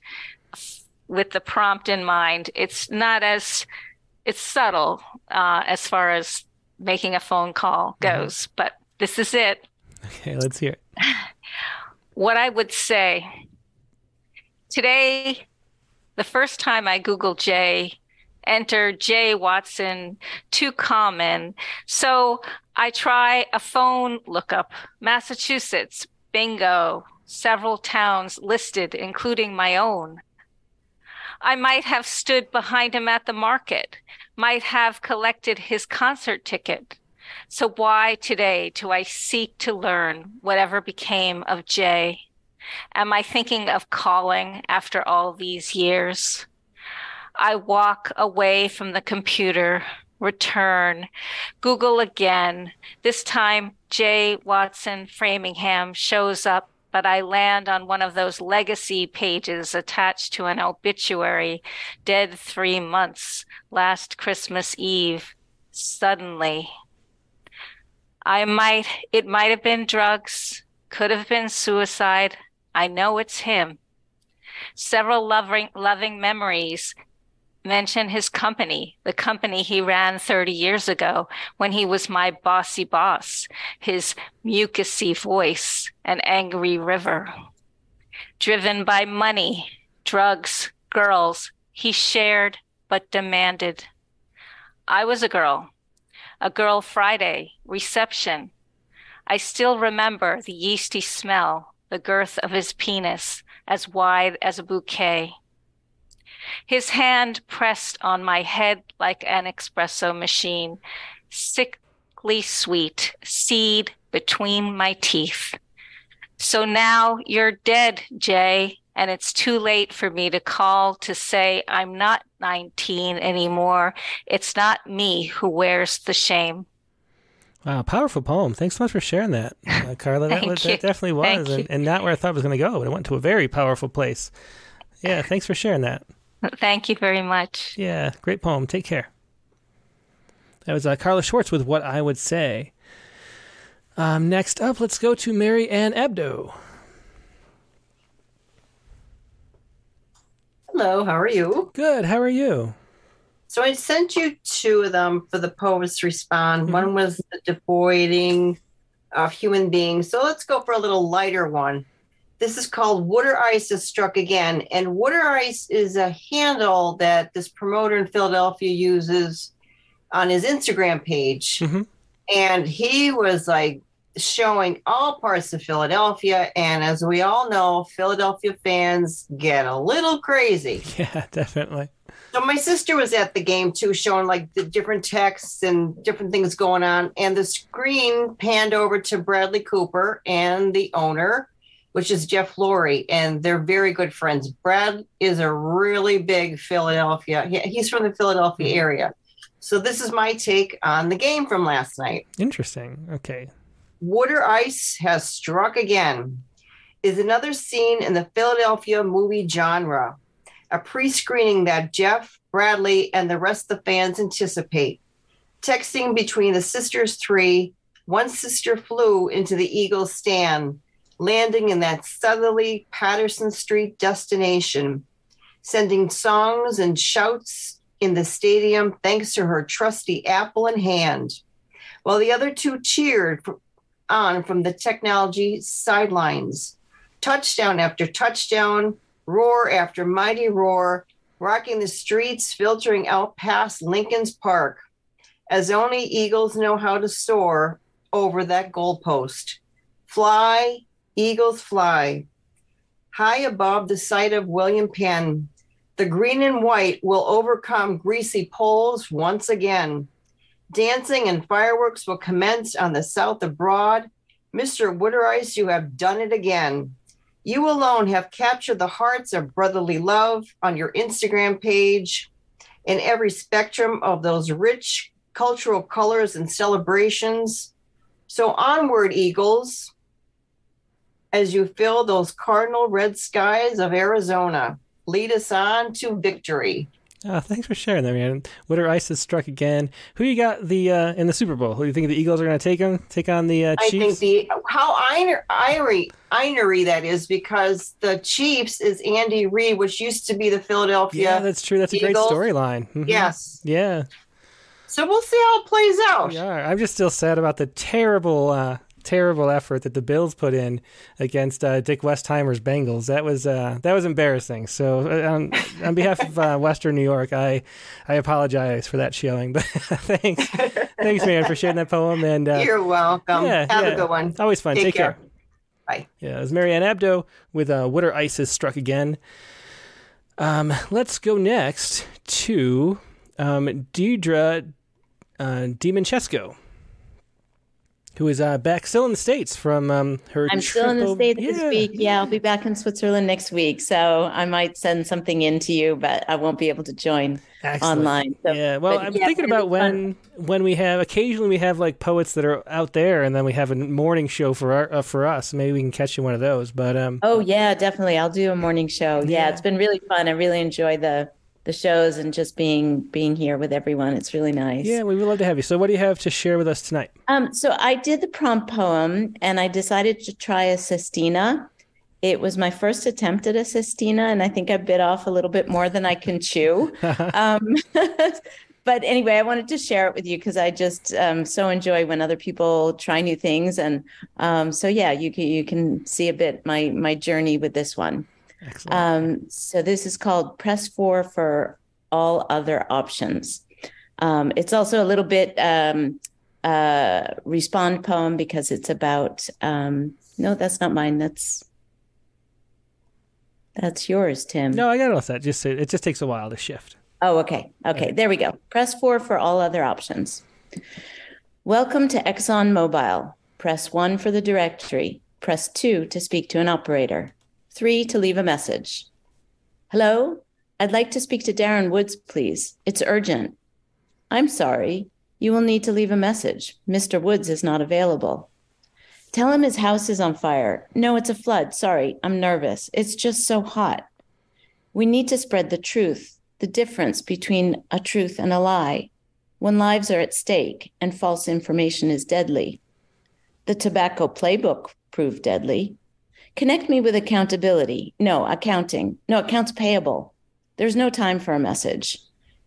with the prompt in mind. It's not as it's subtle uh, as far as making a phone call goes, but this is it. Okay, let's hear it. what I would say today, the first time I Googled Jay, enter Jay Watson, too common. So I try a phone lookup, Massachusetts, bingo, several towns listed, including my own. I might have stood behind him at the market, might have collected his concert ticket. So why today do I seek to learn whatever became of Jay? Am I thinking of calling after all these years? I walk away from the computer, return, Google again. This time, Jay Watson Framingham shows up, but I land on one of those legacy pages attached to an obituary, dead three months, last Christmas Eve. Suddenly, I might, it might have been drugs, could have been suicide. I know it's him. Several loving, loving memories mention his company, the company he ran 30 years ago when he was my bossy boss, his mucusy voice, an angry river. Driven by money, drugs, girls, he shared but demanded. I was a girl, a girl Friday, reception. I still remember the yeasty smell, the girth of his penis, as wide as a bouquet. His hand pressed on my head like an espresso machine, sickly sweet, seed between my teeth. So now you're dead, Jay, and it's too late for me to call to say I'm not 19 anymore. It's not me who wears the shame. Wow, powerful poem. Thanks so much for sharing that, uh, Carla. That, Thank was, you. that definitely was, Thank and, and not where I thought it was going to go, but it went to a very powerful place. Yeah, thanks for sharing that. Thank you very much. Yeah, great poem. Take care. That was uh, Carla Schwartz with What I Would Say. Um, next up, let's go to Mary Ann Ebdo. Hello, how are you? Good. How are you? So I sent you two of them for the poets respond. Mm-hmm. One was the devoiding of human beings. So let's go for a little lighter one. This is called Water Ice has struck again. And Water Ice is a handle that this promoter in Philadelphia uses on his Instagram page. Mhm. And he was like showing all parts of Philadelphia. And as we all know, Philadelphia fans get a little crazy. Yeah, definitely. So my sister was at the game too, showing like the different texts and different things going on. And the screen panned over to Bradley Cooper and the owner. which is Jeff Lurie, and they're very good friends. Brad is a really big Philadelphia. He's from the Philadelphia mm-hmm. area. So this is my take on the game from last night. Interesting. Okay. Water ice has struck again. Is another scene in the Philadelphia movie genre, a pre-screening that Jeff, Bradley, and the rest of the fans anticipate. Texting between the sisters three, one sister flew into the Eagles stand, landing in that southerly Pattison Street destination, sending songs and shouts in the stadium thanks to her trusty apple in hand. While the other two cheered on from the technology sidelines. Touchdown after touchdown, roar after mighty roar, rocking the streets, filtering out past Lincoln's Park, as only Eagles know how to soar over that goalpost. Fly, Eagles fly. High above the site of William Penn, the green and white will overcome greasy poles once again. Dancing and fireworks will commence on the south abroad. Mr. Wooderice, you have done it again. You alone have captured the hearts of brotherly love on your Instagram page in every spectrum of those rich cultural colors and celebrations. So onward, Eagles, as you fill those cardinal red skies of Arizona. Lead us on to victory. Oh, thanks for sharing that, man. Winter ice has struck again. Who you got the uh, in the Super Bowl? Who do you think the Eagles are going to take them? Take on the uh, I Chiefs? think the how irie inery that is because the Chiefs is Andy Reid, which used to be the Philadelphia. yeah, that's true. That's a great Eagles. storyline. Mhm. Yes. Yeah. So we'll see how it plays out. Yeah, I'm just still sad about the terrible, uh, terrible effort that the Bills put in against uh, Dick Westheimer's Bengals. That was uh, that was embarrassing. So, uh, on, on behalf of uh, Western New York, I I apologize for that showing. But thanks, thanks, man, for sharing that poem. And uh, You're welcome. yeah, have yeah. a good one. Always fun. Take Take, care. care. Bye. Yeah, it was Marianne Abdo with uh, Water Ice has struck again. Um, let's go next to um, Deidre uh, who is uh, back still in the States from um, her I'm still in the States this Yeah. week. Yeah, I'll be back in Switzerland next week. So I might send something in to you, but I won't be able to join Excellent. online. So, yeah, well, but I'm yeah, thinking about be fun. when when we have occasionally we have like poets that are out there, and then we have a morning show for our, uh, for us. Maybe we can catch you one of those. But um, Oh yeah, definitely. I'll do a morning show. Yeah, Yeah. it's been really fun. I really enjoy the the shows and just being being here with everyone. It's really nice. yeah, we would love to have you. So, what do you have to share with us tonight? Um, so I did the prompt poem and I decided to try a sestina. It was my first attempt at a sestina, and I think I bit off a little bit more than I can chew. um, but anyway, I wanted to share it with you because I just um, so enjoy when other people try new things, and um, so yeah, you can you can see a bit my my journey with this one. Excellent. Um, so this is called Press Four for all other options. Um, it's also a little bit um, uh, respond poem because it's about. Um, no, that's not mine. That's that's yours, Tim. no, I got it all set. Just it just takes a while to shift. Oh, okay. Okay, there we go. Press four for all other options. Welcome to Exxon Mobil. Press one for the directory. Press two to speak to an operator. Three to leave a message. Hello? I'd like to speak to Darren Woods, please. It's urgent. I'm sorry. You will need to leave a message. Mr. Woods is not available. Tell him his house is on fire. No, it's a flood. Sorry, I'm nervous. It's just so hot. We need to spread the truth, the difference between a truth and a lie, when lives are at stake and false information is deadly. The tobacco playbook proved deadly. Connect me with accountability. No, accounting. No, accounts payable. There's no time for a message.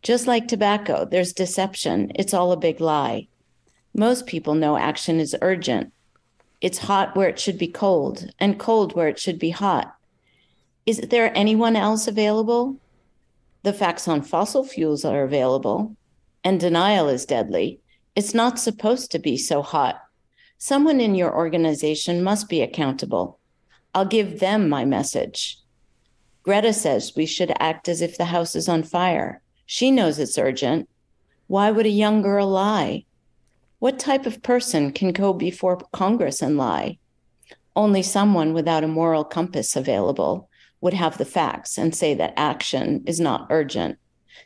Just like tobacco, there's deception. It's all a big lie. Most people know action is urgent. It's hot where it should be cold, and cold where it should be hot. Is there anyone else available? The facts on fossil fuels are available, and denial is deadly. It's not supposed to be so hot. Someone in your organization must be accountable. I'll give them my message. Greta says we should act as if the house is on fire. She knows it's urgent. Why would a young girl lie? What type of person can go before Congress and lie? Only someone without a moral compass available would have the facts and say that action is not urgent,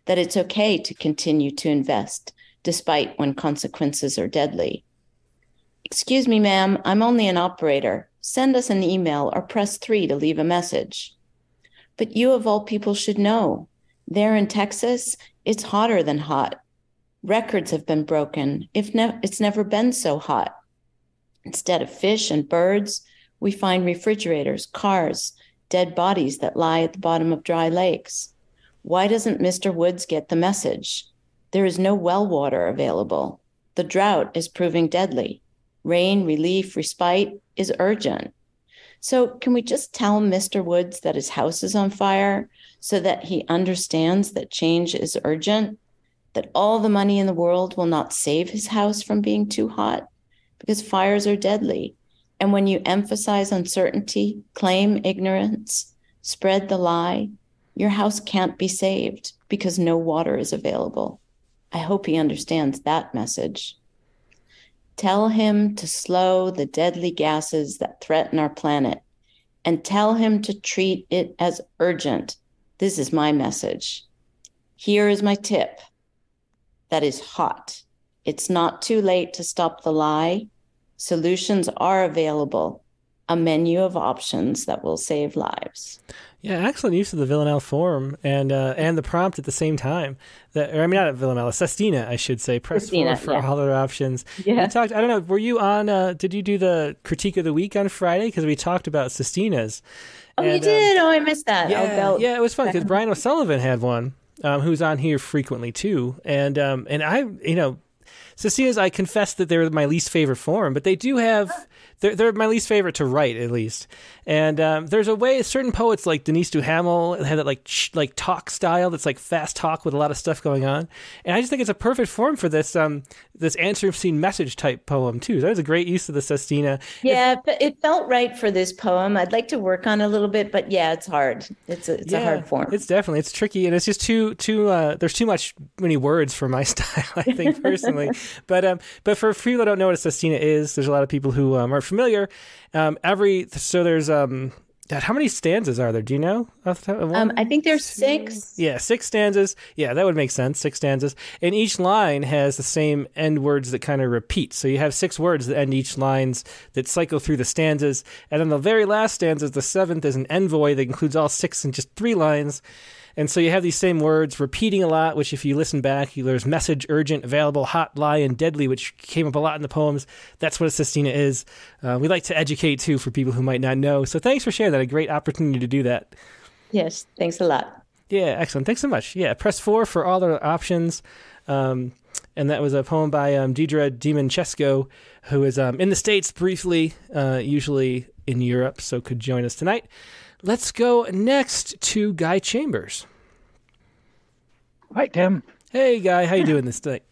that it's okay to continue to invest despite when consequences are deadly. Excuse me, ma'am, I'm only an operator. Send us an email or press three to leave a message. But you, of all people, should know there in Texas, it's hotter than hot. Records have been broken. If ne- it's never been so hot. Instead of fish and birds, we find refrigerators, cars, dead bodies that lie at the bottom of dry lakes. Why doesn't Mr. Woods get the message? There is no well water available. The drought is proving deadly. Rain, relief, respite is urgent. So, can we just tell Mr. Woods that his house is on fire so that he understands that change is urgent? That all the money in the world will not save his house from being too hot? Because fires are deadly. And when you emphasize uncertainty, claim ignorance, spread the lie, your house can't be saved because no water is available. I hope he understands that message. Tell him to slow the deadly gases that threaten our planet and tell him to treat it as urgent. This is my message. Here is my tip that is hot. It's not too late to stop the lie. Solutions are available, a menu of options that will save lives. Yeah, excellent use of the Villanelle form and uh, and the prompt at the same time. That, or, I mean, not Villanelle, Sestina, I should say. Press Sestina, for, yeah. all other options. Yeah. We talked. I don't know. Were you on? Uh, did you do the critique of the week on Friday? Because we talked about Sestinas. Oh, you And, um, did? oh, I missed that. yeah, yeah, it was fun because. Brian O'Sullivan had one, um, who's on here frequently too, and um, and I, you know, Sestinas, I confess that they're my least favorite form, but they do have. They're, they're my least favorite to write, at least. And um, there's a way certain poets like Denise Duhamel have that like ch- like talk style that's like fast talk with a lot of stuff going on. And I just think it's a perfect form for this um this answer scene message type poem too. That was a great use of the Sestina. Yeah, but it felt right for this poem. I'd like to work on it a little bit, but yeah, it's hard. It's a, it's a hard form. It's definitely it's tricky and it's just too too uh, there's too much many words for my style, I think personally. but um but for people that don't know what a sestina is, there's a lot of people who um, are familiar. Um every so there's um God, how many stanzas are there? Do you know? Off the top of Um, I think there's six. yeah, six stanzas. Yeah, that would make sense. Six stanzas. And each line has the same end words that kind of repeat. So you have six words that end each lines that cycle through the stanzas. And then the very last stanza, the seventh, is an envoy that includes all six in just three lines. And so you have these same words repeating a lot, which if you listen back, you- there's message, urgent, available, hot, lie, and deadly, which came up a lot in the poems. That's what a sestina is. Uh, we like to educate too for people who might not know. So thanks for sharing that. A great opportunity to do that. Yes, thanks a lot. Yeah, excellent. Thanks so much. Yeah, press four for all the options. Um, and that was a poem by um, Deidre Dimonchesco, who is um, in the States briefly, uh, usually in Europe, so could join us tonight. Let's go next to Guy Chambers. Hi, Tim. Hey, Guy, how you doing this night?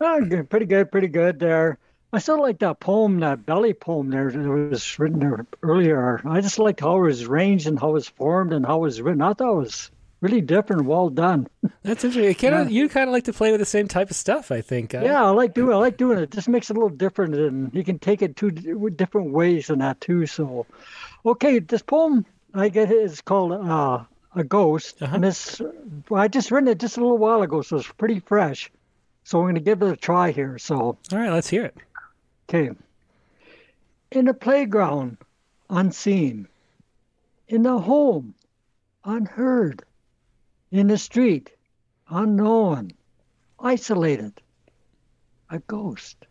Oh, good, pretty good, pretty good there. I still like that poem, that belly poem there that was written there earlier. I just liked how it was arranged and how it was formed and how it was written. I thought it was really different, well done. That's interesting. Kinda, You kind of like to play with the same type of stuff, I think. Yeah, I like doing. I like doing it. It just makes it a little different, and you can take it two different ways in that too. So, okay, this poem I get it. It's called uh, "A Ghost," and it's I just written it just a little while ago, so it's pretty fresh. So I'm going to give it a try here. So, all right, let's hear it. Okay. In a playground, unseen. In a home, unheard. In the street, unknown. Isolated. A ghost.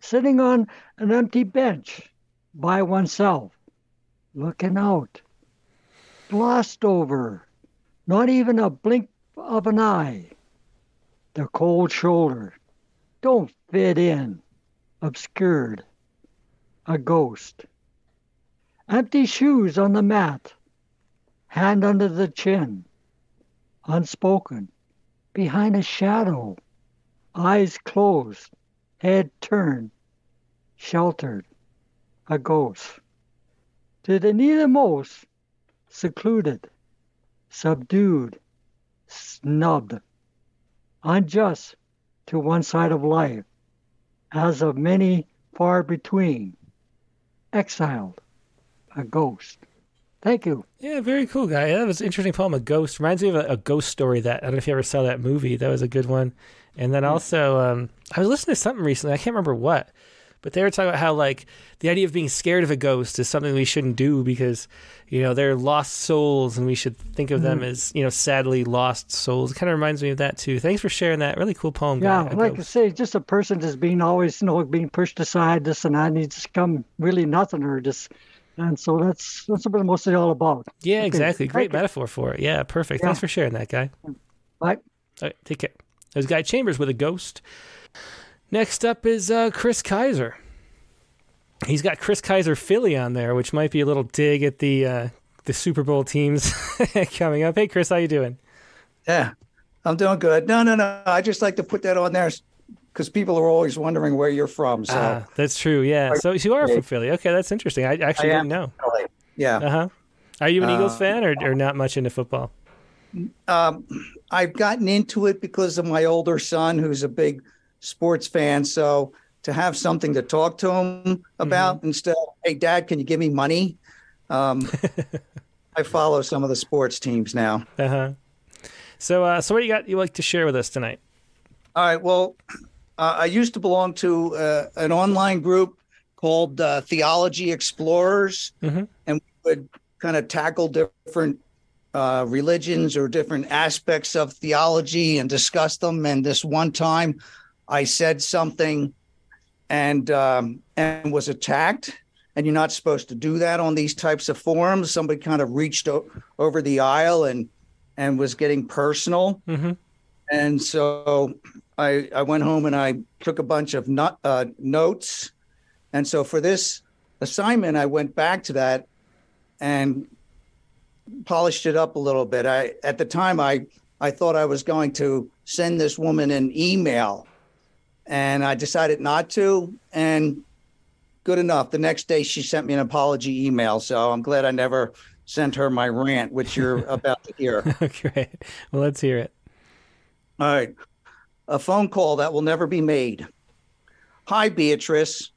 Sitting on an empty bench by oneself, looking out. Glossed over. Not even a blink of an eye. The cold shoulder. Don't fit in obscured, a ghost. Empty shoes on the mat, hand under the chin, unspoken, behind a shadow, eyes closed, head turned, sheltered, a ghost. To the neithermost, secluded, subdued, snubbed, unjust to one side of life as of many far between, exiled, a ghost. Thank you. Yeah, very cool guy. That was an interesting poem. A ghost reminds me of a, a, ghost story that I don't know if you ever saw that movie. That was a good one. And then also, um, I was listening to something recently. I can't remember what, but they were talking about how like the idea of being scared of a ghost is something we shouldn't do because you know they're lost souls and we should think of them mm. as you know sadly lost souls. It kind of reminds me of that too. Thanks for sharing that really cool poem. Yeah, guy, like I say, just a person just being always you know being pushed aside, this and I need to come really nothing or just and so that's that's what it's mostly all about. Yeah, okay. exactly. Great metaphor for it. Yeah, perfect. Yeah. Thanks for sharing that, guy. Bye. All right, take care. There's Guy Chambers with a ghost. Next up is uh, Chris Kaiser. He's got Chris Kaiser Philly on there, which might be a little dig at the uh, the Super Bowl teams coming up. Hey, Chris, how you doing? Yeah, I'm doing good. No, no, no. I just like to put that on there because people are always wondering where you're from. So ah, that's true. Yeah. So you are from Philly. Okay, that's interesting. I actually I didn't know. Philly. Yeah. Uh huh. Are you an uh, Eagles fan or, or not much into football? Um, I've gotten into it because of my older son, who's a big sports fan. So to have something to talk to him about mm-hmm. instead of, hey, dad, can you give me money? Um, I follow some of the sports teams now. Uh huh. So, uh, so what you got you like to share with us tonight? All right. Well, uh, I used to belong to uh, an online group called uh, Theology Explorers, mm-hmm. and we would kind of tackle different uh, religions or different aspects of theology and discuss them. And this one time, I said something and um, and was attacked. And you're not supposed to do that on these types of forums. Somebody kind of reached o- over the aisle and and was getting personal. Mm-hmm. And so I, I went home and I took a bunch of not, uh, notes. And so for this assignment, I went back to that and polished it up a little bit. I at the time I I thought I was going to send this woman an email, and I decided not to. And good enough. The next day, she sent me an apology email. So I'm glad I never sent her my rant, which you're about to hear. okay. Well, let's hear it. All right a phone call that will never be made. Hi, Beatrice.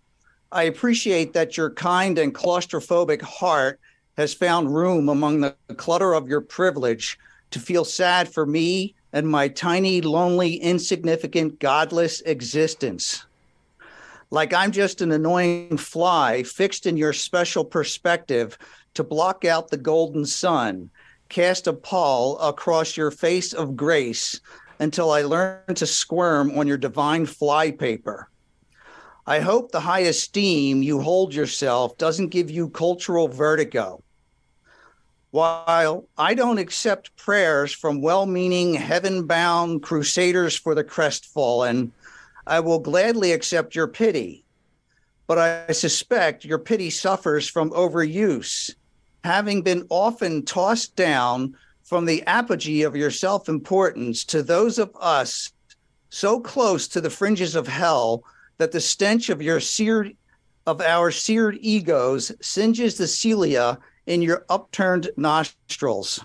I appreciate that your kind and claustrophobic heart has found room among the clutter of your privilege to feel sad for me and my tiny, lonely, insignificant, godless existence. Like I'm just an annoying fly fixed in your special perspective to block out the golden sun, cast a pall across your face of grace until I learn to squirm on your divine flypaper. I hope the high esteem you hold yourself doesn't give you cultural vertigo. While I don't accept prayers from well meaning, heaven bound crusaders for the crestfallen, I will gladly accept your pity. But I suspect your pity suffers from overuse, having been often tossed down from the apogee of your self importance to those of us so close to the fringes of hell that the stench of your seared of our seared egos singes the cilia in your upturned nostrils.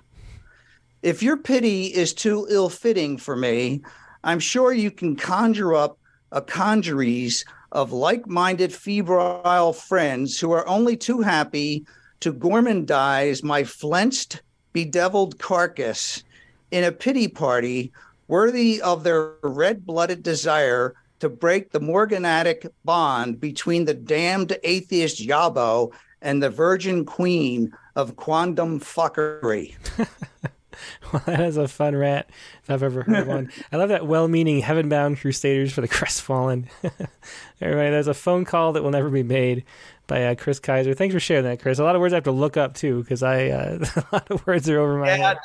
If your pity is too ill fitting for me, I'm sure you can conjure up a congeries of like minded febrile friends who are only too happy to gormandize my flenched bedeviled carcass in a pity party worthy of their red blooded desire to break the morganatic bond between the damned atheist Yabo and the virgin queen of quantum fuckery. well, that is a fun rant if I've ever heard one. I love that well meaning heaven bound crusaders for the crestfallen. Everybody, there's a phone call that will never be made by uh, Chris Kaiser. Thanks for sharing that, Chris. A lot of words I have to look up too because I uh, a lot of words are over my yeah, head.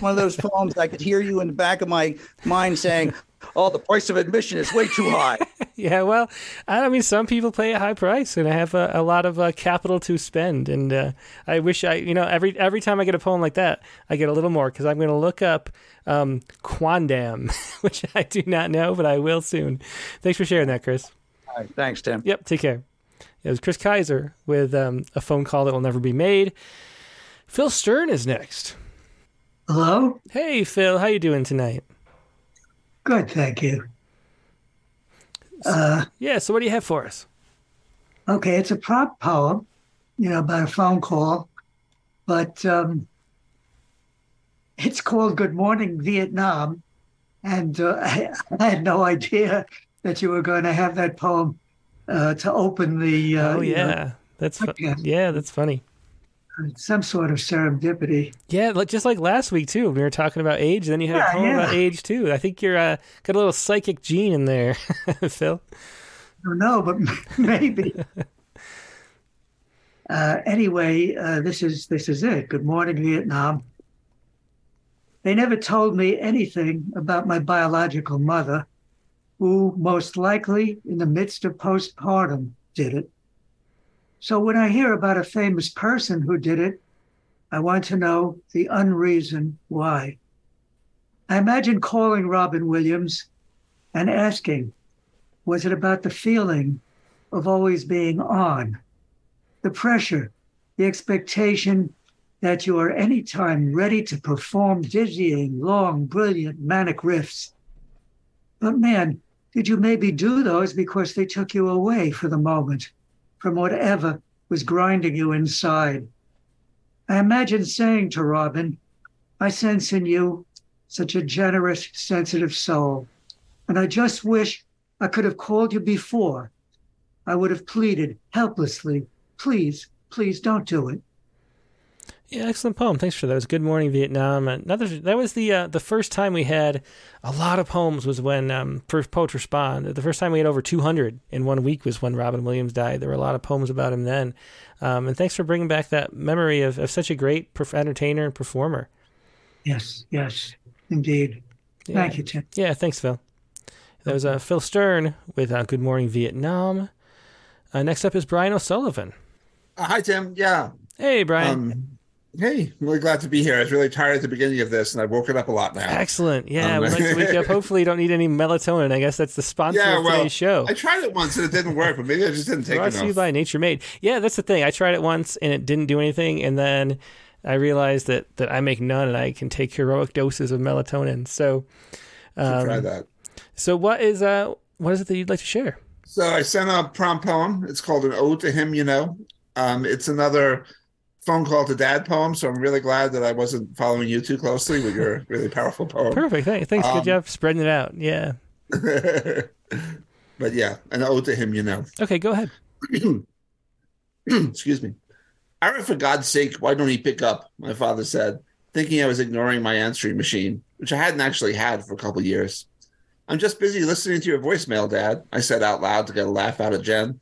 One of those poems I could hear you in the back of my mind saying, "Oh, the price of admission is way too high." yeah, well, I mean, some people pay a high price and I have a, a lot of uh, capital to spend, and uh, I wish I, you know, every every time I get a poem like that, I get a little more because I'm going to look up um, Quandam, which I do not know, but I will soon. Thanks for sharing that, Chris. All right, thanks, Tim. Yep, take care. It was Chris Kaiser with um, a phone call that will never be made. Phil Stern is next. Hello. Hey, Phil. How you doing tonight? Good, thank you. Uh, yeah. So, what do you have for us? Okay, it's a prop poem, you know, about a phone call, but um, it's called Good Morning Vietnam. And uh, I, I, had no idea that you were going to have that poem uh, to open the. Uh, oh, yeah. Know, that's fu- yeah, that's funny. Some sort of serendipity. Yeah, just like last week too. We were talking about age, and then you had yeah, a poem yeah. about age too. I think you're uh, got a little psychic gene in there, Phil. I don't know, but maybe. uh, anyway, uh, this is this is it. Good morning, Vietnam. They never told me anything about my biological mother, who most likely, in the midst of postpartum, did it. So when I hear about a famous person who did it, I want to know the unreason why. I imagine calling Robin Williams and asking, was it about the feeling of always being on? The pressure, the expectation that you are anytime ready to perform dizzying, long, brilliant, manic riffs. But man, did you maybe do those because they took you away for the moment from whatever was grinding you inside? I imagine saying to Robin, I sense in you such a generous, sensitive soul, and I just wish I could have called you before. I would have pleaded helplessly, please, please don't do it. Yeah, excellent poem. Thanks for that. It was Good Morning Vietnam. Another that was the uh, the first time we had a lot of poems was when um, Poets Respond. The first time we had over 200 in one week was when Robin Williams died. There were a lot of poems about him then. Um, and thanks for bringing back that memory of, of such a great perf- entertainer and performer. Yes, yes, indeed. Yeah. Thank you, Tim. Yeah, thanks, Phil. That was uh, Phil Stern with uh, Good Morning Vietnam. Uh, next up is Brian O'Sullivan. Uh, hi, Tim. Yeah. Hey, Brian. Um, Hey, I'm really glad to be here. I was really tired at the beginning of this, and I've woken up a lot now. Excellent. Yeah, um, we'd like to wake up. Hopefully, you don't need any melatonin. I guess that's the sponsor yeah, of well, today's show. I tried it once and it didn't work, but maybe I just didn't take Brought it. Brought to you by Nature Made. Yeah, that's the thing. I tried it once and it didn't do anything, and then I realized that that I make none, and I can take heroic doses of melatonin. So, um, try that. So, what is uh, what is it that you'd like to share? So, I sent a prompt poem. It's called "An Ode to Him." You know, um, it's another phone call to dad poem. So I'm really glad that I wasn't following you too closely with your really powerful poem. Perfect. Thanks. Um, Good job spreading it out. Yeah. but yeah, an ode to him, you know. Okay, go ahead. Excuse me. Ira, for God's sake, why don't he pick up? My father said, thinking I was ignoring my answering machine, which I hadn't actually had for a couple years. I'm just busy listening to your voicemail, Dad, I said out loud to get a laugh out of Jen.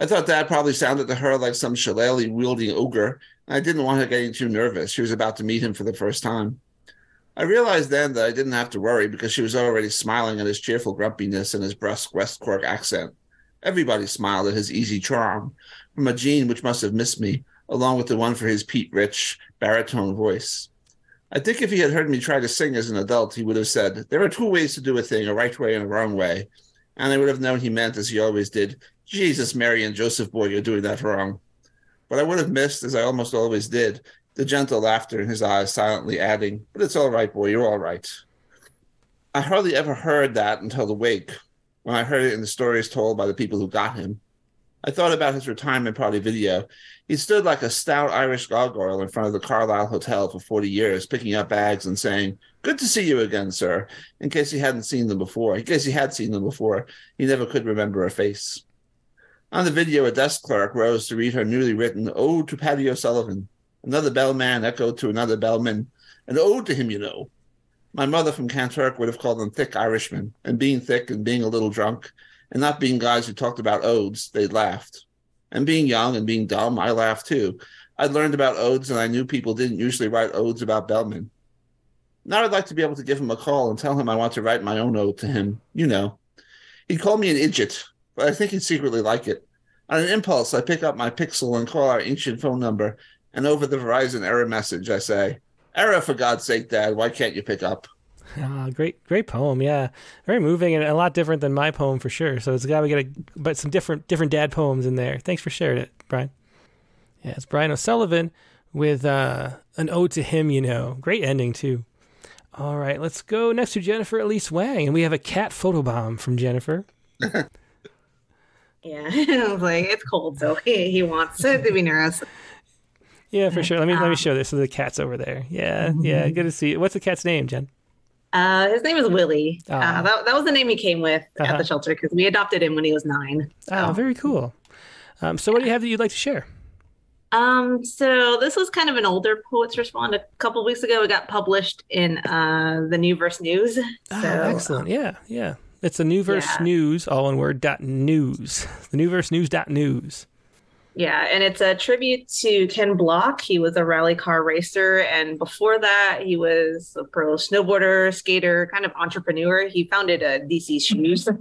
I thought that probably sounded to her like some shillelagh wielding ogre. I didn't want her getting too nervous. She was about to meet him for the first time. I realized then that I didn't have to worry because she was already smiling at his cheerful grumpiness and his brusque West Cork accent. Everybody smiled at his easy charm, from a gene which must have missed me, along with the one for his Pete Rich baritone voice. I think if he had heard me try to sing as an adult, he would have said, There are two ways to do a thing, a right way and a wrong way. And I would have known he meant, as he always did, Jesus, Mary, and Joseph, boy, you're doing that wrong. But I would have missed, as I almost always did, the gentle laughter in his eyes, silently adding, But it's all right, boy, you're all right. I hardly ever heard that until the wake, when I heard it in the stories told by the people who got him. I thought about his retirement party video. He stood like a stout Irish gargoyle in front of the Carlyle Hotel for 40 years, picking up bags and saying, Good to see you again, sir, in case he hadn't seen them before. In case he had seen them before, he never could remember a face. On the video, a desk clerk rose to read her newly written Ode to Paddy O'Sullivan. Another bellman echoed to another bellman, an ode to him, you know. My mother from Kanturk would have called them thick Irishmen, and being thick and being a little drunk, and not being guys who talked about odes, they laughed. And being young and being dumb, I laughed too. I'd learned about odes, and I knew people didn't usually write odes about bellmen. Now I'd like to be able to give him a call and tell him I want to write my own ode to him. You know. He'd call me an idiot, but I think he'd secretly like it. On an impulse, I pick up my Pixel and call our ancient phone number, and over the Verizon error message, I say, "Error for God's sake, Dad! Why can't you pick up?" Ah, great, great poem. Yeah, very moving and a lot different than my poem for sure. So it's got we got a, but some different different dad poems in there. Thanks for sharing it, Brian. Yeah, it's Brian O'Sullivan with uh, an ode to him. You know, great ending too. All right, let's go next to Jennifer Elise Wang, and we have a cat photobomb from Jennifer. Yeah, I was like, it's cold, so he, he wants it to be nearest. Yeah, for sure. Let me let me show this. So the cat's over there. Yeah, yeah. Good to see you. What's the cat's name, Jen? Uh, his name is Willie. Oh. Uh, that, that was the name he came with Uh-huh. at the shelter because we adopted him when he was nine. Oh, very cool. Um, so, what do you have that you'd like to share? Um, so this was kind of an older Poets Respond. A couple weeks ago, it got published in uh, the New Verse News. So, Oh, excellent. Yeah, yeah. It's the Newverse Yeah. News, all one word, dot news. The Newverse News dot news. Yeah, and it's a tribute to Ken Block. He was a rally car racer, and before that, he was a pro snowboarder, skater, kind of entrepreneur. He founded uh, DC Shoes.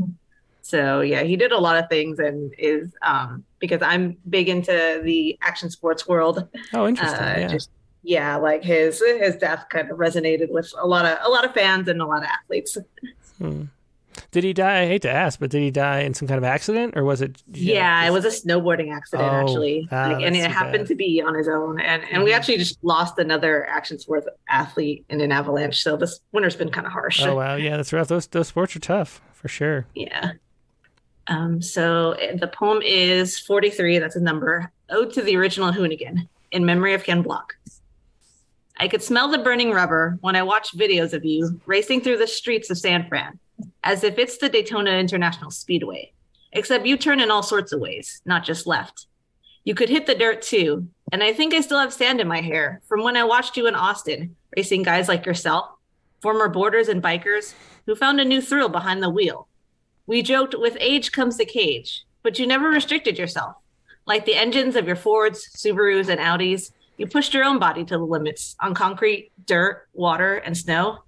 So yeah, he did a lot of things, and is um, because I'm big into the action sports world. Oh, interesting. Uh, yeah. Just yeah, like his his death kind of resonated with a lot of a lot of fans and a lot of athletes. Hmm. Did he die? I hate to ask, but did he die in some kind of accident, or was it? Yeah, it was a snowboarding accident Oh, actually, ah, like, and it happened bad. Mm-hmm. to be on his own. And and we actually just lost another action sports athlete in an avalanche. So this winter's been kind of harsh. Oh wow, yeah, that's rough. Those those sports are tough for sure. Yeah. Um, so uh, the poem is 43, that's a number, Ode to the Original Hoonigan, in memory of Ken Block. I could smell the burning rubber when I watched videos of you racing through the streets of San Fran, as if it's the Daytona International Speedway, except you turn in all sorts of ways, not just left. You could hit the dirt too, and I think I still have sand in my hair from when I watched you in Austin, racing guys like yourself, former boarders and bikers who found a new thrill behind the wheel. We joked with age comes the cage, but you never restricted yourself. Like the engines of your Fords, Subarus, and Audis, you pushed your own body to the limits on concrete, dirt, water, and snow.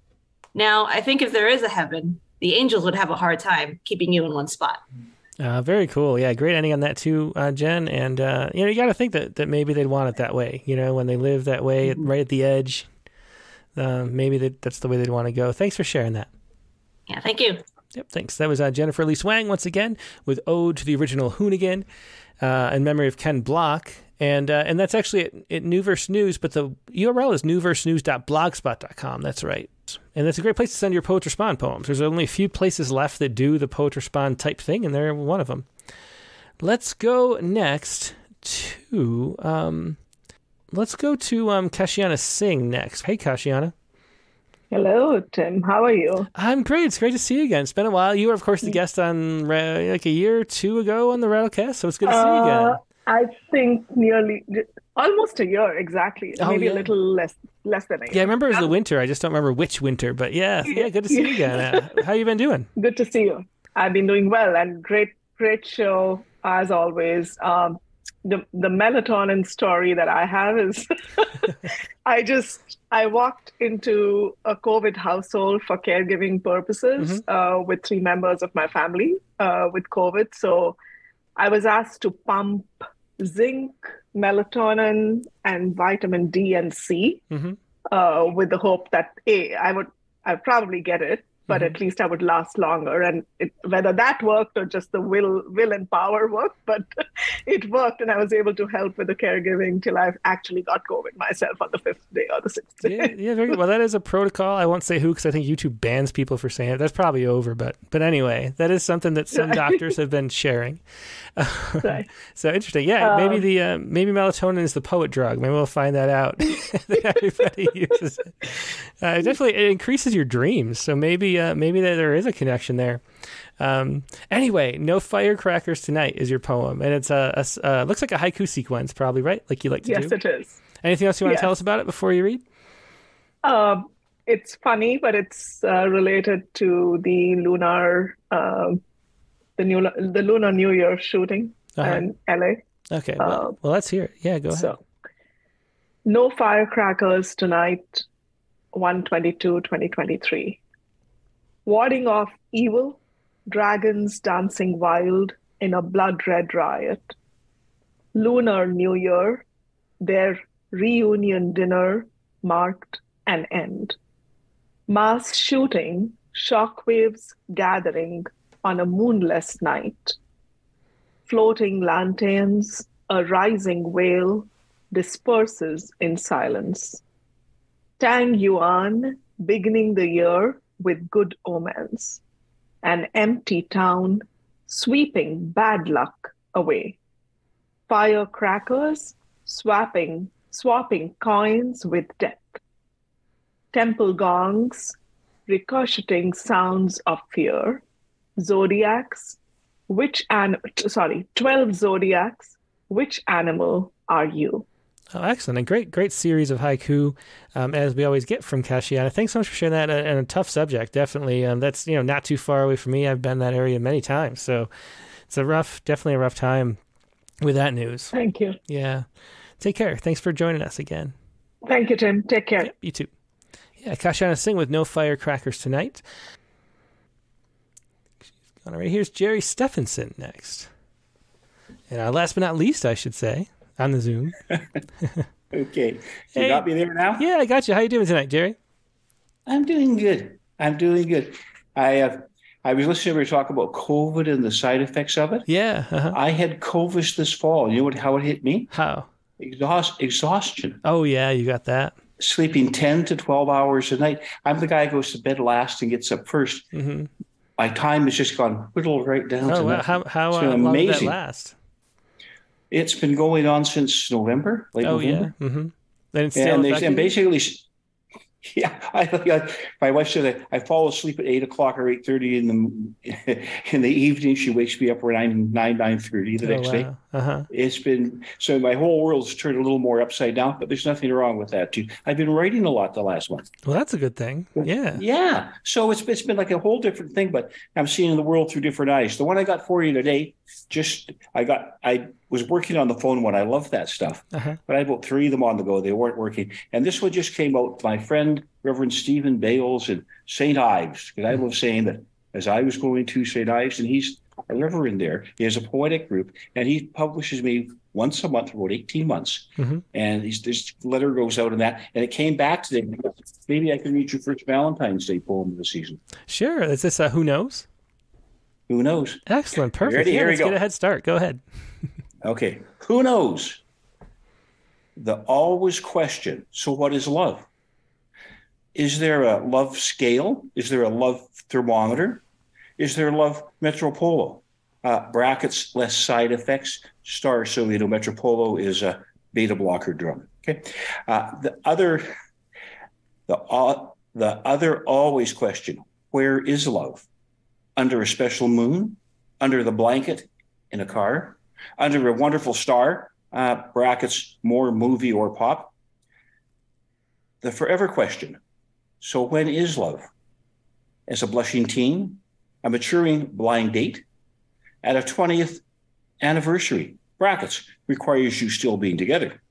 Now, I think if there is a heaven, the angels would have a hard time keeping you in one spot. Uh, very cool. Yeah, great ending on that too, uh, Jen. And uh, you know, you got to think that, that maybe they'd want it that way. You know, when they live that way, at- right at the edge, uh, maybe that, that's the way they'd want to go. Thanks for sharing that. Yeah, thank you. Yep, thanks. That was uh, Jennifer Lee Swang once again with Ode to the Original Hoonigan uh, in memory of Ken Block. And uh, and that's actually at, at Newverse News, but the URL is newversenews.blogspot.com. That's right. And that's a great place to send your Poet Respond poems. There's only a few places left that do the Poet Respond type thing, and they're one of them. Let's go next to um, let's go to um, Kashiana Singh next. Hey, Kashiana. Hello, Tim. How are you? I'm great. It's great to see you again. It's been a while. You were, of course, the guest on like a year or two ago on the Rattlecast, so it's good to see you again. Uh, I think nearly almost a year exactly, Oh, maybe yeah. a little less less than a year. Yeah, I remember it was the winter. I just don't remember which winter, but yeah, yeah, good to see you again. Uh, how you been doing? Good to see you. I've been doing well and great, great show as always. Um, the the melatonin story that I have is, I just I walked into a COVID household for caregiving purposes uh, with three members of my family uh, with COVID. So I was asked to pump zinc, melatonin, and vitamin D and C Mm-hmm. uh, with the hope that a I would I probably get it, but at least I would last longer. And it, whether that worked or just the will will and power worked, but it worked, and I was able to help with the caregiving till I actually got COVID myself on the fifth day or the sixth day. Yeah, yeah, very good. Well, that is a protocol. I won't say who because I think YouTube bans people for saying it. That's probably over, but but anyway, that is something that some doctors have been sharing. So interesting. Yeah, maybe Um, the uh, maybe melatonin is the poet drug. Maybe we'll find that out. that everybody uses it. Uh, it definitely it increases your dreams. So maybe uh, maybe there is a connection there. Um, anyway, no firecrackers tonight is your poem, and it's a, a uh, looks like a haiku sequence, probably right, like you like to Yes, do. it is. Anything else you want to tell us about it before you read? Um, it's funny, but it's uh, related to the lunar, um, the new, the lunar New Year shooting Uh-huh. in LA. Okay. Well, Uh, well, let's hear it. Yeah, go ahead. So, no firecrackers tonight, 122 2023. Warding off evil, dragons dancing wild in a blood red riot. Lunar New Year, their reunion dinner marked an end. Mass shooting, shockwaves gathering on a moonless night. Floating lanterns, a rising wail disperses in silence. Tang Yuan beginning the year with good omens. An empty town sweeping bad luck away. Firecrackers swapping, swapping coins with death. Temple gongs ricocheting sounds of fear. Zodiacs, which an sorry, twelve zodiacs. Which animal are you? Oh, excellent. A great, great series of haiku, um, as we always get from Kashiana. Thanks so much for sharing that and a tough subject. Definitely. Um, that's, you know, not too far away from me. I've been in that area many times. So it's a rough, definitely a rough time with that news. Thank you. Yeah. Take care. Thanks for joining us again. Thank you, Tim. Take care. Yep, you too. Yeah, Kashiana Singh with no firecrackers tonight. All right, here's Jerry Stephenson next. And uh, last but not least, I should say, on the Zoom. okay. You Hey. got me there now? Yeah, I got you. How you doing tonight, Jerry? I'm doing good. I'm doing good. I uh, I was listening to you talk about COVID and the side effects of it. Yeah. Uh-huh. I had COVID this fall. You know what, how it hit me? How? Exhaust, exhaustion. Oh, yeah, you got that. Sleeping 10 to 12 hours a night. I'm the guy who goes to bed last and gets up 1st Mm-hmm. My time has just gone whittled right down to Oh, wow. How, how It's uh, long did that last? It's been going on since November, late oh, November. yeah. Mm-hmm. And and, they, and basically, yeah, I, I my wife said I, I fall asleep at eight o'clock or eight thirty in the in the evening. She wakes me up around nine nine thirty the Oh, next day. Uh-huh. It's been so my whole world's turned a little more upside down, but there's nothing wrong with that too. I've been writing a lot the last month. Well, that's a good thing. Yeah. Yeah. So it's it's been like a whole different thing, but I'm seeing the world through different eyes. The one I got for you today, just I got I was working on the phone when I love that stuff. Uh-huh. But I had about three of them on the go. They weren't working. And this one just came out. My friend Reverend Stephen Bales and St. Ives, because I love saying that as I was going to St. Ives, and he's a reverend there. He has a poetic group, and he publishes me once a month for about 18 months. Mm-hmm. And he's, this letter goes out and that, and it came back today. Maybe I can read your first Valentine's Day poem of the season. Sure. Is this uh, Who Knows? Who knows? Excellent. Perfect. Yeah, Here we let's go. get a head start. Go ahead. Okay. Who knows? The always question. So, what is love? Is there a love scale? Is there a love thermometer? Is there a love metropolo? Uh, brackets, less side effects. Star so you know metropolo is a beta blocker drug. Okay. Uh, the other, the uh, the other always question: Where is love? Under a special moon? Under the blanket? In a car? under a wonderful star, uh, brackets, more movie or pop. The forever question. So, when is love? As a blushing teen, a maturing blind date, at a 20th anniversary, brackets, requires you still being together.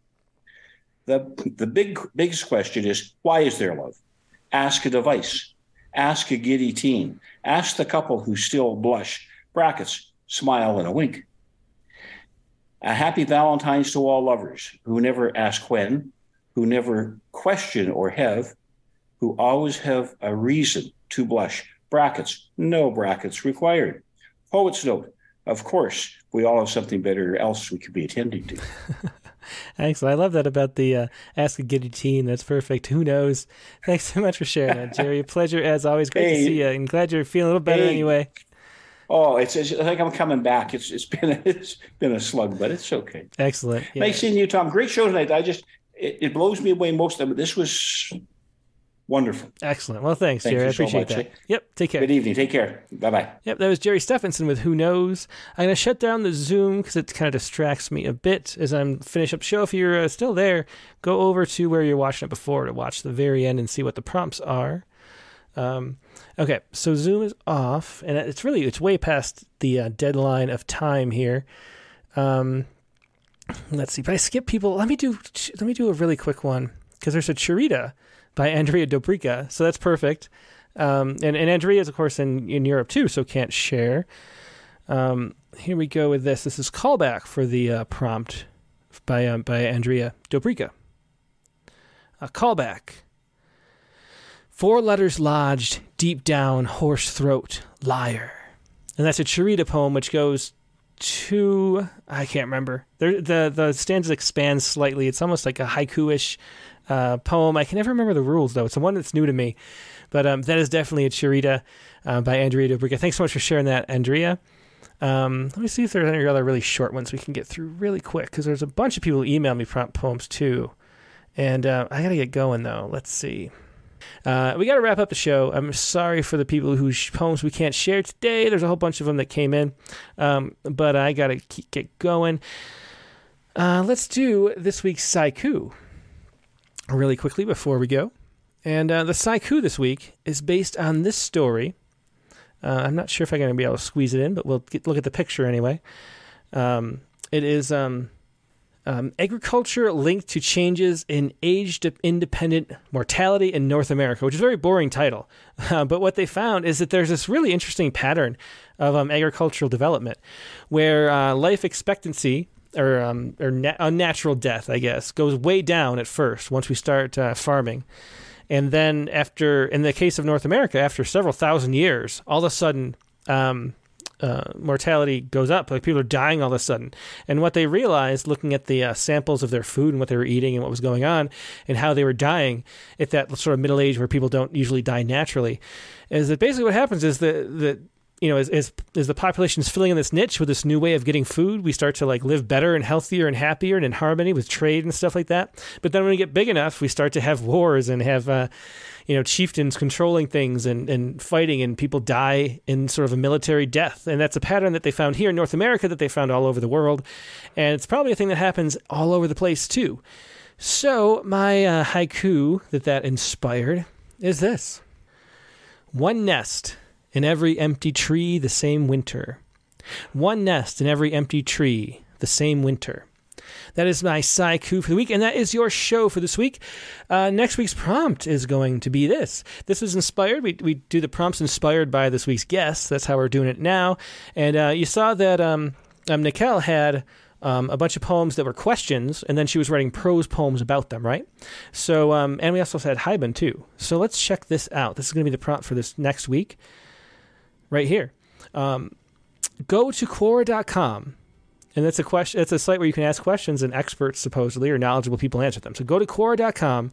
The, the big, biggest question is why is there love? Ask a device, ask a giddy teen, ask the couple who still blush, brackets, smile and a wink. A happy Valentine's to all lovers who never ask when, who never question or have, who always have a reason to blush. Brackets, no brackets required. Poet's note, of course, we all have something better else we could be attending to. Excellent. I love that about the uh, Ask a Giddy Teen. That's perfect. Who knows? Thanks so much for sharing that, Jerry. A pleasure as always. Great to see you. And glad you're feeling a little better Hey. anyway. Oh, it's, it's like I'm coming back. It's it's been it's been a slug, but it's okay. Excellent. Yeah. Nice seeing you, Tom. Great show tonight. I just it, it blows me away most of it. This was wonderful. Excellent. Well, thanks, Thank Jerry. I so appreciate much. that. Yep. Take care. Good evening. Take care. Bye bye. Yep, that was Jerry Stephenson with Who Knows. I'm going to shut down the Zoom because it kind of distracts me a bit as I'm finish up the show. If you're uh, still there, go over to where you're watching it before to watch the very end and see what the prompts are. Um, okay, so Zoom is off, and it's really it's way past the uh, deadline of time here. Um, let's see. But I skip people. Let me do let me do a really quick one because there's a Cherita by Andrea Dobrica, so that's perfect. Um, and and Andrea is of course in in Europe too, so can't share. Um, here we go with this. This is callback for the uh, prompt by um, by Andrea Dobrica. A callback. Four letters lodged deep down horse throat, liar. And that's a Cherita poem which goes to I can't remember. There, the the stanza expands slightly. It's almost like a haiku-ish uh, poem. I can never remember the rules though. It's the one that's new to me. But um, that is definitely a Cherita uh, by Andrea Dobrica. Thanks so much for sharing that, Andrea. Um, let me see if there's any other really short ones we can get through really quick because there's a bunch of people who email me prompt poems too. And uh, I got to get going though. Let's see. Uh, we got to wrap up the show. I'm sorry for the people whose poems we can't share today. There's a whole bunch of them that came in, um, but I got to get going. Uh, let's do this week's Saiku really quickly before we go. And uh, the Saiku this week is based on this story. Uh, I'm not sure if I'm going to be able to squeeze it in, but we'll get, look at the picture anyway. Um, it is um, um, agriculture linked to changes in age independent mortality in North America, which is a very boring title. Uh, but what they found is that there's this really interesting pattern of um, agricultural development where uh, life expectancy or um, or na- unnatural death, I guess, goes way down at first once we start uh, farming. And then, after, in the case of North America, after several thousand years, all of a sudden, um, uh, mortality goes up. Like people are dying all of a sudden. And what they realized, looking at the uh, samples of their food and what they were eating and what was going on, and how they were dying at that sort of middle age where people don't usually die naturally, is that basically what happens is that that you know, as, as, as the population is filling in this niche with this new way of getting food, we start to like live better and healthier and happier and in harmony with trade and stuff like that. But then when we get big enough, we start to have wars and have, uh, you know, chieftains controlling things and, and fighting, and people die in sort of a military death. And that's a pattern that they found here in North America that they found all over the world. And it's probably a thing that happens all over the place too. So, my uh, haiku that that inspired is this One nest in every empty tree the same winter. One nest in every empty tree the same winter. That is my Saiku for the week, and that is your show for this week. Uh, next week's prompt is going to be this. This is inspired. We, we do the prompts inspired by this week's guest. That's how we're doing it now. And uh, you saw that um, um, Nicelle had um, a bunch of poems that were questions, and then she was writing prose poems about them, right? So, um, and we also had haibun too. So let's check this out. This is going to be the prompt for this next week right here. Um, go to Quora.com. And that's a question. It's a site where you can ask questions, and experts, supposedly, or knowledgeable people answer them. So go to Quora.com,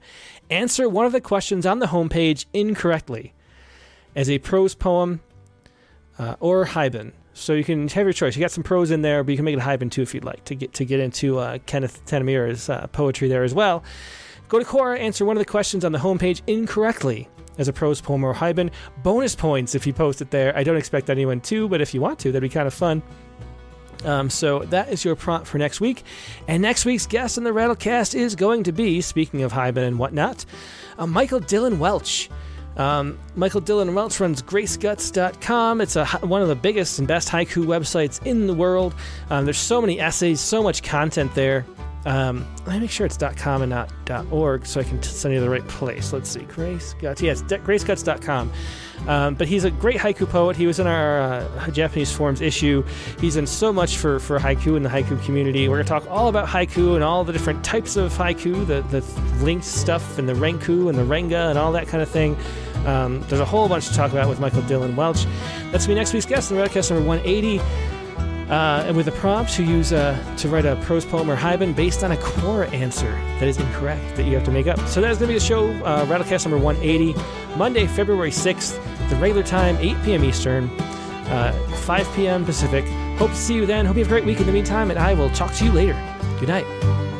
answer one of the questions on the homepage incorrectly, as a prose poem uh, or haibun. So you can have your choice. You got some prose in there, but you can make it a haibun too if you'd like to get to get into uh, Kenneth Tanemura's uh, poetry there as well. Go to Quora, answer one of the questions on the homepage incorrectly, as a prose poem or haibun. Bonus points if you post it there. I don't expect anyone to, but if you want to, that'd be kind of fun. Um, so that is your prompt for next week. And next week's guest on the Rattlecast is going to be, speaking of haibun and whatnot, uh, Michael Dylan Welch. Um, Michael Dylan Welch runs graceguts.com. It's a, one of the biggest and best haiku websites in the world. Um, there's so many essays, so much content there. Um, let me make sure it's .com and not .org so I can send you the right place. Let's see, Grace Guts. Yeah, it's de- graceguts.com. Um, but he's a great haiku poet. He was in our uh, Japanese Forms issue. He's in so much for, for haiku in the haiku community. We're going to talk all about haiku and all the different types of haiku, the, the linked stuff and the renku and the renga and all that kind of thing. Um, there's a whole bunch to talk about with Michael Dylan Welch. That's me next week's guest on Rattlecast number 180 uh, and with a prompt to use uh, to write a prose poem or haibun based on a Quora answer that is incorrect that you have to make up. So that is going to be the show, uh, Rattlecast number 180, Monday, February 6th, the regular time, 8 p.m. Eastern, uh, 5 p.m. Pacific. Hope to see you then. Hope you have a great week in the meantime, and I will talk to you later. Good night.